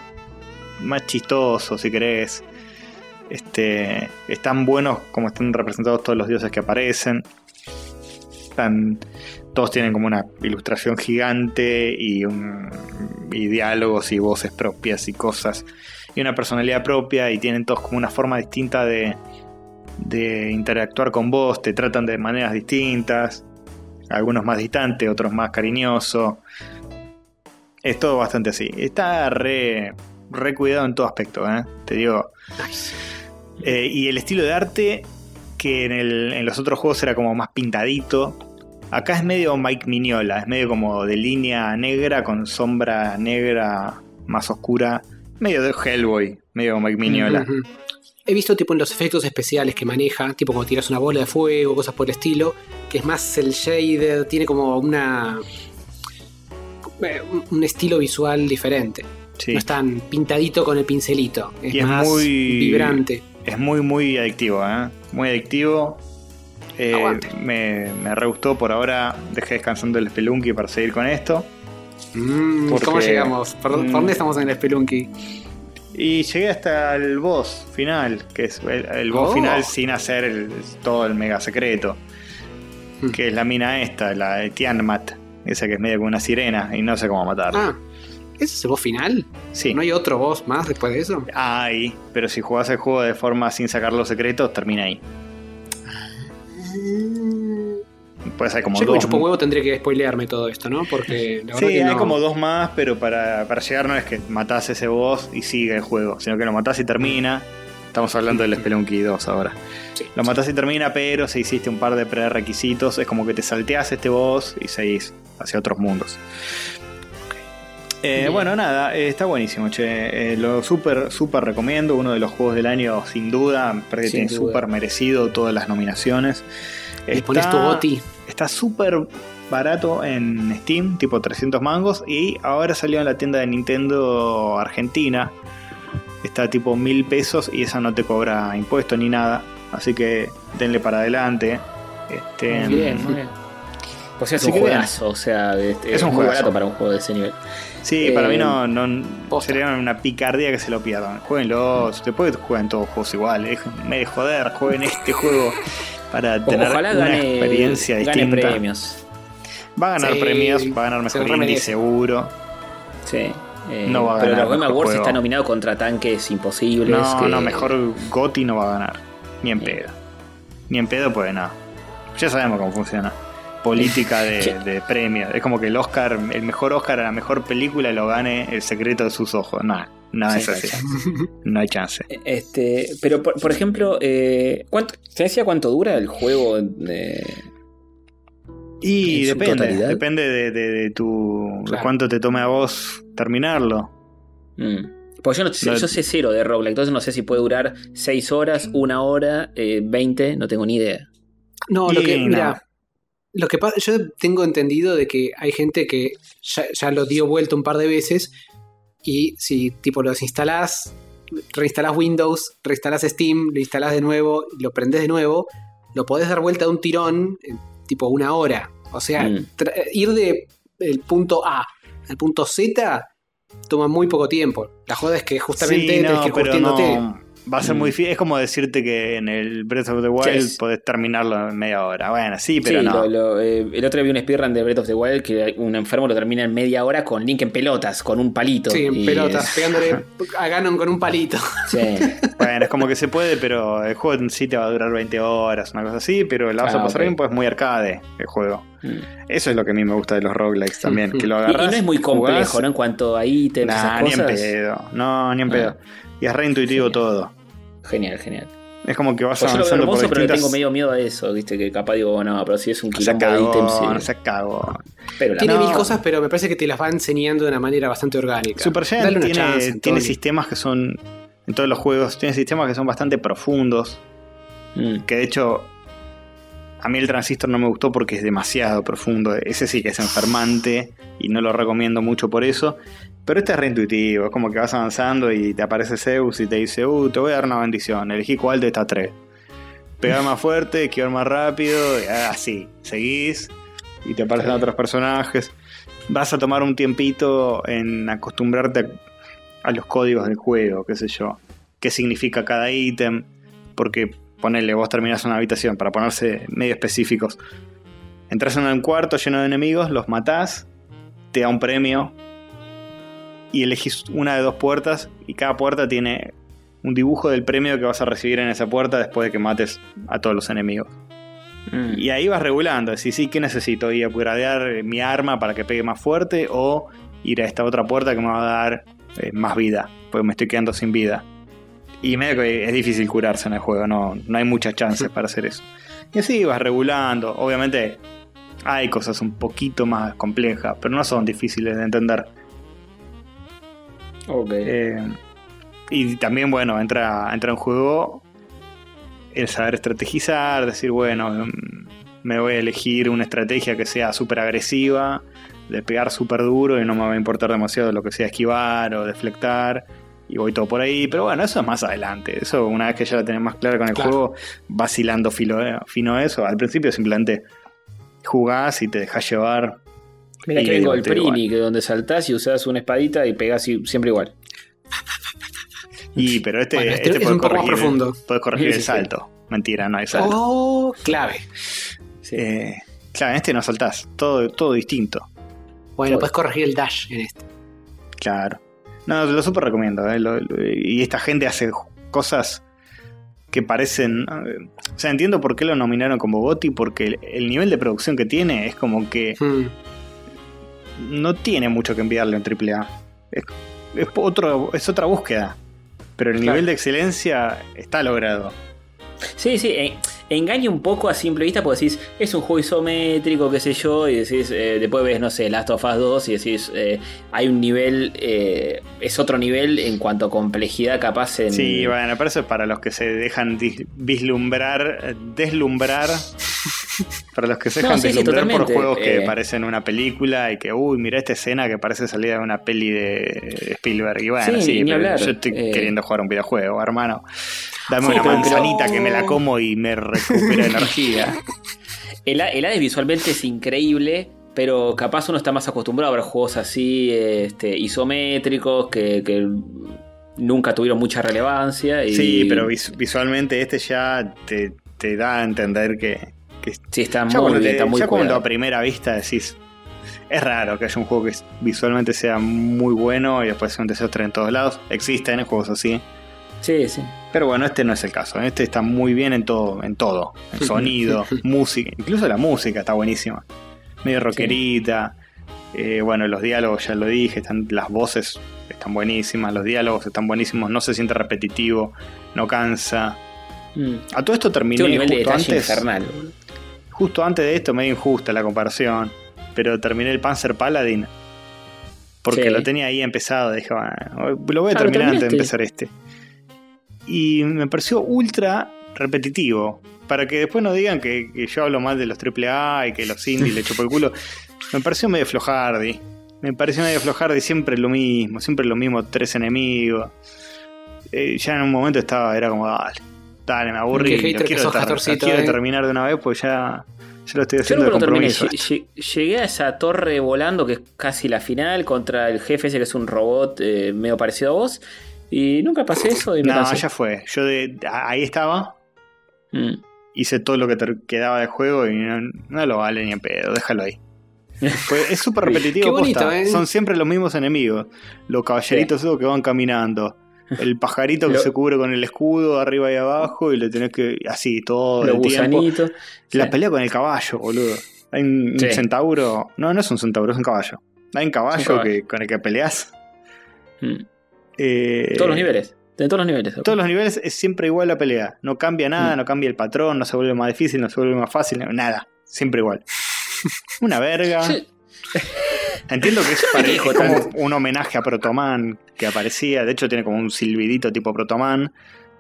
A: más chistoso, si querés. Este, están buenos como están representados todos los dioses que aparecen. Todos tienen como una ilustración gigante y, un, diálogos y voces propias y cosas. Y una personalidad propia y tienen todos como una forma distinta de, interactuar con vos. Te tratan de maneras distintas algunos más distantes, otros más cariñosos. Es todo bastante así. Está re cuidado en todo aspecto, ¿eh? te digo. Eh, y el estilo de arte, que en, el- en los otros juegos era como más pintadito. Acá es medio Mike Mignola, es medio como de línea negra con sombra negra más oscura. Medio de Hellboy, medio Mike Mignola.
C: He visto tipo en los efectos especiales que maneja, tipo cuando tiras una bola de fuego, cosas por el estilo, que es más el shaded, tiene como una eh, un estilo visual diferente.
A: Sí.
C: No es tan pintadito con el pincelito, es
A: Y es
C: más
A: muy-
C: vibrante.
A: Es muy, muy adictivo, ¿eh? Muy adictivo. Eh, me, me re gustó por ahora. Dejé descansando el Spelunky para seguir con esto.
C: Mm,
A: Porque-
C: ¿Cómo llegamos? ¿Por, por
A: Mm.
C: dónde estamos en el Spelunky?
A: Y llegué hasta el boss final, que es el, el boss
C: Oh.
A: final sin hacer el- todo el mega secreto.
C: Hmm.
A: Que es la mina esta, la de Tiamat. Esa que es medio como una sirena y no sé cómo matarla.
C: Ah, ¿ese es el boss final?
A: sí.
C: ¿No hay otro boss más después de eso?
A: Hay, pero si jugás el juego de forma sin sacar los secretos, termina ahí. Puede ser como
C: Yo
A: dos.
C: chupo huevo tendría que spoilearme todo esto, ¿no? Porque la verdad
A: Sí,
C: que
A: hay
C: no-
A: como dos más, pero para, para llegar no es que matás ese boss y sigue el juego, sino que lo matás y termina. Estamos hablando del Spelunky 2 ahora.
C: Sí.
A: Lo matás y termina, pero si hiciste un par de prerequisitos, es como que te salteás este boss y seguís hacia otros mundos. Eh, bueno, nada, eh, está buenísimo, che. Eh, lo súper, súper recomiendo. Uno de los juegos del año, sin duda. Parece que
B: Sin
A: tiene súper merecido todas las nominaciones.
C: Le pones tu
A: Está-
C: goti.
A: Está súper barato en Steam, tipo 300 mangos. Y ahora salió en la tienda de Nintendo Argentina. Está tipo mil pesos y esa no te cobra impuesto ni nada. Así que denle para adelante. Este,
B: Muy bien, muy bien. Pues es
A: Así
B: un juegazo, o sea, este,
A: Es
B: es,
A: un
B: muy
A: juegazo.
B: barato para un juego de ese nivel.
A: Sí, para
B: Eh,
A: mí no, no sería una picardía que se lo pierdan. Jueguenlo, después jueguen todos juegos iguales. Déjenme de joder, jueguen este *laughs* juego para tener
B: Ojalá
A: una
B: gane,
A: experiencia
B: gane
A: distinta.
B: premios.
A: Va a ganar
C: Sí,
A: premios, va a ganar mejor indie seguro.
B: Sí. eh,
A: No va a
B: pero
A: ganar
B: los Game
A: mejor
B: Awards está nominado contra tanques imposibles.
A: No,
B: que-
A: no, mejor Gotti no va a ganar. Ni en pedo. Ni en pedo, pues nada. Ya sabemos cómo funciona. Política de, de premios. Es como que el Oscar, el mejor Oscar a la mejor película lo gane El secreto de sus ojos. Nada, no
B: Sí,
A: es así. *laughs* No hay chance.
B: Este, pero por, por ejemplo, eh, ¿cuánto, ¿se decía cuánto dura el juego? De...
A: Y depende, depende de, de- de tu. de cuánto te tome a vos terminarlo.
B: Mm. Porque yo, no sé,
A: No-
B: yo sé cero de roguelike, entonces no sé si puede durar 6 horas, 1 hora, eh, 20, no tengo ni idea.
C: No, lo que, mira, lo que pasa, yo tengo entendido de que hay gente que ya, ya lo dio vuelta un par de veces y si tipo lo desinstalás, reinstalás Windows, reinstalás Steam, lo instalás de nuevo, lo prendés de nuevo, lo podés dar vuelta de un tirón en tipo una hora. O sea,
B: Mm.
C: tra- ir de el punto A al punto Z toma muy poco tiempo. La joda es que justamente
A: Sí,
C: tenés que ir
A: pero
C: curtiéndote.
A: no, Va a ser
B: Mm.
A: muy difícil. Es como decirte que en el Breath of the Wild
B: Sí.
A: podés terminarlo en media hora. Bueno, sí, pero
B: sí,
A: no.
B: lo- lo, eh, el otro día vi un speedrun de Breath of the Wild que un enfermo lo termina en media hora con Link en pelotas, con un palito.
C: Sí, en pelotas,
B: es-
C: pegándole *laughs* a Ganon con un palito.
B: Sí.
A: Bueno, es como que se puede, pero el juego en sí te va a durar 20 horas, una cosa así, pero la vas a
B: Ah,
A: pasar
B: ok.
A: bien, pues es muy arcade el juego.
B: Mm.
A: Eso es lo que a mí me gusta de los roguelikes también, que lo
B: Y, y
A: agarras.
B: no es muy complejo,
A: jugás,
B: ¿no? En cuanto a ítems,
A: Nah,
B: esas
A: ni en pedo. No, ni en
B: Ah.
A: pedo. Y es re intuitivo
B: Genial.
A: todo.
B: Genial, genial.
A: Es como que vas
B: Pues yo lo veo
A: avanzando por
B: hermoso, pero le tengo medio miedo a eso, viste, que capaz digo, no, pero si es un quilombo de ítems.
A: no se cagó.
B: Pero la-
C: Tiene
A: No.
C: mil cosas, pero me parece que te las va enseñando de una manera bastante orgánica.
A: Supergiant
C: Dale
A: tiene,
C: chance,
A: tiene
C: Antonio.
A: sistemas que son, en todos los juegos, tiene sistemas que son bastante profundos.
B: Mm.
A: Que de hecho, a mí el transistor no me gustó porque es demasiado profundo. Ese sí que es enfermante y no lo recomiendo mucho por eso. Pero este es reintuitivo, es como que vas avanzando y te aparece Zeus y te dice, uh, te voy a dar una bendición, elegí cuál de estas tres. Pegar más fuerte, esquivar más rápido, y así, seguís y te aparecen otros personajes. Vas a tomar un tiempito en acostumbrarte a, a los códigos del juego, qué sé yo. Qué significa cada ítem, porque ponele, vos terminás una habitación, para ponerse medio específicos. Entras en un cuarto lleno de enemigos, los matás, te da un premio y elegís una de dos puertas y cada puerta tiene un dibujo del premio que vas a recibir en esa puerta después de que mates a todos los enemigos.
B: Mm.
A: Y ahí vas regulando, decís, sí, ¿qué necesito? ¿Ir a upgradear mi arma para que pegue más fuerte? ¿O ir a esta otra puerta que me va a dar eh, más vida? Porque me estoy quedando sin vida. Y medio que es difícil curarse en el juego, no, no hay muchas chances para hacer eso. Y así vas regulando. Obviamente hay cosas un poquito más complejas, pero no son difíciles de entender.
B: Ok.
A: Eh, y también, bueno, entra, entra en juego el saber estrategizar, decir, bueno, mm, me voy a elegir una estrategia que sea súper agresiva, de pegar súper duro y no me va a importar demasiado lo que sea esquivar o deflectar. Y voy todo por ahí, pero bueno, eso es más adelante. Eso, una vez que ya lo tenés más claro con el
C: Claro.
A: juego, vacilando filo, eh, fino eso. Al principio simplemente jugás y te dejas llevar.
B: Mira que vengo el. Primi, que donde saltás y usás una espadita y pegás y- siempre igual.
A: Y, pero este,
C: Bueno, este
A: este
C: es un poco más
A: corregir,
C: profundo.
A: podés corregir
B: Sí,
A: el
B: sí.
A: salto. Mentira, no hay salto.
C: Oh, clave.
B: Sí.
A: Eh, claro, en este no saltás, todo, todo distinto.
C: Bueno, puedes corregir el dash en este.
A: Claro. No, lo súper recomiendo. eh, lo- lo- y esta gente hace cosas que parecen. eh, O sea, entiendo por qué lo nominaron como Gotti, porque el, el nivel de producción que tiene es como que
C: Hmm.
A: no tiene mucho que enviarle un AAA. Es, es, otro, es otra búsqueda. Pero el
C: Claro.
A: nivel de excelencia está logrado.
B: Sí, sí, eh, engaña un poco a simple vista porque decís, es un juego isométrico, qué sé yo, y decís, eh, después ves, no sé, Last of Us 2 y decís, eh, hay un nivel, eh, es otro nivel en cuanto a complejidad capaz en...
A: Sí, bueno, pero eso es para los que se dejan vislumbrar, eh, deslumbrar. *laughs* *laughs* para los que se
B: No,
A: dejan
B: sí, sí,
A: deslumbrar por juegos que
B: eh.
A: parecen una película y que, uy, mira esta escena que parece salida de una peli de Spielberg. Y bueno,
B: Sí,
A: pero
B: hablar,
A: yo estoy
B: eh.
A: queriendo jugar un videojuego, hermano. Dame una
B: pero-
A: manzanita que me la como y me recupera *laughs* energía.
B: El, el Hades visualmente es increíble, pero capaz uno está más acostumbrado a ver juegos así, este, isométricos, que, que nunca tuvieron mucha relevancia. Y,
A: Sí, pero vis- visualmente este ya te, te da a entender que, que
B: Sí, está muy
A: cuando,
B: está muy
A: ya cuando a primera vista decís, es raro que haya un juego que visualmente sea muy bueno y después sea un desastre en todos lados. Existen juegos así.
B: Sí, sí.
A: Pero bueno, este no es el caso. Este está muy bien en todo, en todo. En *laughs* sonido, música, incluso la música está buenísima. Medio rockerita. Eh, bueno, los diálogos ya lo dije, están, las voces están buenísimas, los diálogos están buenísimos, no se siente repetitivo, no cansa.
B: Mm.
A: A todo esto terminé
B: nivel
A: justo antes.
B: infernal.
A: Justo antes de esto, medio injusta la comparación, pero terminé el Panzer Paladin porque
B: Sí.
A: lo tenía ahí empezado. Dije, bueno, lo voy a
B: Ah, ¿lo
A: terminar antes de empezar este. Y me pareció ultra repetitivo. Para que después no digan que, que yo hablo mal de los AAA y que los *laughs* indies le chupo el culo. Me pareció medio flojardi. Me pareció medio flojardi, siempre lo mismo, siempre lo mismo, tres enemigos. Eh, ya en un momento estaba, era como, dale, dale, me aburrí. Lo quiero,
C: sos,
A: lo quiero
C: eh.
A: terminar de una vez, pues ya, ya lo estoy
B: Yo
A: haciendo de
B: nunca lo terminé. Llegué a esa torre volando que es casi la final contra el jefe ese que es un robot eh, medio parecido a vos. Y nunca pasé eso y me
A: No,
B: cansé.
A: ya fue. Yo de, ahí estaba,
B: Mm.
A: hice todo lo que te quedaba del juego y no, no lo vale ni en pedo, déjalo ahí. *laughs* Pues es súper repetitivo.
C: Qué bonito,
A: posta.
C: ¿eh?
A: Son siempre los mismos enemigos. Los caballeritos esos que van caminando. El pajarito que
B: Lo-
A: se cubre con el escudo arriba y abajo y le tenés que. Así, todo
B: Los
A: el tiempo.
B: gusanitos.
A: La
B: Sí.
A: pelea con el caballo, boludo. Hay un, centauro. No, no es un centauro, es un caballo. Hay un caballo,
B: caballo.
A: Que, con el que peleas.
B: Mm.
A: Eh,
B: Todos los niveles. De todos los niveles.
A: En todos los niveles es siempre igual la pelea. No cambia nada, no cambia el patrón, no se vuelve más difícil, no se vuelve más fácil, nada. Siempre igual. *laughs* Una verga.
B: Sí.
A: Entiendo que es, *laughs* pare-
B: Hijo,
A: es como un homenaje a Protoman que aparecía. De hecho, tiene como un silbidito tipo Protoman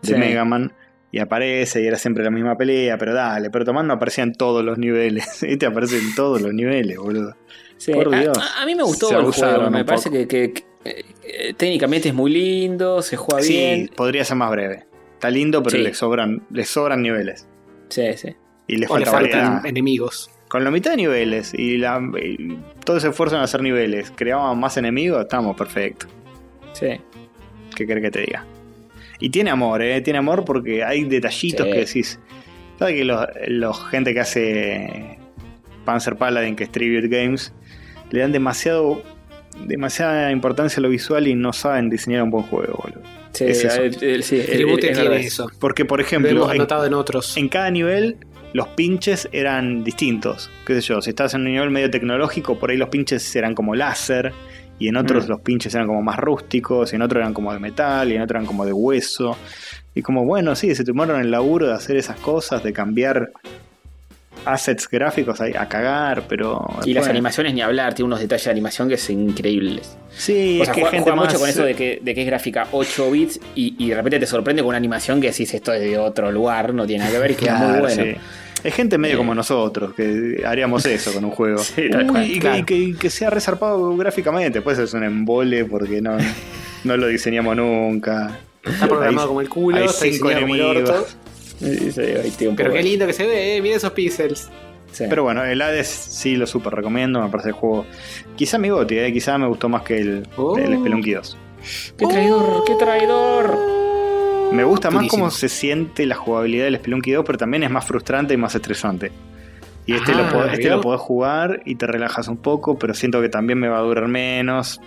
A: de
B: Sí.
A: Mega Man. Y aparece y era siempre la misma pelea. Pero dale, Protoman no aparecía en todos los niveles. *laughs* Este aparece en todos los niveles, boludo.
B: Sí,
A: Por Dios.
B: A, a mí me gustó
A: Se
B: el juego. Me parece que, que- que, eh, técnicamente es muy lindo, se juega
A: Sí,
B: bien.
A: podría ser más breve. Está lindo, pero
B: Sí.
A: le sobran, le sobran niveles.
B: Sí, sí.
A: Y le falta
C: faltan
A: variedad.
C: enemigos.
A: Con la mitad de niveles y, la, y todo ese esfuerzo en hacer niveles, creábamos más enemigos, estamos perfectos.
B: sí.
A: ¿Qué querés que te diga? Y tiene amor, ¿eh? Tiene amor porque hay detallitos
B: Sí.
A: que decís. ¿Sabes que los, los gente que hace Panzer Paladin, que es Tribute Games, le dan demasiado demasiada importancia a lo visual y no saben diseñar un buen juego, boludo?
B: Sí,
A: Es eso.
B: eh, eh, sí, eh,
C: Tribute
B: es
C: tiene
B: verdad.
C: eso.
A: Porque, por
C: Lo
A: ejemplo,
C: hemos
A: en,
C: notado en otros.
A: en cada nivel los pinches eran distintos. Qué sé yo, si estás en un nivel medio tecnológico, por ahí los pinches eran como láser, y en otros
B: Mm.
A: los pinches eran como más rústicos, y en otros eran como de metal, y en otros eran como de hueso. Y como, bueno, sí, se tomaron el laburo de hacer esas cosas, de cambiar assets gráficos ahí a cagar, pero.
B: Y las animaciones ni hablar, tiene unos detalles de animación que son increíbles.
A: Sí,
B: o
A: es
B: sea,
A: que
B: juega,
A: gente
B: juega
A: más.
B: mucho con eso de que, de que es gráfica 8 bits y, y de repente te sorprende con una animación que decís esto es de otro lugar, no tiene nada que ver y queda muy
A: Claro,
B: bueno.
A: sí. Es gente medio
B: Eh.
A: como nosotros, que haríamos eso con un juego. *laughs*
B: Sí, tal
A: Uy,
B: cual,
A: y que,
C: claro.
A: y que- y que sea resarpado gráficamente, pues es un embole porque no, no lo diseñamos nunca.
C: Está programado
A: Hay-
C: como el culo,
A: hay
C: está
A: cinco
C: como el
A: enemigos.
C: orto.
B: Sí, sí, ahí tiene un
C: Pero qué lindo que se ve, eh, mira esos píxeles.
B: sí.
A: Pero bueno, el Hades sí lo super recomiendo, me parece el juego. Quizá mi goti, eh, quizá me gustó más que el,
C: Oh.
A: el Spelunky 2.
B: ¡Qué traidor! ¡Qué traidor!
A: Me gusta más cómo se siente la jugabilidad del Spelunky 2, pero también es más frustrante y más estresante. Y este,
C: Ah,
A: lo, podés, este podés jugar y te relajas un poco, pero siento que también me va a durar menos.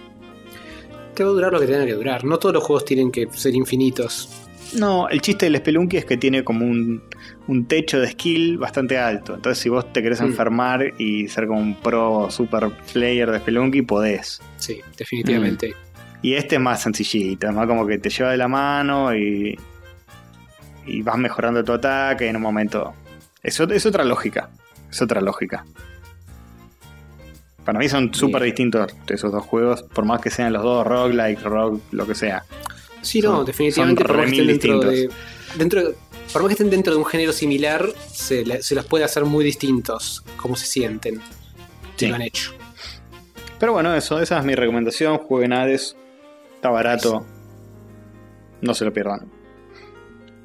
C: Te va a durar lo que tenga que durar. No todos los juegos tienen que ser infinitos.
A: No, el chiste del Spelunky es que tiene como un, un techo de skill bastante alto. Entonces, si vos te querés
C: Mm.
A: enfermar y ser como un pro super player de Spelunky, podés.
C: Sí, definitivamente.
A: Y este es más sencillito, es más como que te lleva de la mano y, y vas mejorando tu ataque en un momento. Es, es otra lógica. Es otra lógica. Para mí son súper distintos esos dos juegos, por más que sean los dos roguelike, rogue, lo que sea.
C: Sí, no, definitivamente
A: son
C: por más que estén dentro de,
A: distintos.
C: dentro de- por más que estén dentro de un género similar, se, se los puede hacer muy distintos, como se sienten. Si
A: Sí.
C: lo han hecho.
A: Pero bueno, eso, esa es mi recomendación. Jueguen Hades. Está barato. No se lo pierdan.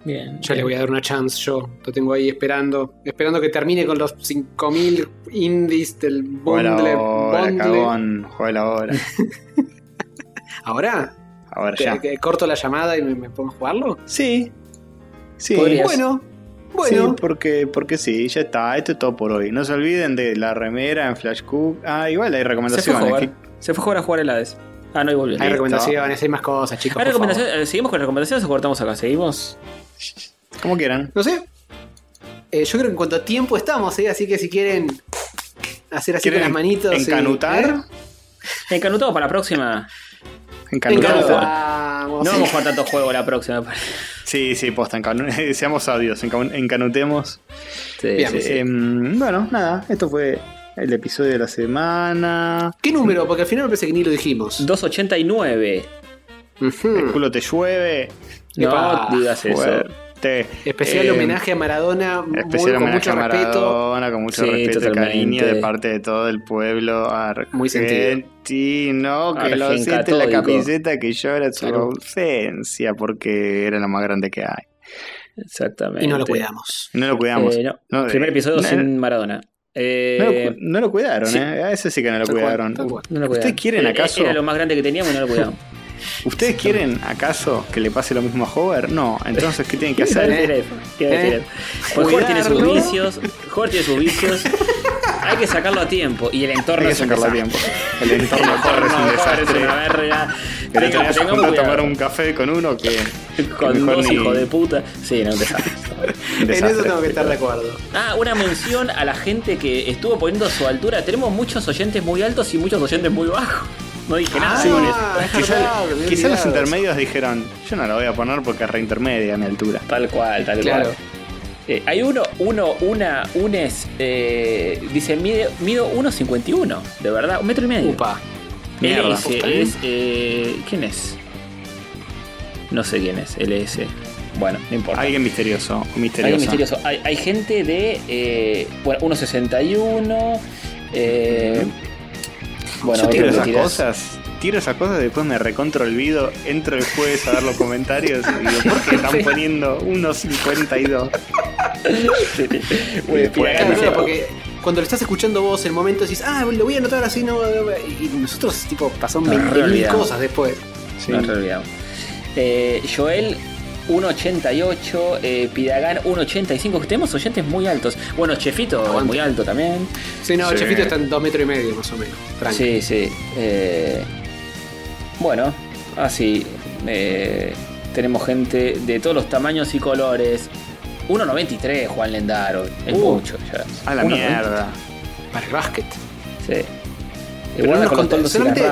B: Bien.
C: Ya le voy a dar una chance yo. Lo tengo ahí esperando. Esperando que termine con los 5000 indies del bundle.
A: ahora,
C: bundle.
A: cagón. Juega ahora. *laughs*
C: ¿Ahora?
A: Ahora
C: ¿Que,
A: ya.
C: que corto la llamada y me, me pongo a jugarlo?
A: Sí. Sí.
B: Podrías.
C: Bueno,
A: Sí,
C: bueno.
A: porque, porque sí, ya está. Esto es todo por hoy. No se olviden de la remera en Flash Cook. Ah, igual hay
B: Se fue, a
A: recomendaciones.
B: jugar, se fue a jugar a jugar el Hades. Ah, no, y volvió.
C: Hay
A: Listo.
C: recomendaciones, hay más cosas, chicos.
B: ¿Hay
C: por favor.
B: recomendaciones? Eh, ¿Seguimos con recomendaciones o cortamos acá? ¿Seguimos?
A: Como quieran.
C: No sé. Eh, yo creo que en cuanto a tiempo estamos, ¿eh? así que si quieren hacer así con
A: ¿Quieren
C: las manitos. y-
A: encanutar?
C: ¿eh?
B: Encanutado para la próxima.
A: Encanutado.
C: Encanutamos.
B: No vamos a jugar tanto juego la próxima.
A: Sí, sí, posta. *laughs* Seamos sabios. enca- Encanutemos.
B: Sí,
C: Bien.
B: sí, sí.
A: Em, bueno, nada. Esto fue el episodio de la semana.
C: ¿Qué número? Porque al final me parece que ni lo dijimos.
B: 289.
C: Ujú.
A: El culo te llueve.
B: No
C: Epa,
B: digas eso.
A: Fuerte.
C: Especial
A: Eh,
C: homenaje a Maradona, muy-
A: Especial
C: con
A: homenaje
C: mucho
A: a
C: respeto.
A: Maradona, con mucho
B: Sí,
A: respeto y
B: totalmente.
A: cariño de parte de todo el pueblo
C: Muy sentido.
A: argentino que lo siente en la camiseta que llora su
C: Claro.
A: ausencia porque era lo más grande que hay.
B: Exactamente.
C: Y no lo cuidamos.
A: No lo cuidamos.
B: Eh, no.
A: No,
B: Primer
A: eh,
B: episodio
A: no,
B: sin Maradona. Eh,
A: No lo, no lo cuidaron,
B: sí.
A: ¿eh? A ese sí que no lo
C: Tal
A: cuidaron.
C: cual.
B: no lo
A: ¿Ustedes quieren
B: Eh,
A: acaso-
B: Era lo más grande que teníamos y no lo cuidamos. *laughs*
A: ¿Ustedes quieren acaso que le pase lo mismo a Hover? No. Entonces, ¿qué tienen que *laughs* hacer?
B: ¿Qué decir eso? ¿Qué decir
C: ¿Eh?
B: eso? Pues Jorge tiene sus vicios. Jorge tiene sus vicios. Hay que sacarlo a tiempo. Y el entorno
A: Hay que
B: es un
A: sacarlo a
B: desastre.
A: tiempo. El entorno *laughs* de Hover es un
B: Jorge es
A: desastre.
B: una verga.
A: Que le
B: Tenga-
A: tenés
B: tengamos
A: a
B: cuidado.
A: tomar un café con uno que,
B: Con dos
A: ni-
B: hijos de puta. Sí, no, un desastre.
A: un *laughs*
C: En eso tengo que estar de acuerdo.
B: Ah, una mención a la gente que estuvo poniendo su altura. Tenemos muchos oyentes muy altos y muchos oyentes muy bajos. No dije nada.
C: Ah, es
A: Quizá,
C: verdad,
A: los intermedios dijeron, yo no la voy a poner porque es re intermedia a mi altura.
B: Tal cual, tal
C: Claro.
B: cual. Eh, hay uno, uno, una, unes, eh, dice, mide, mido 1,51, de verdad, un metro y medio.
C: Upa.
B: LS es, eh, ¿quién es? No sé quién es, LS. Bueno, no importa.
A: Alguien misterioso,
B: Alguien
A: misterioso.
B: misterioso. Hay, hay gente de, eh, bueno, 1,61. Eh, bueno,
A: Yo tiro esas cosas, tiro esas cosas y después me recontro olvido, entro el jueves a dar los comentarios y digo, ¿por qué están *laughs* poniendo 1.52? *laughs*
B: Bueno,
A: Después-
B: Piragán
C: Claro,
B: dice,
C: claro, porque cuando lo estás escuchando vos, en el momento decís, ah, lo voy a anotar así, no. Y nosotros, tipo, pasaron
B: Nos
C: 20.000
B: reolvidamos.
C: cosas después.
A: Sí.
B: No, re olvidamos. Eh, Joel 1.88, eh, Pidagán 1.85. Tenemos oyentes muy altos. Bueno, Chefito
C: Aguante.
B: muy alto también.
C: Sí, no,
A: Sí.
C: chefito está en 2 metros y medio, más o menos. Tranqui.
B: Sí, sí. Eh, bueno, así. eh, tenemos gente de todos los tamaños y colores. 1.93, Juan Lendaro. Es
C: Uh,
B: mucho ya.
A: A la
B: 1.90,
A: mierda.
C: Para el básquet.
B: Sí. Igual con los
C: solamente-.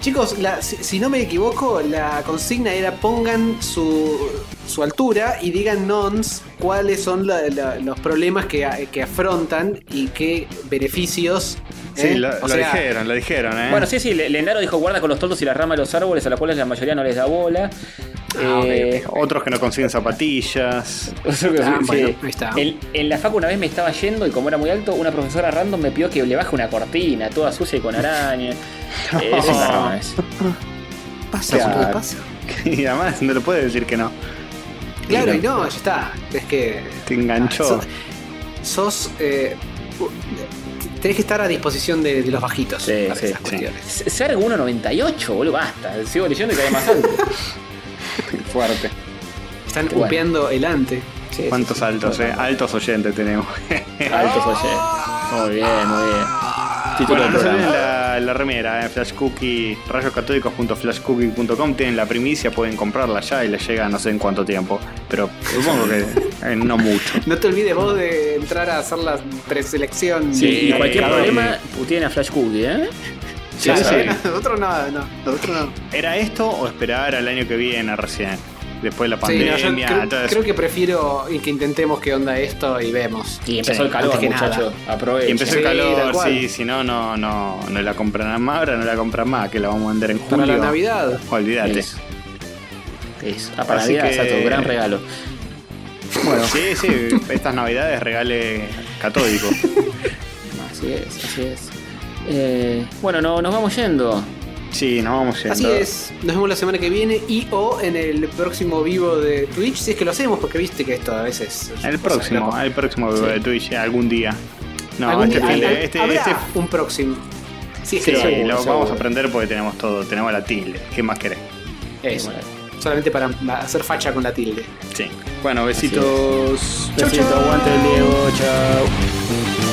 C: Chicos, la- si, si no me equivoco, la consigna era pongan su, su altura y digan nons cuáles son la- la- los problemas que, que afrontan y qué beneficios.
A: Sí,
C: ¿eh?
A: lo,
C: O
A: lo
C: sea,
A: dijeron, lo dijeron, ¿eh?
B: Bueno, sí, sí, Le- Lendaro dijo guarda con los toldos y las ramas de los árboles a los cuales la mayoría no les da bola.
C: Ah,
B: Eh,
A: Otros que no consiguen zapatillas. *laughs*
C: Ah,
B: sí,
C: bueno,
B: sí.
C: ahí está.
B: En, en la facu una vez me estaba yendo y como era muy alto, una profesora random me pidió que le baje una cortina, toda sucia y con araña. *laughs* Eh, eso es una rama, es.
C: Pasa,
B: Claro.
C: boludo, pasa. *laughs*
A: Y además no le puede decir que no.
C: Claro, y no, ya está. Es que.
A: Te enganchó.
C: sos. sos, eh, tenés que estar a disposición de, de los bajitos
B: Sí,
C: para
B: sí,
C: esas
B: sí.
C: cuestiones.
B: Ser 1.98, boludo, basta. Sigo leyendo y cae más alto. *laughs*
A: Fuerte.
C: Están
B: Bueno.
C: upeando el ante.
B: Sí,
A: ¿Cuántos
B: sí, sí.
A: altos, eh? Altos oyentes tenemos.
B: Altos oye. Muy bien, muy bien. Título
A: Bueno, no se la, la remera, en Flash Cookie, rayoscatódicos.flashcookie.com tienen la primicia, pueden comprarla ya y les llega no sé en cuánto tiempo, pero supongo que eh, no mucho. *laughs*
C: No te olvides vos de entrar a hacer la preselección.
B: Sí, y cualquier problema, puteen a Flash Cookie, ¿eh?
A: Sí,
C: Claro,
A: sí.
C: Nosotros *laughs* no, no, nosotros no.
A: ¿Era esto o esperar al año que viene recién? Después de la
C: Sí, no,
A: pandemia,
C: yo creo,
A: entonces-
C: creo que prefiero que intentemos qué onda esto y vemos.
B: Y empezó
A: Sí,
B: el calor, muchachos.
A: Y empezó
C: Sí,
A: el calor, sí, si no, no, no, no la compran más, ahora no la compran más, que la vamos a vender en julio.
C: Para la Navidad.
A: Olvídate.
B: Eso. Eso. Ah, para
A: Así
B: Navidad,
A: que-
B: exacto. Gran regalo.
A: Bueno, sí, sí, estas navidades regale catódico. *laughs*
B: Así es, así es. Eh, bueno, no, nos vamos yendo.
A: Sí, nos vamos yendo.
C: Así es, nos vemos la semana que viene y o en el próximo vivo de Twitch, si es que lo hacemos, porque viste que esto a veces...
A: El próximo, el próximo video de Twitch, algún día. No,
C: Algún
A: este
C: día-
A: fin
C: al-
A: este,
C: habrá
A: este-
C: un próximo. Es
A: sí,
C: que lo
A: vamos a aprender porque tenemos todo, tenemos la tilde. ¿Qué más querés?
C: Eso. Solamente para hacer facha con la tilde.
A: Sí. Bueno, besitos.
B: Besito, aguante el Diego, chao.